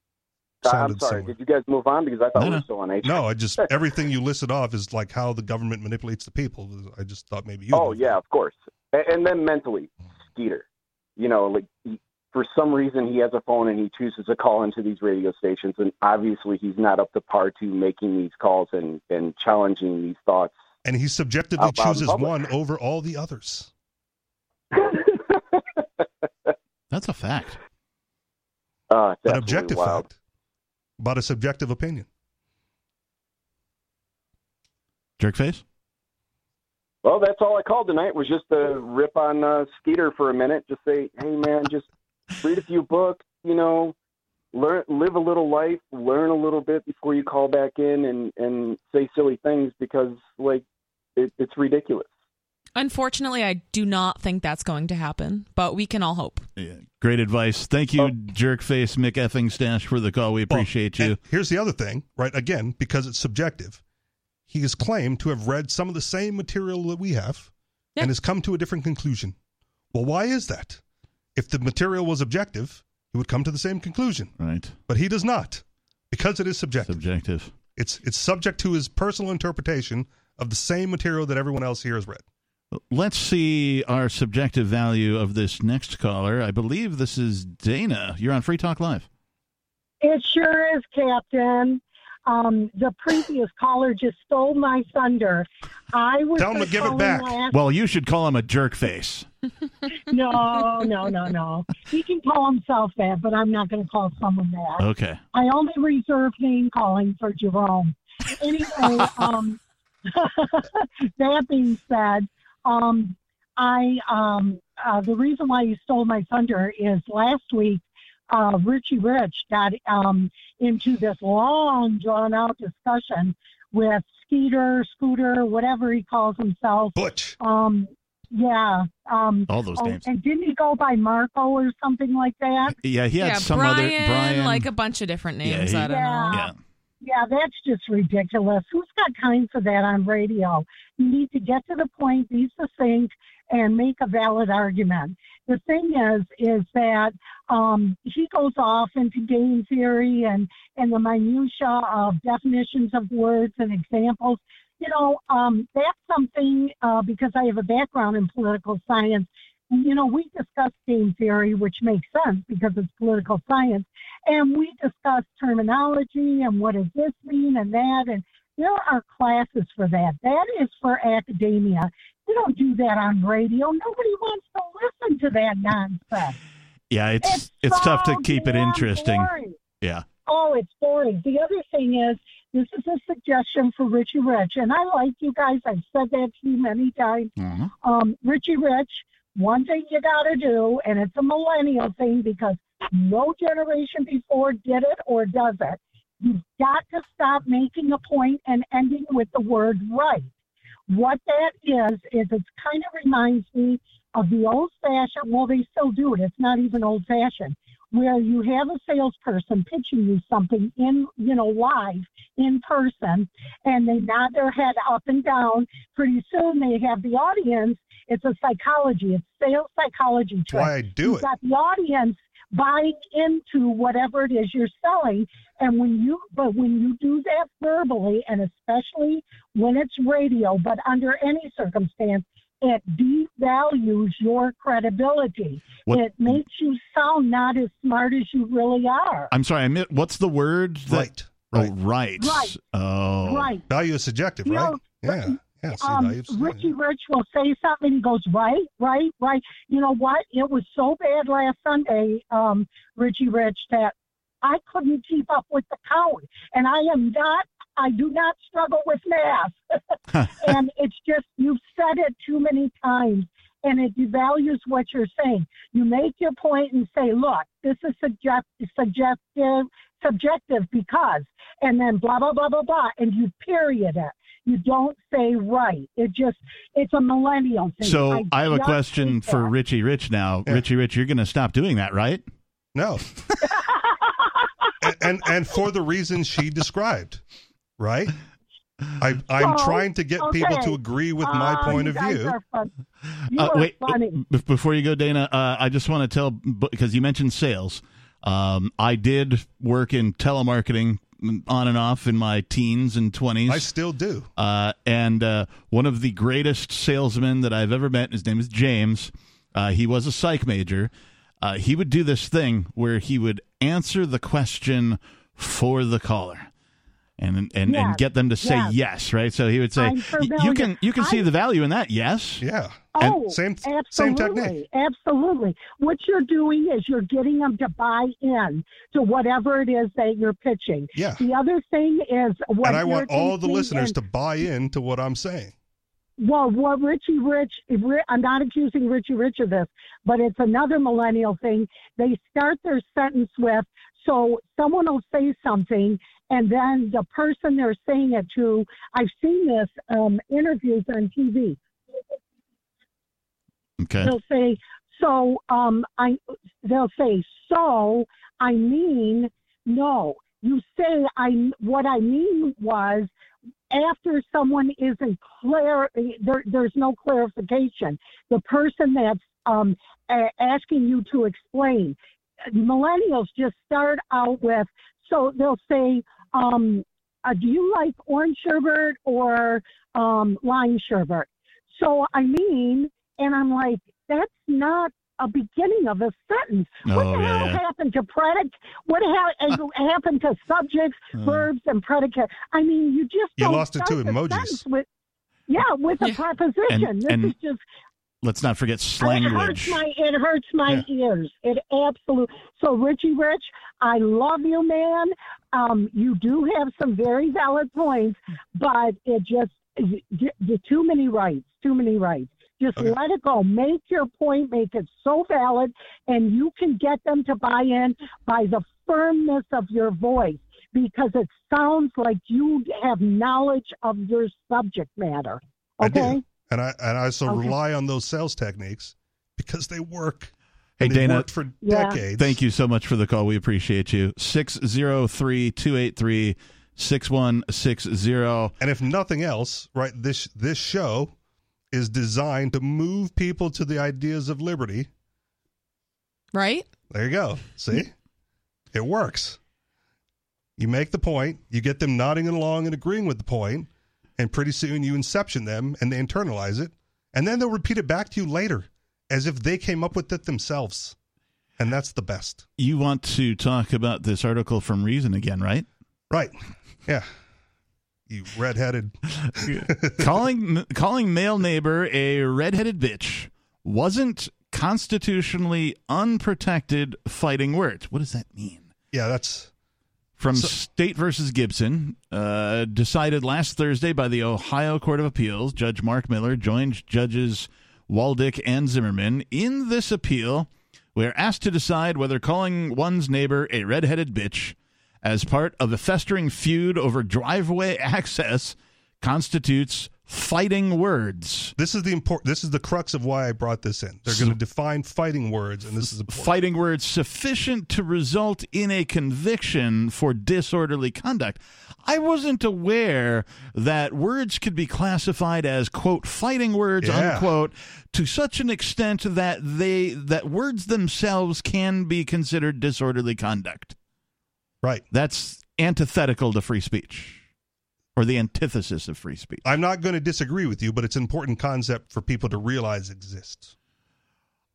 I'm sorry, similar. did you guys move on? Because I thought No, we no. were still on age. No, I just everything you listed off is like how the government manipulates the people. I just thought maybe you. Oh yeah, of course. And, and then mentally, Skeeter. You know, like he, for some reason he has a phone and he chooses to call into these radio stations, and obviously he's not up to par to making these calls and and challenging these thoughts. And he subjectively Out loud in chooses one over all the others. That's a fact. Uh, An objective wild. fact but a subjective opinion. Jerk face. Well, that's all I called tonight was just to rip on uh, Skeeter for a minute. Just say, hey man, just read a few books. You know, learn, live a little life, learn a little bit before you call back in and and say silly things because like it, it's ridiculous. Unfortunately, I do not think that's going to happen, but we can all hope. Yeah, great advice. Thank you, oh. jerk face Mick Effing Stash, for the call. We appreciate you. Here's the other thing, right? Again, because it's subjective, he has claimed to have read some of the same material that we have and has come to a different conclusion. Well, why is that? If the material was objective, he would come to the same conclusion. Right. But he does not because it is subjective. Subjective. It's it's subject to his personal interpretation of the same material that everyone else here has read. Let's see our subjective value of this next caller. I believe this is Dayna. You're on Free Talk Live. It sure is, Captain. Um, the previous caller just stole my thunder. I was Tell him to give it back. last- Well, you should call him a jerk face. no, no, no, no. He can call himself that, but I'm not going to call someone that. Okay. I only reserve name calling for Jerome. Anyway, um, that being said, um, I um, uh, the reason why you stole my thunder is last week uh, Richie Rich got um, into this long, drawn out discussion with Skeeter, Scooter, whatever he calls himself. Butch. Um, yeah. Um, All those oh, names. And didn't he go by Marco or something like that? Yeah, he had yeah, some Brian, other Brian. like a bunch of different Yeah, names. he- I don't know. yeah. Yeah, that's just ridiculous. Who's got time for that on radio? You need to get to the point, be succinct, and make a valid argument. The thing is, is that um, he goes off into game theory and and the minutia of definitions of words and examples. You know, um, that's something uh, because I have a background in political science. You know, we discuss game theory, which makes sense because it's political science, and we discuss terminology and what does this mean and that, and there are classes for that. That is for academia. You don't do that on radio. Nobody wants to listen to that nonsense. Yeah, it's It's it's, tough to keep it interesting. boring. Yeah. Oh, it's boring. The other thing is, this is a suggestion for Richie Rich, and I like you guys. I've said that to you many times. Mhm. Um, Richie Rich, one thing you got to do, and it's a millennial thing because no generation before did it or does it. You've got to stop making a point and ending with the word right. What that is, is it kind of reminds me of the old fashioned, well, they still do it. It's not even old fashioned, where you have a salesperson pitching you something in, you know, live in person, and they nod their head up and down. Pretty soon they have the audience. It's a psychology, it's sales psychology That's trick. why I do You've it. got the audience buying into whatever it is you're selling. And when you, but when you do that verbally, and especially when it's radio, but under any circumstance, it devalues your credibility. What- It makes you sound not as smart as you really are. I'm sorry. I mi- what's the word? That, Right. Oh, right. Right. Oh. Right. Value is subjective, You right? know, yeah. Yeah. See, um, Richie Rich will say something. He goes, right, right, right. You know what? It was so bad last Sunday, um, Richie Rich, that I couldn't keep up with the count. And I am not, I do not struggle with math. and it's just, you've said it too many times. And it devalues what you're saying. You make your point and say, look, this is suggest- subjective, subjective because, and then blah, blah, blah, blah, blah, and you period it. You don't say right. It just, it's a millennial thing. So I have a question for that. Richie Rich now. Richie Rich, you're going to stop doing that, right? No. and, and and for the reasons she described, right? I I'm So, trying to get people to agree with my Oh, point of view. are fun. You Uh, wait, b- before you go, Dayna, uh, I just want to tell because you mentioned sales. Um, I did work in telemarketing on and off in my teens and twenties. I still do. Uh, and uh, one of the greatest salesmen that I've ever met, his name is James. Uh, he was a psych major. Uh, he would do this thing where he would answer the question for the caller. And and, and get them to say yes. yes, right? So he would say, I'm "You can you can see the value in that, yes." Yeah. Oh, same absolutely, same technique. Absolutely. What you're doing is you're getting them to buy in to whatever it is that you're pitching. Yeah. The other thing is what and I want all the listeners and- to buy into what I'm saying. Well, what Richie Rich, I'm not accusing Richie Rich of this, but it's another millennial thing. They start their sentence with, so someone will say something, and then the person they're saying it to, I've seen this um, interviews on TV. Okay. They'll say, so um, I. They'll say, so I mean, no. You say I. What I mean was after someone isn't clear, there, there's no clarification. The person that's um, a- asking you to explain. Millennials just start out with, so they'll say, um, uh, do you like orange sherbet or um, lime sherbet? So I mean, and I'm like, that's not a beginning of a sentence. what Oh, the yeah, hell yeah. happened to predicate? What ha- happened to subjects, Uh. verbs, and predicate? I mean, you just You don't lost it start to the emojis. With, yeah, with a preposition. And- this and is just Let's not forget it hurts my it hurts my ears. It absolutely. So Richie Rich, I love you, man. Um, you do have some very valid points, but it just y- too many rights. Too many rights. Just Okay. let it go. Make your point. Make it so valid, and you can get them to buy in by the firmness of your voice because it sounds like you have knowledge of your subject matter. Okay. Do. And I and I also Okay. rely on those sales techniques because they work. Hey, And they've Dayna. worked for Yeah. decades. Thank you so much for the call. We appreciate you. 603 283 6160. And if nothing else, right, this this show is designed to move people to the ideas of liberty. Right? There you go. See? It works. You make the point, you get them nodding along and agreeing with the point, and pretty soon you inception them and they internalize it, and then they'll repeat it back to you later as if they came up with it themselves. And that's the best. You want to talk about this article from Reason again, right? Right. Yeah. You redheaded. calling calling male neighbor a redheaded bitch wasn't constitutionally unprotected fighting words. What does that mean? Yeah, that's From So- State versus Gibson, uh, decided last Thursday by the Ohio Court of Appeals. Judge Mark Miller joined judges Waldick and Zimmerman in this appeal. We are asked to decide whether calling one's neighbor a redheaded bitch as part of a festering feud over driveway access constitutes fighting words. This is the important. This is the crux of why I brought this in. They're going to define fighting words, and this is important. Fighting words sufficient to result in a conviction for disorderly conduct. I wasn't aware that words could be classified as quote fighting words Yeah. unquote to such an extent that they that words themselves can be considered disorderly conduct. Right. That's antithetical to free speech or the antithesis of free speech. I'm not going to disagree with you, but it's an important concept for people to realize exists.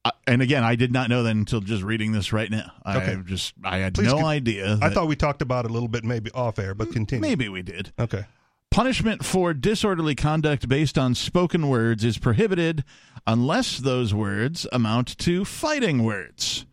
Uh, and again, I did not know that until just reading this right now. I Okay. just I had Please no con- idea. I thought we talked about it a little bit, maybe off air, but continue. maybe we did. Okay. Punishment for disorderly conduct based on spoken words is prohibited unless those words amount to fighting words.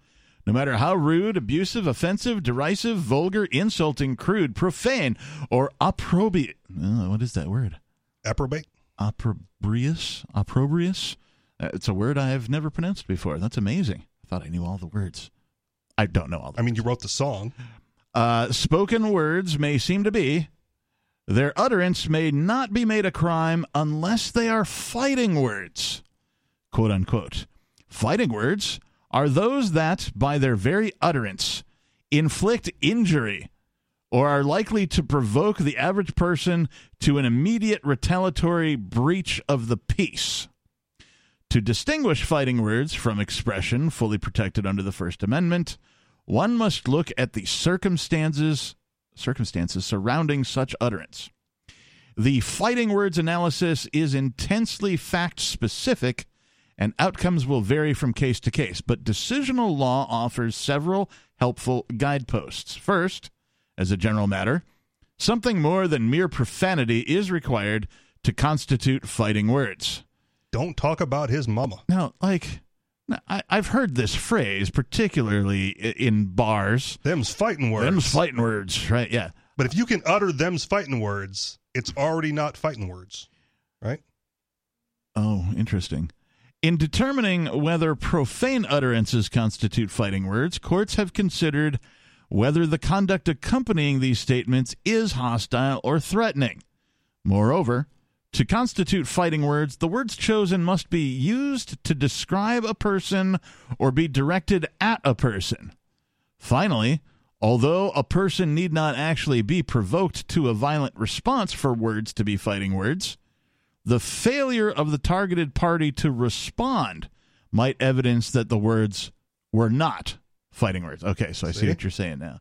No matter how rude, abusive, offensive, derisive, vulgar, insulting, crude, profane, or opprobrious. Uh, what is that word? Approbate? Opprobrious? Opprobrious? Uh, it's a word I've never pronounced before. That's amazing. I thought I knew all the words. I don't know all the I mean, you wrote the song. uh, spoken words may seem to be. Their utterance may not be made a crime unless they are fighting words. Quote unquote. Fighting words are those that, by their very utterance, inflict injury or are likely to provoke the average person to an immediate retaliatory breach of the peace. To distinguish fighting words from expression fully protected under the First Amendment, one must look at the circumstances circumstances surrounding such utterance. The fighting words analysis is intensely fact specific and outcomes will vary from case to case, but decisional law offers several helpful guideposts. First, as a general matter, something more than mere profanity is required to constitute fighting words. Don't talk about his mama. Now, like, I, I've heard this phrase, particularly in bars. Them's fighting words. Them's fighting words, right? Yeah. But if you can utter them's fighting words, it's already not fighting words, right? Oh, interesting. In determining whether profane utterances constitute fighting words, courts have considered whether the conduct accompanying these statements is hostile or threatening. Moreover, to constitute fighting words, the words chosen must be used to describe a person or be directed at a person. Finally, although a person need not actually be provoked to a violent response for words to be fighting words, the failure of the targeted party to respond might evidence that the words were not fighting words. Okay, so I see, See? what you're saying now.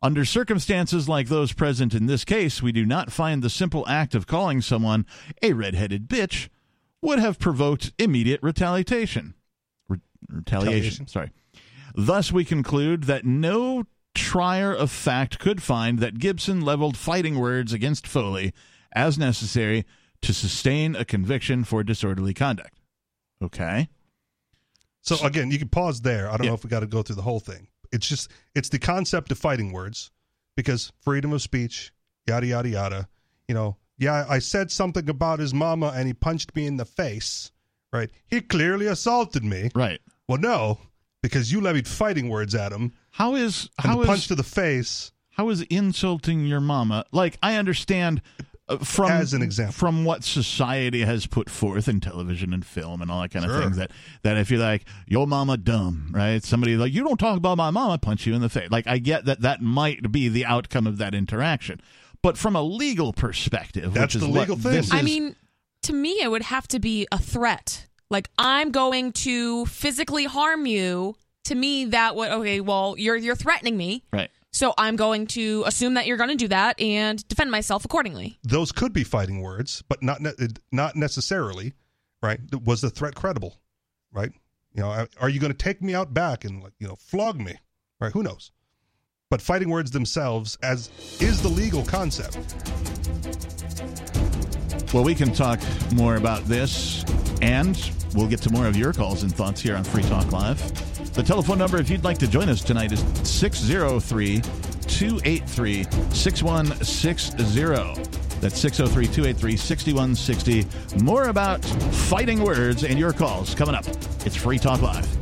Under circumstances like those present in this case, we do not find the simple act of calling someone a redheaded bitch would have provoked immediate retaliation. Re- retaliation, Retaliation. sorry. Thus, we conclude that no trier of fact could find that Gibson leveled fighting words against Foley as necessary to sustain a conviction for disorderly conduct. Okay. So again, you can pause there. I don't Yeah. know if we got to go through the whole thing. It's just it's the concept of fighting words because freedom of speech, yada yada yada. You know, yeah, I said something about his mama and he punched me in the face. Right? He clearly assaulted me. Right. Well, no, because you levied fighting words at him. How is how is punch to the face how is insulting your mama like I understand Uh, from As an example. from what society has put forth in television and film and all that kind of Sure. things that that if you're like your mama dumb right somebody like you don't talk about my mama punch you in the face like I get that that might be the outcome of that interaction but from a legal perspective That's which is the legal what thing. this I mean, to me, it would have to be a threat. Like I'm going to physically harm you. To me, that would okay. Well, you're you're threatening me, right so I'm going to assume that you're going to do that and defend myself accordingly. those could be fighting words, but not ne- uh, not necessarily, right? Was the threat credible, right? You know, are you going to take me out back and like you know flog me, right? Who knows? But fighting words themselves, as is the legal concept. Well, we can talk more about this, and we'll get to more of your calls and thoughts here on Free Talk Live. The telephone number, if you'd like to join us tonight, is 603 283 6160. That's 603 283 6160. More about fighting words and your calls coming up. It's Free Talk Live.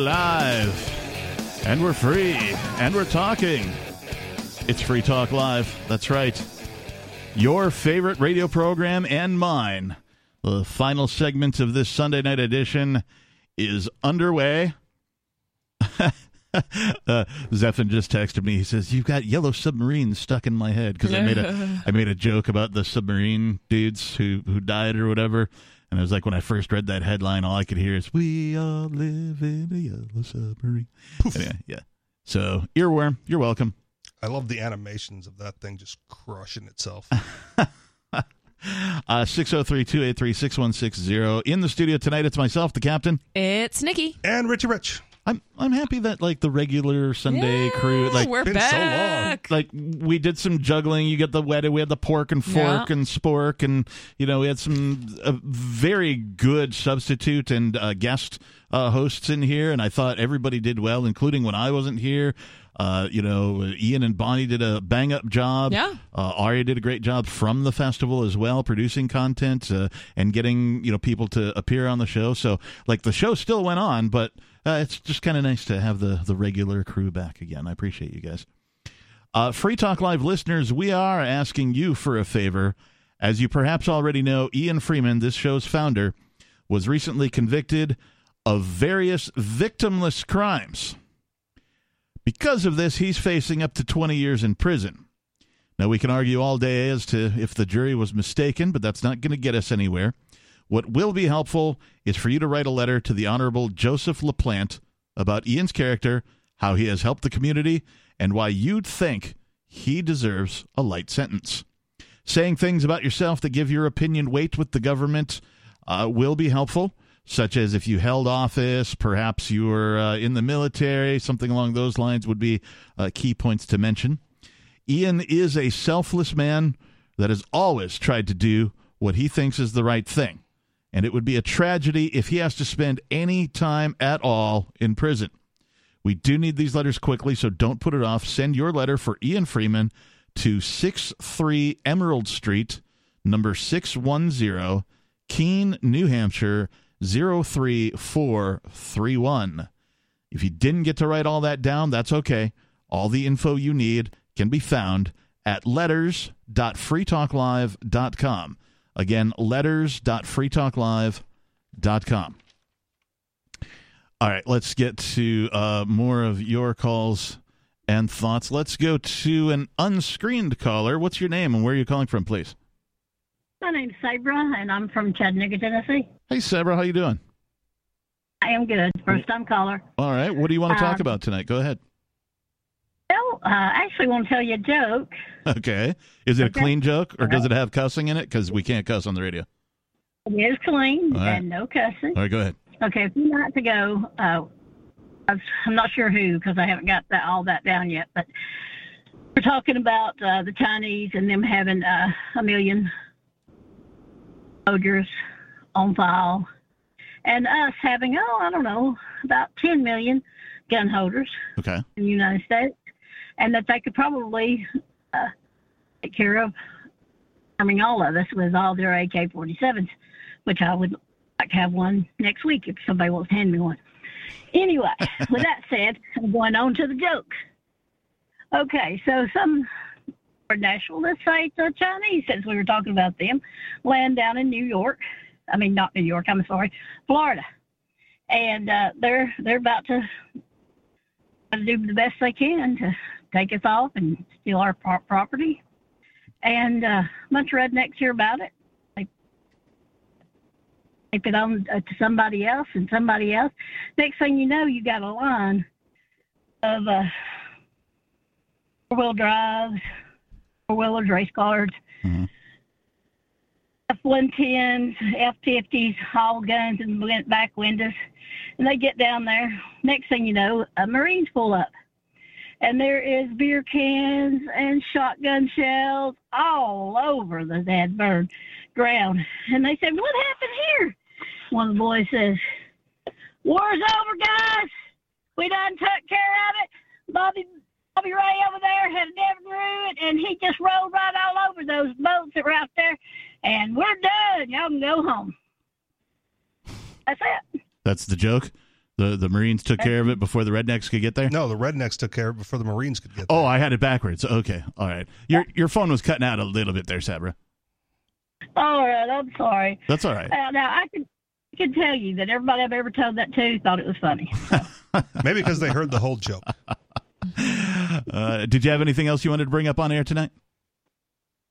Live, and we're free, and we're talking. It's Free Talk Live. That's right. Your favorite radio program and mine. The final segment of this Sunday night edition is underway. uh, Zephan just texted me. He says, "You've got yellow submarines stuck in my head because I made a I made a joke about the submarine dudes who who died or whatever." And it was like when I first read that headline, all I could hear is "We all live in a yellow submarine." Anyway, yeah. So earworm, you're welcome. I love the animations of that thing just crushing itself. Uh, 603-283-6160. In the studio tonight, it's myself, the captain. It's Nikki. And Richie Rich. I'm I'm happy that like the regular Sunday crew like we're been so long. back. like we did some juggling. You get the wedding, we had the pork and fork Yeah. and spork, and you know we had some uh, very good substitute and uh, guest uh, hosts in here, and I thought everybody did well, including when I wasn't here. Uh, you know, Ian and Bonnie did a bang up job. Yeah. Uh, Arya did a great job from the festival as well, producing content uh, and getting you know people to appear on the show. So like the show still went on, but uh, it's just kind of nice to have the the regular crew back again. I appreciate you guys. Uh, Free Talk Live listeners, we are asking you for a favor. As you perhaps already know, Ian Freeman, this show's founder, was recently convicted of various victimless crimes. Because of this, he's facing up to 20 years in prison. Now, we can argue all day as to if the jury was mistaken, but that's not going to get us anywhere. What will be helpful is for you to write a letter to the Honorable Joseph LaPlante about Ian's character, how he has helped the community, and why you'd think he deserves a light sentence. Saying things about yourself that give your opinion weight with the government uh, will be helpful, such as if you held office, perhaps you were uh, in the military, something along those lines would be uh, key points to mention. Ian is a selfless man that has always tried to do what he thinks is the right thing. And it would be a tragedy if he has to spend any time at all in prison. We do need these letters quickly, so don't put it off. Send your letter for Ian Freeman to 63 Emerald Street, number 610, Keene, New Hampshire, 03431. If you didn't get to write all that down, that's okay. All the info you need can be found at letters.freetalklive.com. Again, letters.freetalklive.com. All right, let's get to uh, more of your calls and thoughts. Let's go to an unscreened caller. What's your name and where are you calling from, please? My name's Sabra, and I'm from Chattanooga, Tennessee. Hey, Sabra, how you doing? I am good. First time caller. All right, what do you want to talk Um, about tonight? Go ahead. Well, uh, I actually want to tell you a joke. Okay. Is it a clean joke or does it have cussing in it? Because we can't cuss on the radio. It is clean right. and no cussing. All right, go ahead. Okay, a few nights ago, uh, I was, I'm not sure who because I haven't got that all that down yet, but we're talking about uh, the Chinese and them having uh, a million soldiers on file, and us having oh I don't know about 10 million gun holders Okay. in the United States, and that they could probably uh, take care of arming all of us with all their AK-47s, which I would like to have one next week if somebody wants to hand me one. Anyway, with that said, I'm going on to the joke. Okay, so some national, let's say the Chinese, since we were talking about them, land down in New York. I mean, not New York. I'm sorry, Florida, and uh, they're they're about to do the best they can to take us off and steal our property. And uh, a bunch of rednecks hear about it. They take it on uh, to somebody else and somebody else. Next thing you know, you got a line of uh, four-wheel drives, four-wheelers, race cars, F-110s, F-50s, all guns and back windows. And they get down there. Next thing you know, a Marines pull up. And there is beer cans and shotgun shells all over the dead bird ground. And they said, What happened here? One of the boys says, War's over, guys. We done took care of it. Bobby Bobby Ray over there had never grew it, and he just rolled right all over those boats that were out there. And we're done. Y'all can go home. That's it. That's the joke. The the Marines took care of it before the rednecks could get there. No, the rednecks took care of it before the Marines could get Oh, I had it backwards. Okay, all right. Your your phone was cutting out a little bit there, Sabra. All right, I'm sorry. That's all right. Uh, now I can I can tell you that everybody I've ever told that to thought it was funny. Maybe because they heard the whole joke. Uh, did you have anything else you wanted to bring up on air tonight?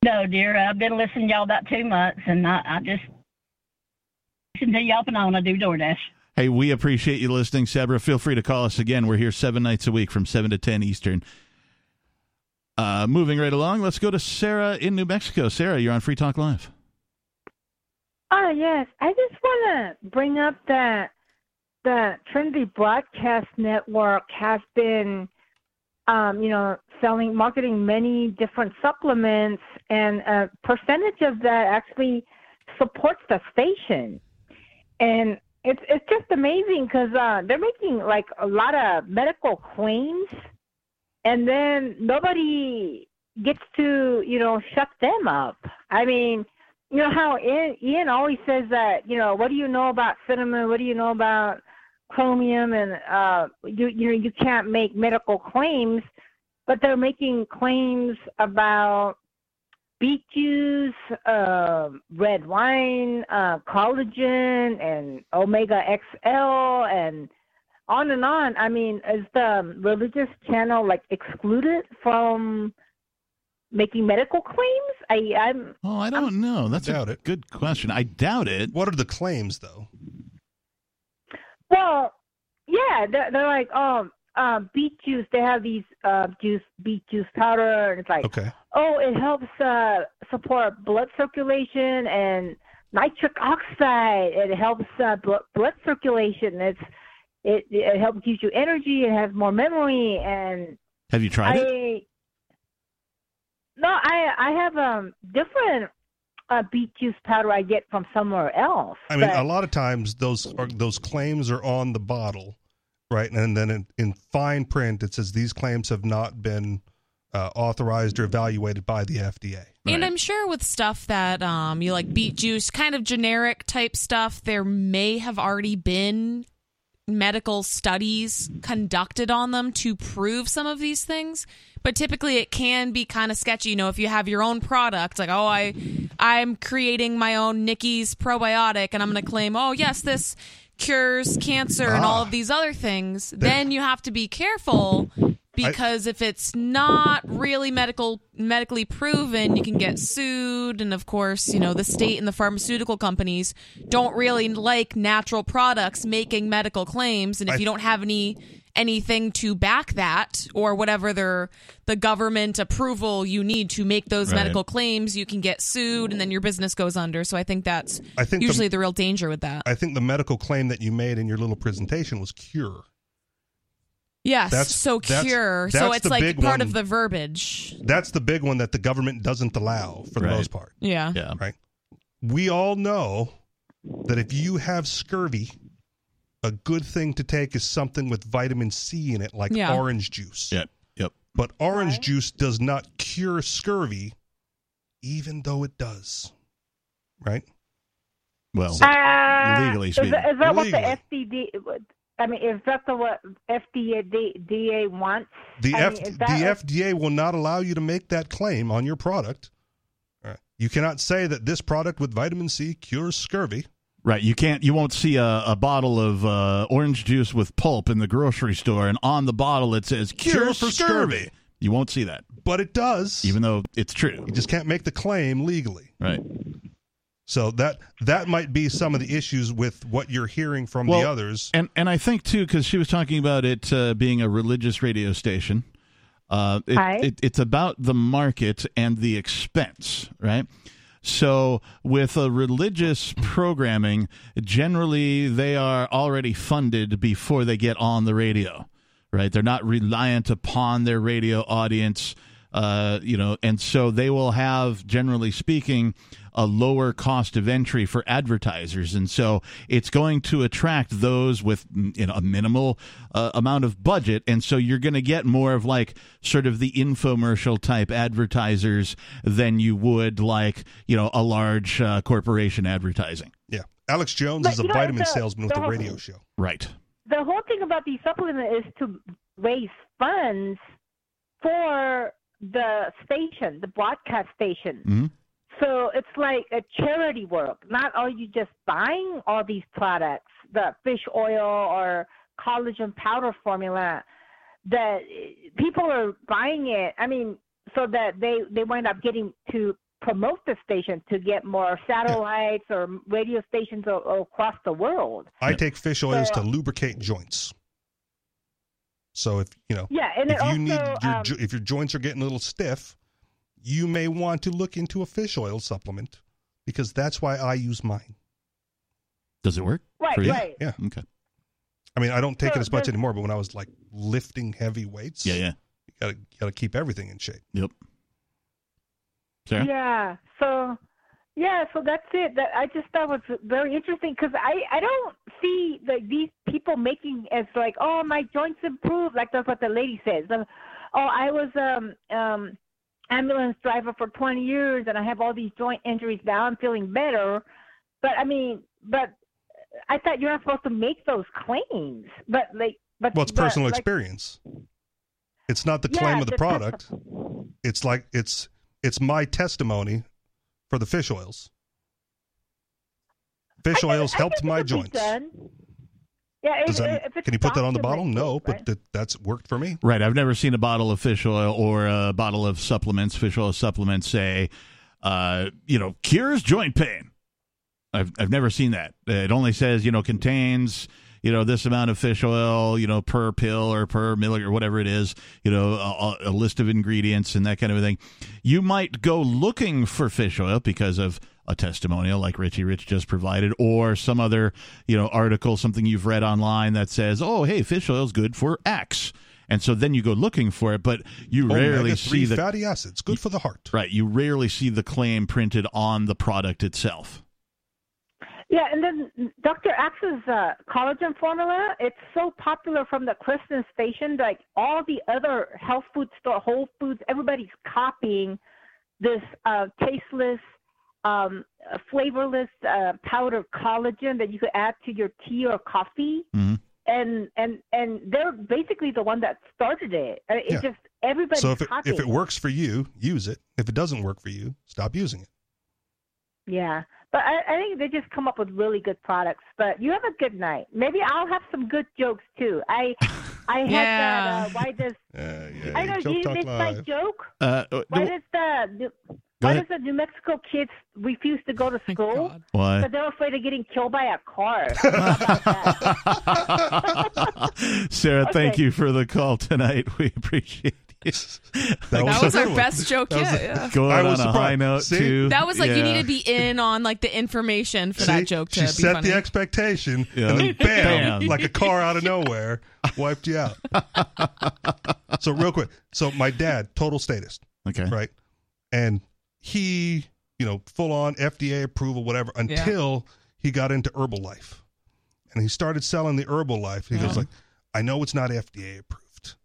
No, dear, I've been listening to y'all about two months, and I, I just listen to y'all and I do DoorDash. Hey, we appreciate you listening, Sabra. Feel free to call us again. We're here seven nights a week from seven to ten Eastern. Uh, moving right along, let's go to Sarah in New Mexico. Sarah, you're on Free Talk Live. Oh yes, I just want to bring up that the Trinity Broadcast Network has been, um, you know, selling, marketing many different supplements, and a percentage of that actually supports the station. And it's it's just amazing because uh, they're making like a lot of medical claims, and then nobody gets to you know shut them up. I mean, you know how Ian, Ian always says that you know what do you know about cinnamon? What do you know about chromium? And uh, you you know you can't make medical claims, but they're making claims about beet juice, uh, red wine, uh, collagen, and omega XL, and on and on. I mean, is the religious channel like excluded from making medical claims? I, I'm. Oh, I don't know. That's a good question. I doubt it. What are the claims, though? Well, yeah, they're, they're like, um, uh, beet juice. They have these uh, juice, beet juice powder, and it's like, Okay. oh, it helps uh, support blood circulation and nitric oxide. It helps uh, blood, blood circulation. It's it it helps gives you energy. It has more memory, and Have you tried I, it? No, I I have um different uh, beet juice powder I get from somewhere else. I mean, but- a lot of times those are, those claims are on the bottle, right? And then in, in fine print, it says these claims have not been uh, authorized or evaluated by the FDA. And I'm sure with stuff that um, you like beet juice, kind of generic type stuff, there may have already been medical studies conducted on them to prove some of these things. But typically, it can be kind of sketchy. You know, if you have your own product, like oh, I, I'm creating my own Nikki's probiotic, and I'm going to claim, oh yes, this cures cancer and all ah. of these other things. Then you have to be careful because if it's not really medical medically proven you can get sued and of course you know the state and the pharmaceutical companies don't really like natural products making medical claims and if I- you don't have any anything to back that or whatever their the government approval you need to make those Right. medical claims you can get sued and then your business goes under so i think that's I think the- usually the real danger with that I think the medical claim that you made in your little presentation was cure. Yes That's- so that's- cure so that's it's like part one. of the verbiage That's the big one that the government doesn't allow for the most part. yeah Yeah. Right. We all know that if you have scurvy, a good thing to take is something with vitamin C in it, like Yeah. orange juice. Yep. Yep. But orange juice does not cure scurvy, even though it does. Right? Well, Uh, legally is speaking. that, is that what Legally. the FDD? I mean, is that the what FDA wants? The, I F- mean, the that- FDA will not allow you to make that claim on your product. All right. You cannot say that this product with vitamin C cures scurvy. Right, you can't, you won't see a, a bottle of uh, orange juice with pulp in the grocery store, and on the bottle it says "cure, Cure for scurvy. scurvy. You won't see that, but it does, even though it's true. You just can't make the claim legally. Right. So that that might be some of the issues with what you're hearing from Well, the others. And and I think too because she was talking about it uh, being a religious radio station. Uh, it, Hi. it, it's about the market and the expense, right? So with a religious programming, generally they are already funded before they get on the radio, right? They're not reliant upon their radio audience, uh, you know, and so they will have, generally speaking, a lower cost of entry for advertisers, and so it's going to attract those with you know a minimal uh, amount of budget, and so you're going to get more of like sort of the infomercial type advertisers than you would like you know a large uh, corporation advertising. Yeah. Alex Jones But is a know, vitamin the- salesman with the a whole- radio show. Right. the whole thing about these supplements is to raise funds for the station, the broadcast station. Mm-hmm. So it's like a charity work. Not are you just buying all these products, the fish oil or collagen powder formula, that people are buying it. I mean, so that they they wind up getting to promote the station to get more satellites or radio stations across the world. I take fish oils So- to lubricate joints. So if you know, Yeah, and if you also, need your um, if your joints are getting a little stiff, you may want to look into a fish oil supplement because that's why I use mine. Does it work? Right, right. Yeah. Okay. I mean, I don't take So it as much there's- anymore, but when I was like lifting heavy weights, Yeah, yeah. you gotta you gotta keep everything in shape. Yep. Sarah? Yeah. So, yeah. So that's it. That I just thought was very interesting because I I don't see like these people making as like oh my joints improved like that's what the lady says. Um, oh, I was um um ambulance driver for 20 years and I have all these joint injuries now. I'm feeling better. But I mean, but I thought you're not supposed to make those claims. But like, but Well, it's but, personal like, experience. It's not the Yeah, claim of the the product. It's like it's it's my testimony for the fish oils. Fish oils helped my joints. Done. Yeah, Does if, that, if it's can you put that on the bottle? documented, No, but that, that's worked for me. Right. I've never seen a bottle of fish oil or a bottle of supplements, fish oil supplements say, uh, you know, cures joint pain. I've I've never seen that. It only says, you know, contains, you know, this amount of fish oil, you know, per pill or per milli or whatever it is, you know, a, a list of ingredients and that kind of a thing. You might go looking for fish oil because of a testimonial like Richie Rich just provided, or some other, you know, article, something you've read online that says, "Oh, hey, fish oil is good for X," and so then you go looking for it, but you rarely see the fatty acids, good for the heart. right. You rarely see the claim printed on the product itself. Yeah, and then Dr. Axe's uh, collagen formula, it's so popular from the Christian station. Like all the other health food store, Whole Foods, everybody's copying this uh, tasteless, um, uh, flavorless uh, powdered collagen that you could add to your tea or coffee. Mm-hmm. And and and they're basically the one that started it. Uh, It Yeah. just everybody. So if it, if it works for you, use it. If it doesn't work for you, stop using it. Yeah, but I, I think they just come up with really good products. But you have a good night. Maybe I'll have some good jokes too. I I had Yeah. that. Uh, why does yeah, I know Joke you Talk missed my joke? Uh, uh, Why the- does the New- Go why ahead. does the New Mexico kids refuse to go to school? Why? Because they're afraid of getting killed by a car. Sarah, thank you for the call tonight. We appreciate you. That was our best joke yet. yeah. Going I on a was high note See? too. That was like you need to be in on like the information for See? that joke to she be set funny. the expectation, Yeah. and then bam, Bam. like a car out of nowhere, wiped you out. so real quick, so my dad, total statist, Okay. right, and he, you know, full on FDA approval, whatever, until he got into Herbalife, and he started selling the Herbalife. He goes Uh-huh. like, I know it's not FDA approved.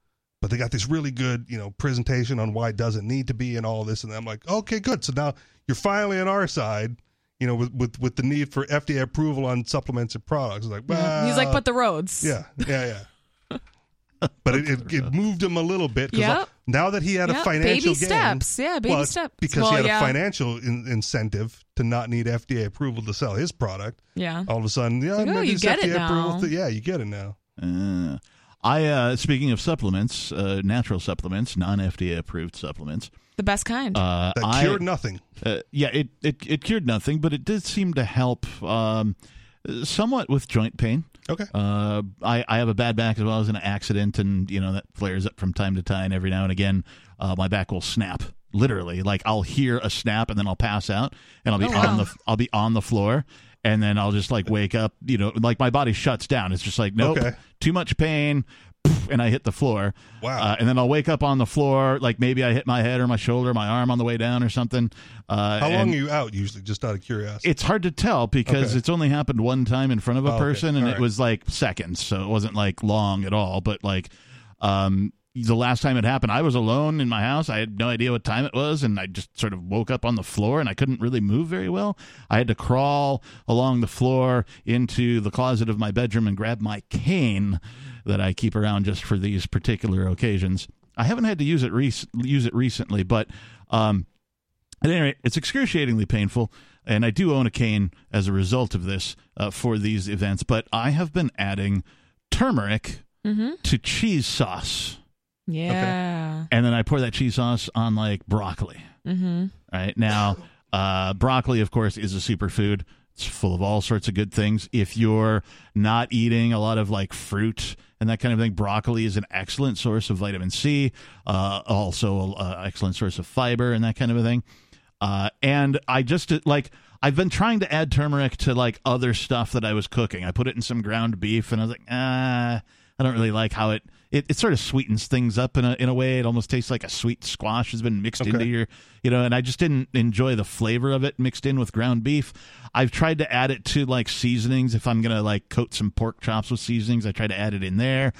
But they got this really good, you know, presentation on why it doesn't need to be and all this, and I'm like, okay, good. So now you're finally on our side, you know, with with, with the need for FDA approval on supplements and products. It's like, well, He's like, but the roads. yeah, yeah, yeah. but it, it, it moved him a little bit because Yep. Now that he had a financial baby gain, steps. Yeah, baby well, steps. because Well, he had yeah. a financial in, incentive to not need FDA approval to sell his product. Yeah. All of a sudden, yeah, Like, oh, you get it FDA approval now. thing- yeah, you get it now. Uh, I uh, speaking of supplements, uh, natural supplements, non FDA approved supplements. The best kind. Uh, That I- cured nothing. Uh, yeah, it, it it cured nothing, but it did seem to help um, somewhat with joint pain. Okay. Uh, I I have a bad back as well as in an accident, and you know that flares up from time to time. Every now and again, uh, my back will snap. Literally, like I'll hear a snap and then I'll pass out, and I'll be Oh, on wow. the I'll be on the floor, and then I'll just like wake up. You know, like my body shuts down. It's just like nope, Okay. too much pain. And I hit the floor. Wow. Uh, and then I'll wake up on the floor, like maybe I hit my head or my shoulder, my arm on the way down or something. Uh, How long are you out usually? Just out of curiosity. It's hard to tell because Okay. it's only happened one time in front of a Oh, okay. person, and All it right. was like seconds, so it wasn't like long at all. But like, um, the last time it happened, I was alone in my house. I had no idea what time it was, and I just sort of woke up on the floor, and I couldn't really move very well. I had to crawl along the floor into the closet of my bedroom and grab my cane that I keep around just for these particular occasions. I haven't had to use it rec- use it recently, but um, at any rate, it's excruciatingly painful, and I do own a cane as a result of this uh, for these events. But I have been adding turmeric Mm-hmm. to cheese sauce, Yeah. and then I pour that cheese sauce on like broccoli. Mm-hmm. Right now, uh, broccoli, of course, is a superfood. It's full of all sorts of good things. If you're not eating a lot of like fruit and that kind of thing, broccoli is an excellent source of vitamin C. Uh, also, an excellent source of fiber and that kind of a thing. Uh, and I just uh, like I've been trying to add turmeric to like other stuff that I was cooking. I put it in some ground beef, and I was like, ah, I don't really like how it it, it sort of sweetens things up in a in a way. It almost tastes like a sweet squash has been mixed into your you know. And I just didn't enjoy the flavor of it mixed in with ground beef. I've tried to add it to like seasonings. If I'm gonna like coat some pork chops with seasonings, I try to add it in there,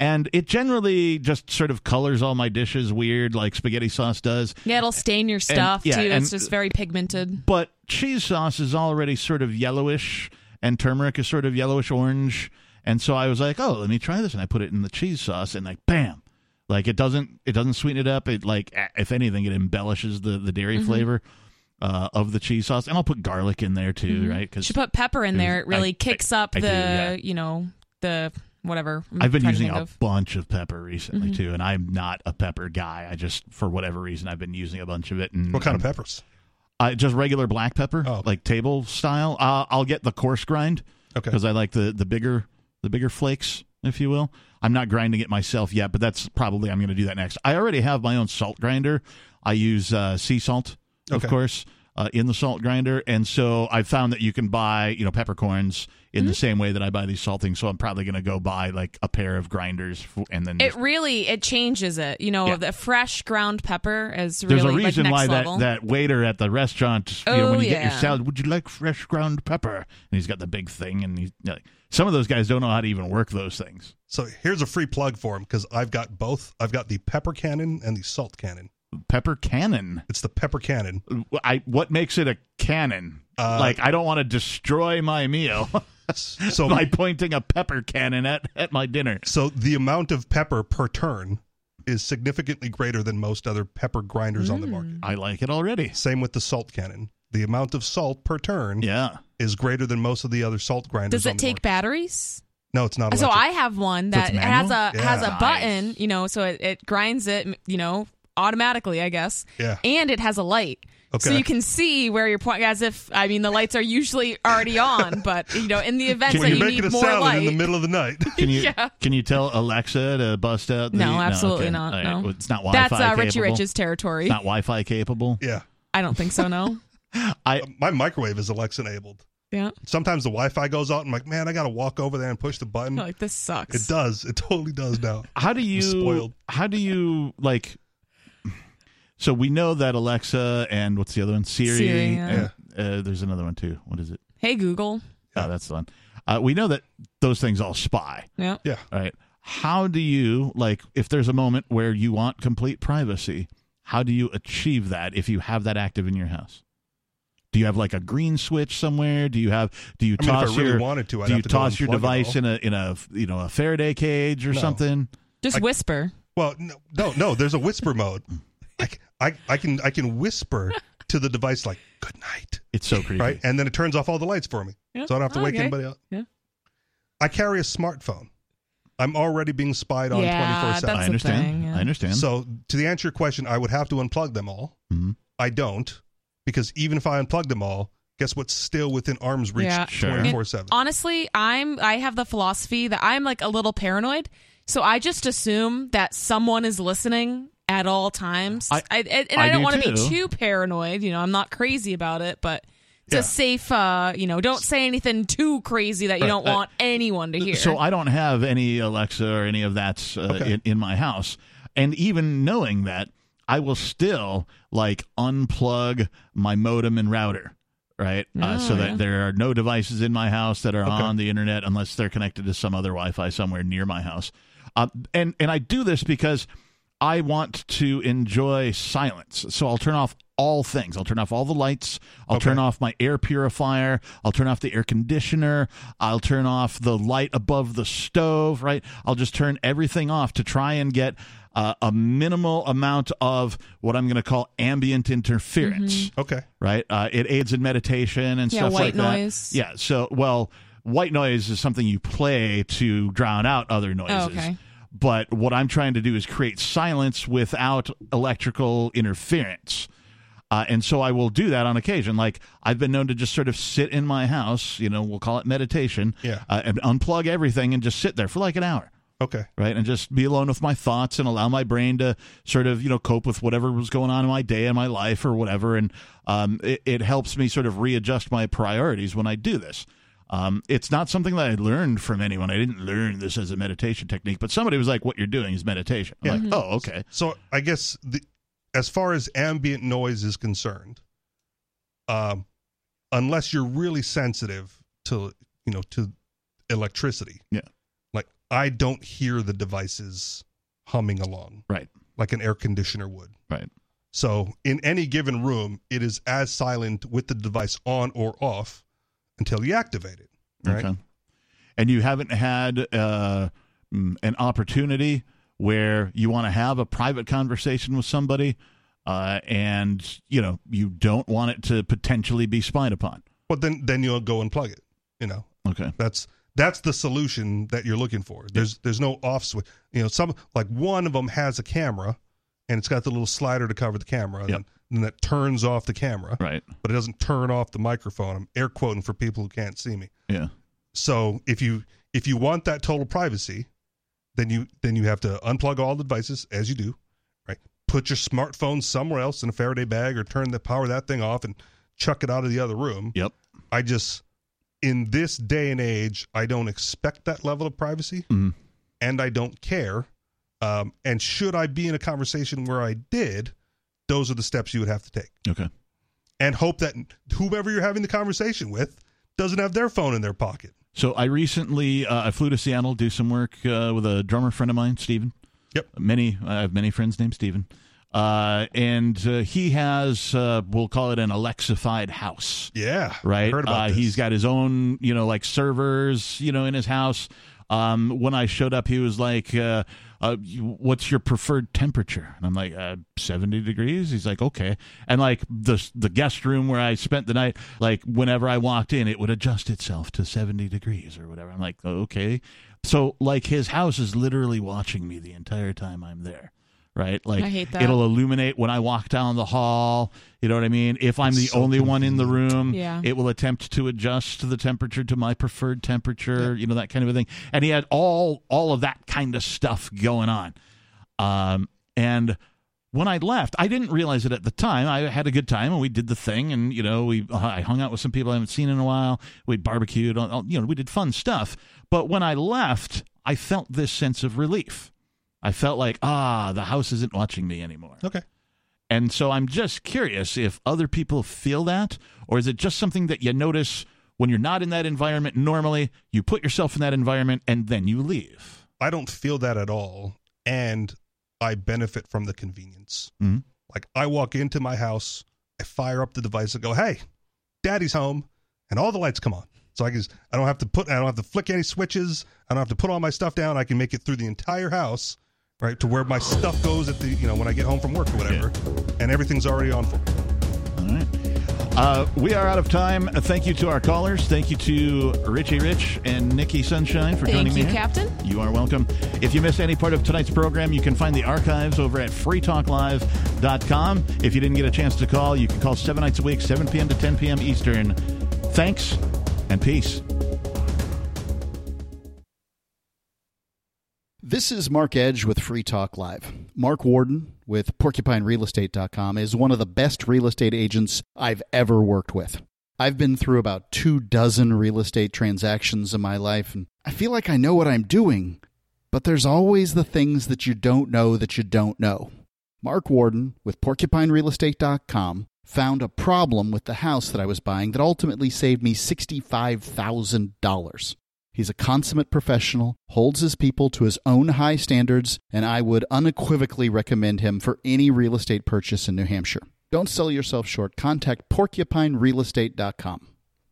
and it generally just sort of colors all my dishes weird, like spaghetti sauce does. Yeah, it'll stain your stuff yeah, too. and- it's just very pigmented. But cheese sauce is already sort of yellowish, and turmeric is sort of yellowish orange. And so I was like, oh, let me try this, and I put it in the cheese sauce, and like, bam, like it doesn't it doesn't sweeten it up. It like if anything, it embellishes the the dairy Mhm. flavor uh, of the cheese sauce, and I'll put garlic in there too, Mhm. right? Because you put pepper in there. It really I- kicks up I the do, yeah. you know the whatever. I'm I've been using a of. bunch of pepper recently Mhm. too, and I'm not a pepper guy. I just, for whatever reason, I've been using a bunch of it. And What kind of I'm- peppers? Uh, just regular black pepper, like table style. Uh, I'll get the coarse grind, okay, because I like the the bigger the bigger flakes, if you will. I'm not grinding it myself yet, but that's probably I'm going to do that next. I already have my own salt grinder. I use uh, sea salt, of Okay. course, uh, in the salt grinder, and so I found that you can buy you know peppercorns in Mm-hmm. the same way that I buy these saltings. So I'm probably going to go buy like a pair of grinders, f- and then It really it changes it. You know, Yeah. the fresh ground pepper is There's a reason like why next that, that waiter at the restaurant, you know, Oh, when you get your salad, would you like fresh ground pepper? And he's got the big thing, and he's like, some of those guys don't know how to even work those things. So here's a free plug for him because I've got both. I've got the pepper cannon and the salt cannon. Pepper cannon. It's the pepper cannon. I what makes it a cannon? Uh, like I don't want to destroy my meal so by pointing a pepper cannon at, at my dinner. So the amount of pepper per turn is significantly greater than most other pepper grinders on the market. I like it already. Same with the salt cannon. The amount of salt per turn yeah. is greater than most of the other salt grinders Does on it the take market. batteries? No, it's not So. I have one that it's has a manual? has a button, you know, so it, it grinds it, you know, automatically, I guess. Yeah. And it has a light. So you can see where you're pointing as if I mean the lights are usually already on, but you know, in the event that you're making need a more salad light. in the middle of the night. Can you Yeah. can you tell Alexa to bust out? The, No, absolutely okay. not, All right. no. It's not Wi-Fi That's, uh, Richie? Rich's territory. It's not Wi-Fi capable. Yeah. I don't think so, no. I my microwave is Alexa enabled. Yeah. Sometimes the Wi-Fi goes out. and I'm like, man, I got to walk over there and push the button. Like this sucks. It does. It totally does now. How do you spoiled. How do you like? So we know that Alexa and what's the other one? Siri. Siri, yeah. and, uh, there's another one too. What is it? Hey Google. Oh, that's the one. Uh, we know that those things all spy. Yeah. Yeah. All right. How do you like if there's a moment where you want complete privacy? How do you achieve that if you have that active in your house? Do you have like a green switch somewhere? Do you have? Do you I mean, if I toss really your? wanted to, I'd do you have to toss your device in a in a you know a Faraday cage or No. something? Just whisper. Well, no, no, no. There's a whisper mode. I, I, I can, I can whisper to the device like "Good night," It's so creepy. right, and then it turns off all the lights for me, Yeah. so I don't have to wake Okay. anybody up. Yeah. I carry a smartphone. I'm already being spied on 24 that's seven. I understand. thing, yeah. I understand. So to the answer your question, I would have to unplug them all. Mhm. I don't because even if I unplug them all, guess what's still within arm's reach 24 seven. Honestly, I'm I have the philosophy that I'm like a little paranoid, so I just assume that someone is listening at all times. I- I, and and I I, don't do want to be too. too paranoid. You know, I'm not crazy about it, but it's Yeah. a safe. uh You know, don't say anything too crazy that you Right. don't Uh, want anyone to hear. So I don't have any Alexa or any of that uh, Okay. in, in my house, and even knowing that, I will still like unplug my modem and router. Right, uh, Oh, so that yeah. there are no devices in my house that are Okay. on the internet unless they're connected to some other Wi-Fi somewhere near my house. Uh, and and I do this because I want to enjoy silence. So I'll turn off all things. I'll turn off all the lights. I'll Okay. turn off my air purifier. I'll turn off the air conditioner. I'll turn off the light above the stove, right? I'll just turn everything off to try and get uh, a minimal amount of what I'm going to call ambient interference. Okay. Right? Uh, it aids in meditation and Yeah, stuff white like that. noise. Yeah. So, well, white noise is something you play to drown out other noises. Oh, okay. But what I'm trying to do is create silence without electrical interference. Uh, and so I will do that on occasion. Like I've been known to just sort of sit in my house, you know, we'll call it meditation, Yeah. uh, and unplug everything and just sit there for like an hour Okay. right and just be alone with my thoughts and allow my brain to sort of you know cope with whatever was going on in my day and my life or whatever and um, it, it helps me sort of readjust my priorities when i do this um, it's not something that i learned from anyone i didn't learn this as a meditation technique but somebody was like what you're doing is meditation I'm Yeah. like oh okay So I guess the, as far as ambient noise is concerned, um, unless you're really sensitive to you know to electricity, Yeah. like I don't hear the devices humming along, right like an air conditioner would. right So in any given room, it is as silent with the device on or off until you activate it. Right. Okay. And you haven't had uh, mm, an opportunity where you want to have a private conversation with somebody, uh, and you know you don't want it to potentially be spied upon. Well, then then you'll go and plug it. You know. Okay. That's that's the solution that you're looking for. There's there's no off switch. You know, some like one of them has a camera, and it's got the little slider to cover the camera, and then, and that turns off the camera. Right. But it doesn't turn off the microphone. I'm air quoting for people who can't see me. Yeah. So if you if you want that total privacy, then you then you have to unplug all the devices as you do, right? Put your smartphone somewhere else in a Faraday bag or turn the power of that thing off and chuck it out of the other room. Yep. I just in this day and age, I don't expect that level of privacy, Mhm. and I don't care. Um, and should I be in a conversation where I did, those are the steps you would have to take, Okay. and hope that whoever you're having the conversation with doesn't have their phone in their pocket. So I recently uh, I flew to Seattle to do some work uh, with a drummer friend of mine, Steven. Yep. Many I have many friends named Steven. Uh, and uh, he has uh, we'll call it an Alexified house. Yeah, Right. Heard about uh. He's got his own, you know, like servers, you know, in his house. Um, when I showed up, he was like, uh, uh, "What's your preferred temperature?" And I'm like, uh, "70 degrees." He's like, "Okay." And like the the guest room where I spent the night, like whenever I walked in, it would adjust itself to 70 degrees or whatever. I'm like, "Okay." So like his house is literally watching me the entire time I'm there. Right, like I hate that. it'll illuminate when I walk down the hall. You know what I mean? If I'm the so only one in the room, Yeah. it will attempt to adjust the temperature to my preferred temperature. You know that kind of a thing. And he had all all of that kind of stuff going on. Um, and when I left, I didn't realize it at the time. I had a good time and we did the thing, and you know, we I hung out with some people I haven't seen in a while. We barbecued, all- all- you know, we did fun stuff. But when I left, I felt this sense of relief. I felt like ah, the house isn't watching me anymore. Okay. And so I'm just curious if other people feel that, or is it just something that you notice when you're not in that environment normally? You put yourself in that environment and then you leave. I don't feel that at all, and I benefit from the convenience. Mhm. Like I walk into my house, I fire up the device and go, "Hey, Daddy's home," and all the lights come on. So I can, just, I don't have to put, I don't have to flick any switches. I don't have to put all my stuff down. I can make it through the entire house, right to where my stuff goes at the, you know, when I get home from work or whatever, and everything's already on. full. All right. Uh, we are out of time. Uh, Thank you to our callers. Thank you to Richie Rich and Nikki Sunshine for Thank joining me. you, here. Captain. You are welcome. If you missed any part of tonight's program, you can find the archives over at freetalklive.com. If you didn't get a chance to call, you can call seven nights a week, 7 p.m. to 10 p.m. Eastern. Thanks and peace. This is Mark Edge with Free Talk Live. Mark Warden with PorcupineRealEstate.com is one of the best real estate agents I've ever worked with. I've been through about two dozen real estate transactions in my life, and I feel like I know what I'm doing, but there's always the things that you don't know that you don't know. Mark Warden with PorcupineRealEstate.com found a problem with the house that I was buying that ultimately saved me $65,000. He's a consummate professional, holds his people to his own high standards, and I would unequivocally recommend him for any real estate purchase in New Hampshire. Don't sell yourself short. Contact porcupinerealestate.com.